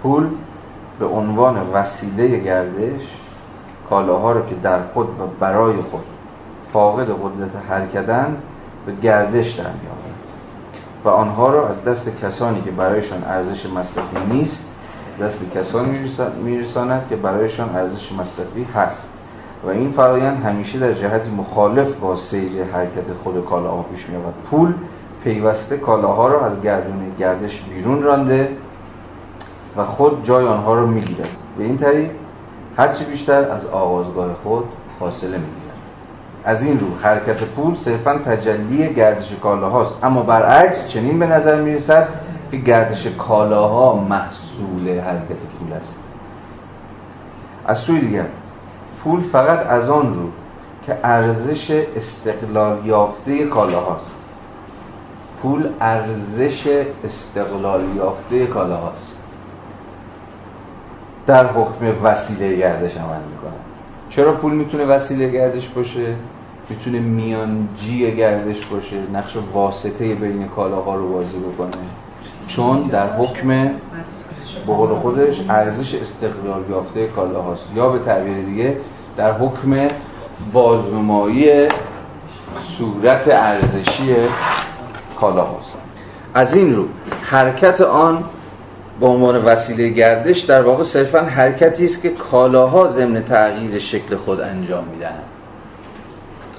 S1: پول به عنوان وسیله گردش کالاها را که در خود و برای خود فاقد قدرت حرکتند به گردش در میآورد و آنها را از دست کسانی که برایشان ارزش مصرفی نیست دست کسانی میرساند که برایشان ارزش مصرفی هست. و این فرایند همیشه در جهت مخالف با سیر حرکت خود کالاها پیش می‌رود پول پیوسته کالاها را از گردون گردش بیرون رانده و خود جای آنها را می‌گیرد. به این طریق هرچی بیشتر از آغازگاه خود فاصله می‌گیرد. از این رو حرکت پول صرفا تجلی گردش کالاهاست. اما برعکس چنین به نظر می‌رسد که گردش کالاها محصول حرکت پول است. از سوی دیگر پول فقط از آن رو که ارزش استقلال یافته کالاهاست. پول ارزش استقلال یافته کالاهاست. در حکم وسیله گردش عمل می‌کنه. چرا پول می‌تونه وسیله گردش باشه؟ می‌تونه میانجی گردش باشه نقش واسطه بین کالاها رو بازی بکنه. چون در حکم به خودش ارزش استقلال یافته کالاهاست. یا به تعبیر دیگه در حکم بازنمایی صورت ارزشی کالاهاست از این رو حرکت آن به عنوان وسیله گردش در واقع صرفا حرکتی است که کالاها ضمن تغییر شکل خود انجام میدن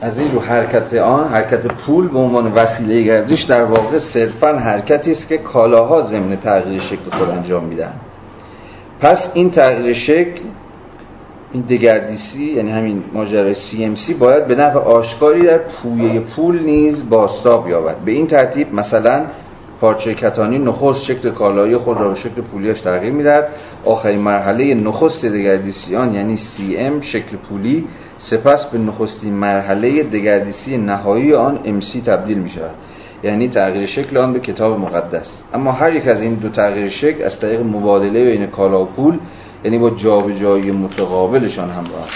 S1: از این رو حرکت آن حرکت پول به عنوان وسیله گردش در واقع صرفا حرکتی است که کالاها ضمن تغییر شکل خود انجام میدن پس این تغییر شکل این دگردیسی یعنی همین ماجرای CMC باید به نفع آشکاری در پویه پول نیز باستاب یابد. به این ترتیب مثلا پارچه کتانی نخست شکل کالایی خود را به شکل پولیش تغییر می‌دهد. آخرین مرحله نخست دگردیسی آن یعنی CM شکل پولی سپس به نخستین مرحله دگردیسی نهایی آن MC تبدیل می شود یعنی تغییر شکل آن به کتاب مقدس. اما هر یک از این دو تغییر شکل از طریق مبادله بین کالا و پول یعنی با جابجایی متقابلشان همراه.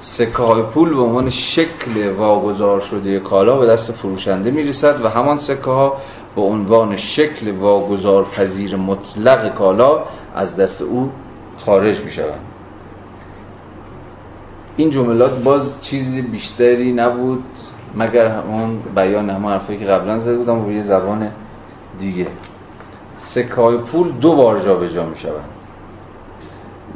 S1: سکه های پول به عنوان شکل واگذار شده کالا به دست فروشنده می رسد و همان سکه ها به عنوان شکل واگذار پذیر مطلق کالا از دست او خارج می شود این جملات باز چیزی بیشتری نبود مگر همون بیان همون حرفی که قبلا زده بودم و یه زبان دیگه. سکه های پول دو بار جابجا می شود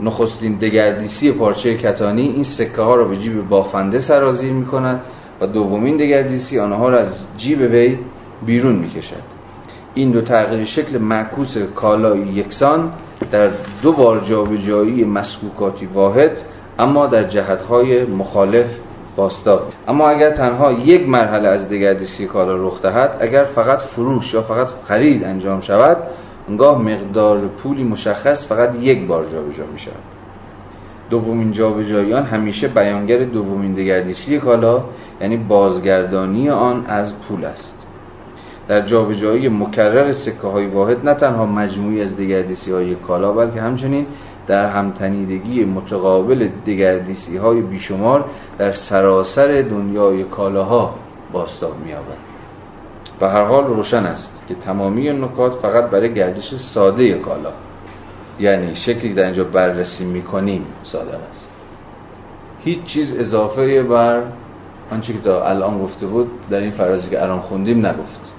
S1: نخستین دگردیسی پارچه کتانی این سکه ها را به جیب بافنده سرازیر می کند و دومین دگردیسی آنها را از جیب وی بیرون می کشد این دو تغییر شکل معکوس کالای یکسان در دو بار جابجایی مسکوکاتی واحد اما در جهتهای مخالف باستاب اما اگر تنها یک مرحله از دگردیسی کالا رخ دهد اگر فقط فروش یا فقط خرید انجام شود انگاه مقدار پولی مشخص فقط یک بار جابجا می شود دومین جابجاییان همیشه بیانگر دومین دگردیسی کالا یعنی بازگردانی آن از پول است. در جابجایی مکرر سکه های واحد نه تنها مجموعی از دگردیسی های کالا بلکه همچنین در همتنیدگی متقابل دگردیسی های بیشمار در سراسر دنیای کالاها باستاب می‌یابد. به هر حال روشن است که تمامی نکات فقط برای گردش ساده کالا یعنی شکلی در اینجا بررسی می‌کنیم ساده است. هیچ چیز اضافه بر آنچه که تا الان گفته بود در این فرازی که الان خوندیم نگفت.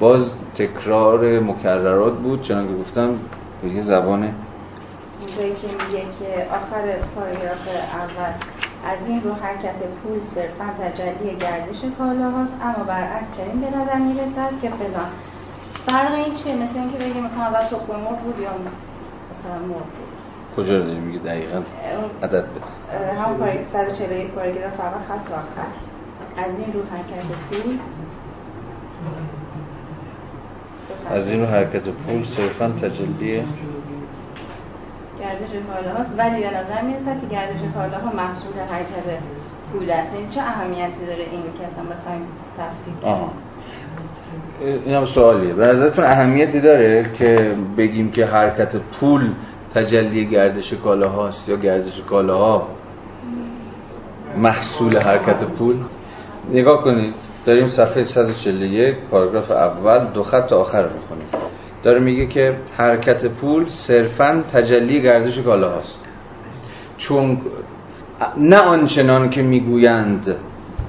S1: باز تکرار مکررات بود چنانکه که گفتم به یه زبان
S6: اونجایی که میگه که آخر پاراگراف اول از این رو حرکت پول صرفا تجلی گردش کالا هاست اما برعکس چنین به نظر می‌رسد که فلان. فرق این چیه؟ مثل اینکه بگیم مثلا اول تخم مرغ بود یا مثلا مرغ بود؟
S1: کجا رو داریم میگه دقیقا عدد بده.
S6: همون پاراگراف اول خط آخر از این رو حرکت پول
S1: از این حرکت پول صرفا تجلیه
S6: گردش کالاهاست ولی به نظر می‌رسد که گردش کالاها محصول حرکت پول است. یعنی چه اهمیتی داره این که اصلا بخوایم تفکیک کنیم؟
S1: این هم سوالیه. به نظرتون اهمیتی داره که بگیم که حرکت پول تجلی گردش کالاهاست یا گردش کالاها محصول حرکت پول؟ نگاه کنید. داریم صفحه 141 پاراگراف اول دو خط آخر رو می‌خونیم. داره میگه که حرکت پول صرفا تجلی گردش کالا هاست چون نه آنچنان که می‌گویند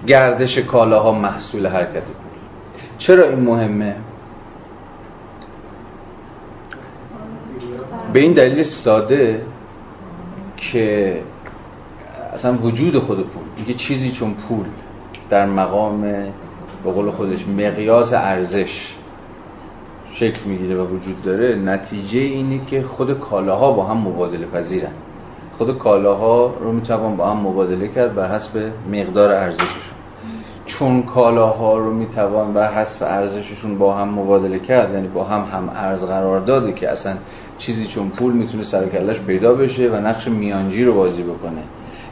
S1: گردش کالاها محصول حرکت پول. چرا این مهمه؟ به این دلیل ساده که اصلا وجود خود پول میگه چیزی چون پول در مقام به قول خودش مقیاس ارزش شکل می‌گیره و وجود داره نتیجه اینه که خود کالاها با هم مبادله پذیرن. خود کالاها رو می‌توان با هم مبادله کرد بر حسب مقدار ارزششون. چون کالاها رو می‌توان بر حسب ارزششون با هم مبادله کرد یعنی با هم هم ارز قرار داده که اصلا چیزی چون پول می‌تونه سر پیدا بشه و نقش میانجی رو بازی بکنه.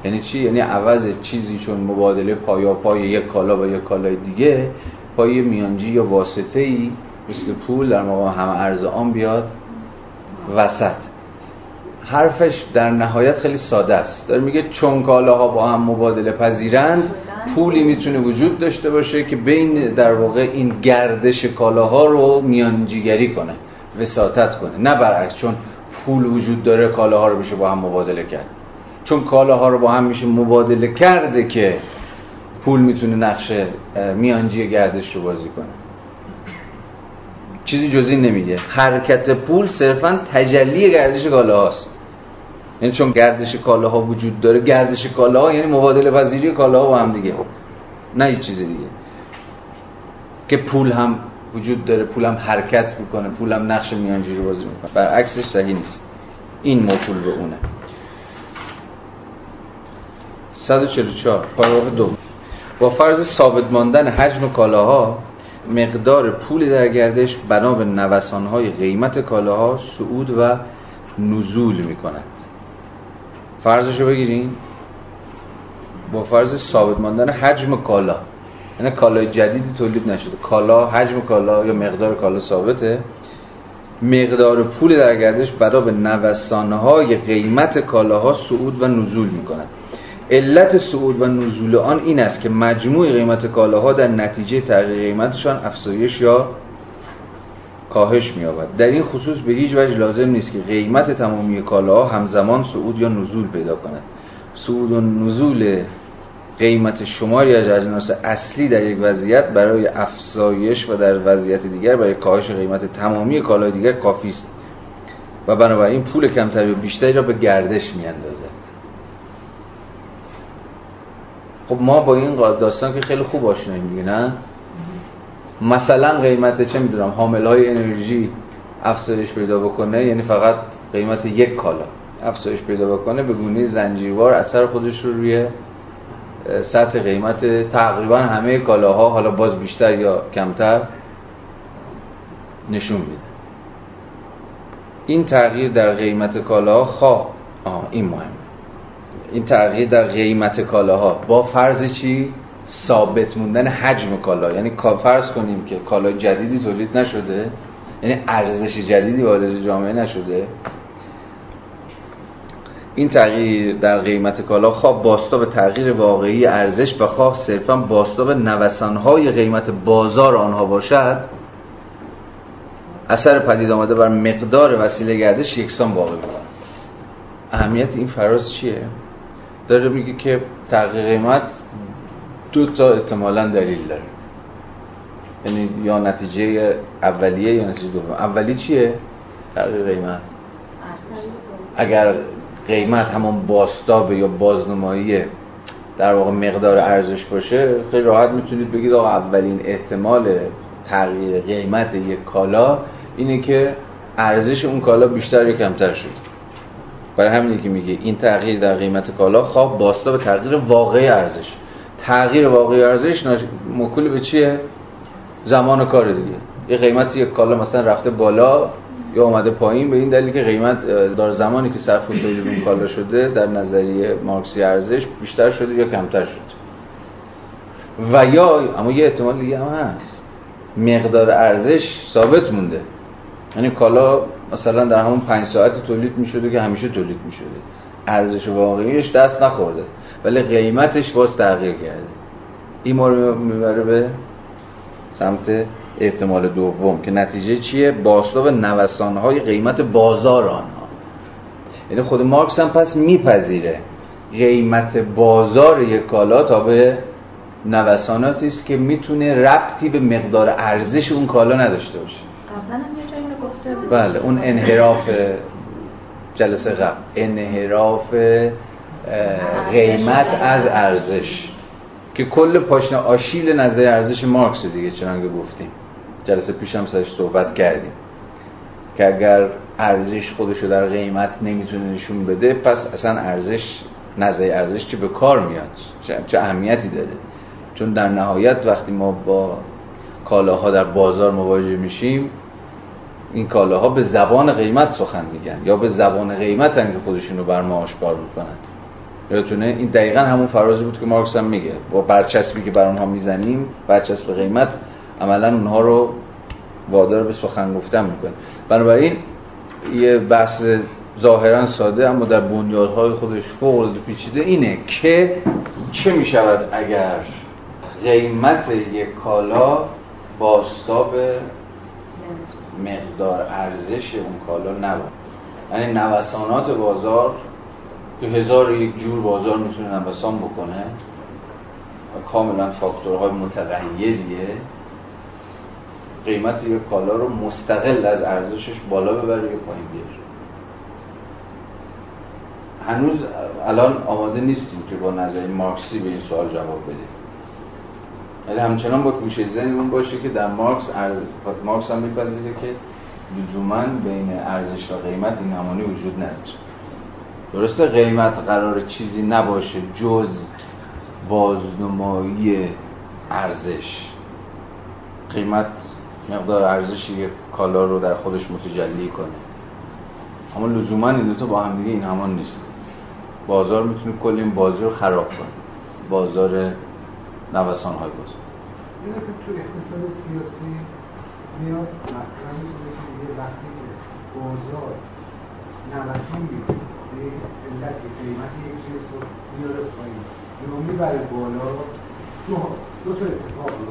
S1: یعنی چی؟ یعنی عوض چیزی چون مبادله پایا پای یک کالا و یک کالای دیگه پای میانجی یا واسطه ای مثل پول در مقام همه ارز آن بیاد وسط. حرفش در نهایت خیلی ساده است. داره میگه چون کالاها با هم مبادله پذیرند پولی می‌تونه وجود داشته باشه که بین در واقع این گردش کالاها رو میانجیگری کنه وساطت کنه. نه برعکس چون پول وجود داره کالاها رو بشه با هم مبادله کرد. چون کالاها رو با هم میشه مبادله کرده که پول می‌تونه نقش میانجی گردش رو بازی کنه. چیزی جزی نمیگه. حرکت پول صرفا تجلی گردش کالاهاست. یعنی چون گردش کالاها وجود داره گردش کالاها یعنی مبادله پذیری کالاها با هم دیگه. نه هیچ چیزی دیگه. که پول هم وجود داره پول هم حرکت می‌کنه پول هم نقش میانجی رو بازی می‌کنه. برعکسش صحیح نیست. این موکول به اونه. 144 پاراگراف دو. با فرض ثابت ماندن حجم کالاها مقدار پول در گردش بنا به نوسانهای قیمت کالاها صعود و نزول می کند فرضش رو بگیریم با فرض ثابت ماندن حجم کالا. یعنی کالای جدیدی تولید نشده. کالا حجم کالا یا مقدار کالا ثابته. مقدار پول در گردش بنا به نوسانهای قیمت کالاها صعود و نزول می کند علت صعود و نزول آن این است که مجموع قیمت کالاها در نتیجه تغییر قیمتشان افزایش یا کاهش می‌یابد. در این خصوص به هیچ وجه لازم نیست که قیمت تمامی کالاها همزمان صعود یا نزول پیدا کند. صعود و نزول قیمت شماری از اجناس اصلی در یک وضعیت برای افزایش و در وضعیت دیگر برای کاهش قیمت تمامی کالای دیگر کافی است. و بنابراین پول کمتری و بیشتری را به گردش میاندازد. خب ما با این داستان که خیلی خوب آشناییم دیگه نه؟ مثلا قیمت چه می‌دونم حامل های انرژی افزایش پیدا بکنه یعنی فقط قیمت یک کالا افزایش پیدا بکنه به گونه زنجیروار اثر خودش رو روی سطح قیمت تقریبا همه کالاها حالا باز بیشتر یا کمتر نشون میده. این تغییر در قیمت کالاها خواه آه این مهم این تغییر در قیمت کالاها. با فرض چی؟ ثابت موندن حجم کالا. یعنی فرض کنیم که کالای جدیدی تولید نشده یعنی ارزش جدیدی وارد جامعه نشده. این تغییر در قیمت کالا خواه باستاب تغییر واقعی ارزش و خواه صرفا باستاب نوسانهای قیمت بازار آنها باشد. اثر پدید آمده بر مقدار وسیله گردش یکسان واقع بود. اهمیت این فراز چیه؟ داره میگه که تغییر قیمت دو تا احتمالا دلیل داره. یعنی یا نتیجه اولیه یا نتیجه دوم. اولی چیه؟ تغییر قیمت. اگر قیمت همون باستاب یا بازنمایی در واقع مقدار ارزش باشه خیلی راحت می‌تونید بگید آقا اولین احتمال تغییر قیمت یک کالا اینه که ارزش اون کالا بیشتر یا کمتر شد. برای همینه که میگه این تغییر در قیمت کالا خواب باستا به تغییر واقعی ارزش. تغییر واقعی ارزش مکول به چیه؟ زمان کار دیگه. یه قیمت یک کالا مثلا رفته بالا یا اومده پایین به این دلیل که قیمت دار زمانی که صرف تولید اون کالا شده در نظریه مارکسی ارزش بیشتر شده یا کمتر شده. و یا اما یه احتمال دیگه هم هست. مقدار ارزش ثابت مونده. یعنی کالا مثلا در همون پنج ساعت تولید می شده که همیشه تولید می شده ارزش واقعیش دست نخورده. ولی قیمتش باز تغییر کرده. این ما رو می‌بره به سمت احتمال دوم که نتیجه چیه؟ باشتاب نوسانهای قیمت بازار آنها. یعنی خود مارکس هم پس میپذیره. قیمت بازار یک کالا تا به نوساناتی است که می‌تونه ربطی به مقدار ارزش اون کالا نداشته باشه. بله اون انحراف جلسه قبل. انحراف قیمت از ارزش. که کل پاشنه آشیل نظر ارزش مارکس دیگه چنانکه گفتیم. جلسه پیش هم سرش صحبت کردیم. که اگر ارزش خودشو در قیمت نمی‌تونه نشون بده پس اصلا ارزش نظر ارزش چه به کار میاد؟ چه اهمیتی داره؟ چون در نهایت وقتی ما با کالاها در بازار مواجه میشیم این کالاها به زبان قیمت سخن میگن یا به زبان قیمت که خودشون رو بر ما آشکار می‌کنن. یادتونه؟ این دقیقا همون فرازی بود که مارکس هم میگه. با برچسبی که بر اونها می‌زنیم برچسب قیمت عملا اونها رو وادار به سخن گفتن می‌کنه. بنابراین یه بحث ظاهرا ساده اما در بنیادهای خودش فوق العاده پیچیده اینه که چه می‌شود اگر قیمت یک کالا باستاب مقدار ارزش اون کالا نبود. یعنی نوسانات بازار که هزار یک جور بازار می‌تونه نوسان بکنه. و کاملا فاکتورهای متغیریه. قیمت یک کالا رو مستقل از ارزشش بالا ببره یا پایین بیاره. هنوز الان آماده نیستیم که با نظر مارکسی به این سوال جواب بدیم. ولی همچنان با گوشه ذهنمون باشه که در مارکس ارز... مارکس هم میپذیره که لزوما بین ارزش و قیمت این همانی وجود نداره. درسته قیمت قرار چیزی نباشه جز بازنمایی ارزش. قیمت مقدار ارزش یک کالا رو در خودش متجلی کنه. اما لزوما این دوتا با هم دیگه این همان نیست. بازار می‌تونه کل این خراب کنه. بازار نوسان های بازار
S2: اینه که تو اقتصاد سیاسی میاد مطرح یه وقتی که بازار نوسان میده به علت قیمت یک چیز رو میاره پایین. یا می‌بره بالا. دو, دو تا اتفاق رو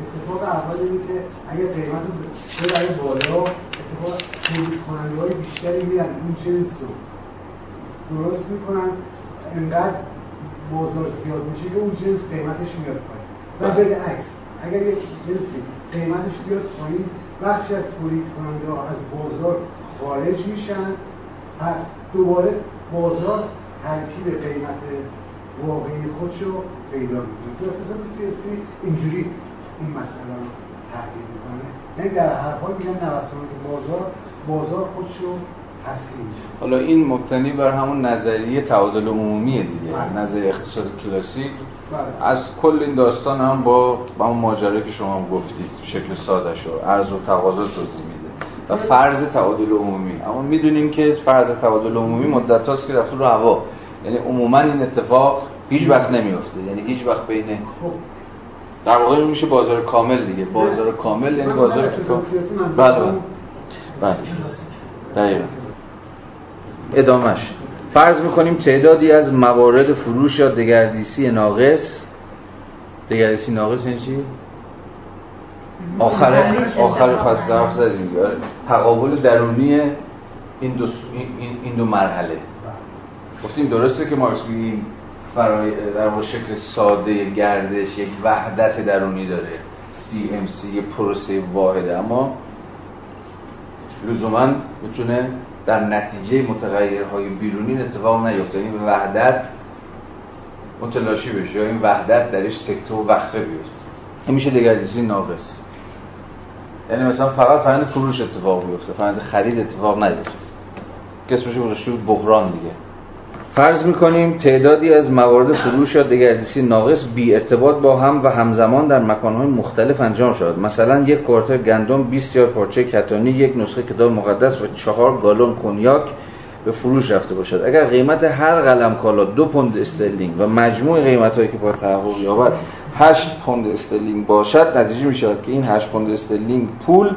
S2: اتفاق اول اینه که اگر قیمت رو ببره بالا اتفاق تولید کننده های بیشتری میرن. اون جنس رو درست می‌کنن. انقدر بازار زیاد میشه که اون جنس قیمتش میاد پایین. و بالعکس اگر یک جنسی قیمتش بیاد پایین بخشی از تولید کننده ها از بازار خارج میشن پس دوباره بازار ترکیب قیمت واقعی خودشو پیدا می‌کنه. تو اقتصاد سیاسی اینجوری این مسئله رو تحلیل می‌کنه. یعنی در هر حال میگن نوسانات بازار بازار خودشو
S1: حالا این مبتنی بر همون نظریه تعادل عمومی دیگه. بله. نظر اقتصاد کلاسیک بله. از کل این داستان هم با همون ماجرایی که شما گفتید شکل ساده شو عرض و تقاضا توضیح میده. و فرض تعادل عمومی. اما می‌دونیم که فرض تعادل عمومی مدت هاست که رفت رو هوا. یعنی عموما این اتفاق هیچ وقت نمیفته یعنی هیچ وقت بین خب. در واقع میشه بازار کامل دیگه. بازار کامل یعنی بازار بله. بله. دقیقا. ادامش فرض می‌کنیم تعدادی از موارد فروش یا دگردیسی ناقص دگردیسی ناقص این یعنی چی؟ آخر آخر فصل طرف زدیم آره. تقابل درونی این دو, این دو مرحله. گفتیم درسته که مارکس بگیم فرای در شکل ساده گردش یک وحدت درونی داره. CMC یه پروسه واحده اما لزوما می‌تونه در نتیجه متغیرهای بیرونی اتفاق نیفته. این وحدت متلاشی بشه یا این وحدت درش سکته و وقفه بیفته. این میشه دگردیسی ناقص. یعنی مثلا فقط فرند فروش اتفاق بیفته فرند خرید اتفاق نیفته. اسمش گذاشته بحران دیگه. فرض می‌کنیم تعدادی از موارد فروش یا دگردیسی ناقص بی ارتباط با هم و همزمان در مکانهای مختلف انجام شد. مثلا یک کوارتر گندم 20 یا پارچه کتانی یک نسخه کتاب مقدس و چهار گالون کنیاک به فروش رفته باشد. اگر قیمت هر قلم کالا دو پوند استرلینگ و مجموع قیمت هایی که باید تحقق یابد 8 پوند استرلینگ باشد نتیجه می شود که این 8 پوند استرلینگ پول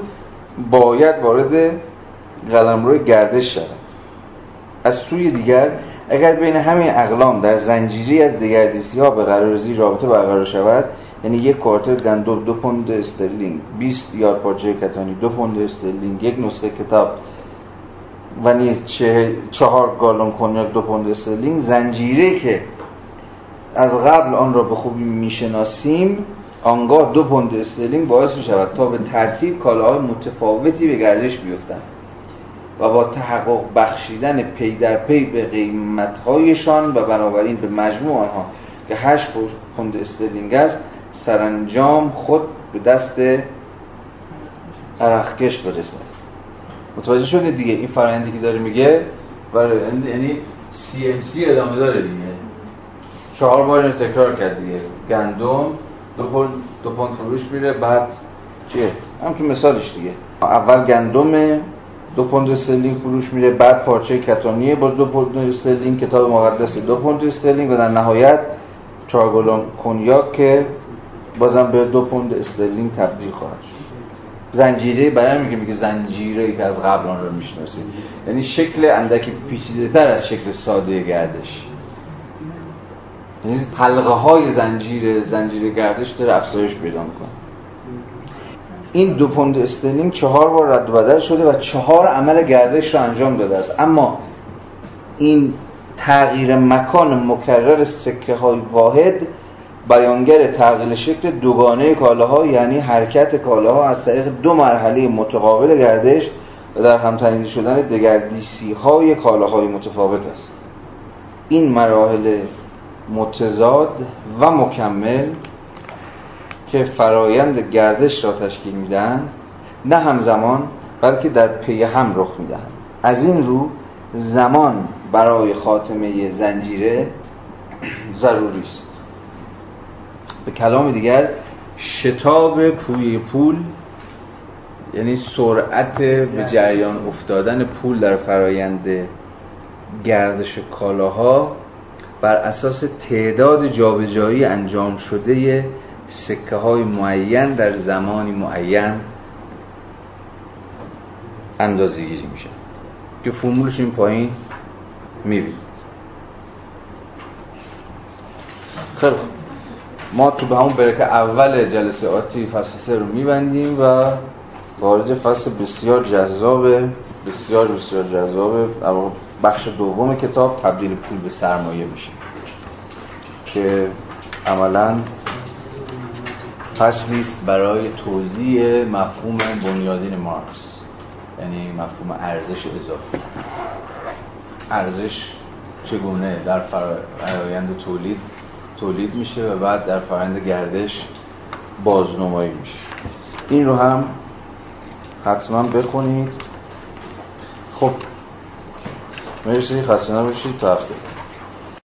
S1: باید وارد قلمرو گردش شود. از سوی دیگر اگر بین همین اقلام در زنجیری از دگردیسی ها به قرار زیر رابطه برقرار شود یعنی یک کوارتر گندم دو پوند استرلینگ 20 یارد پارچه کتانی دو پوند استرلینگ یک نسخه کتاب و نیز چهار گالون کنیاک دو پوند استرلینگ زنجیره که از قبل آن را به خوبی می‌شناسیم آنگاه دو پوند استرلینگ باعث می شود تا به ترتیب کالاهای متفاوتی به گردش بیفتند. و با تحقق بخشیدن پی در پی به قیمتهایشان و بنابراین به مجموع آنها که 8 پوند استرلینگ است سرانجام خود به دست عرقکش برسد. متوجه شده دیگه؟ این فرآیندی که داره میگه؟ برای یعنی CMC ادامه داره دیگه. چهار بار اینو تکرار کرد دیگه. گندم دو پوند دو پوند فروش میره بعد چیه؟ هم که مثالش دیگه. اول گندم دو پوند استرلینگ فروش میره بعد پارچه کتانیه باز دو پوند استرلینگ کتاب مقدس دو پوند استرلینگ و در نهایت چهار کنیاک که بازم به دو پوند استرلینگ تبدیل خواهد زنجیره برای میگه میگه زنجیره ای که از قبل آن رو می‌شناسید یعنی شکل اندکی پیچیده تر از شکل ساده گردش. یعنی حلقه های زنجیره زنجیره گردش داره افزایش پیدا می‌کنه. این دو پوند استرلینگ چهار بار رد و بدل شده و چهار عمل گردش رو انجام داده است. اما این تغییر مکان مکرر سکه های واحد بیانگر تغییر شکل دوگانه کالاها یعنی حرکت کالاها از طریق دو مرحله متقابل گردش و در هم تنیده شدن دگردیسی های کالاهای متفاوت است. این مراحل متضاد و مکمل که فرایند گردش را تشکیل می‌دهند نه همزمان بلکه در پی هم رخ می‌دهند. از این رو زمان برای خاتمه زنجیره ضروری است. به کلام دیگر شتاب پوی پول یعنی سرعت به جریان افتادن پول در فرایند گردش کالاها بر اساس تعداد جابجایی انجام شده سکه های معین در زمانی معین اندازه گیری میشن. که فرمولش این پایین می‌بینید. خیلی ما تو به همون برکه اول جلسه آتی فصل سه رو میبندیم و وارد فصل بسیار جذاب بسیار بسیار جذاب بخش دوم کتاب تبدیل پول به سرمایه میشه. که عملا فصلی است برای توضیح مفهوم بنیادین مارکس. یعنی مفهوم ارزش اضافی. ارزش چگونه در فرایند تولید تولید میشه و بعد در فرآیند گردش بازنمایی میشه. این رو هم حتما بخونید. خب. مرسی. خسته نباشید. تا هفته.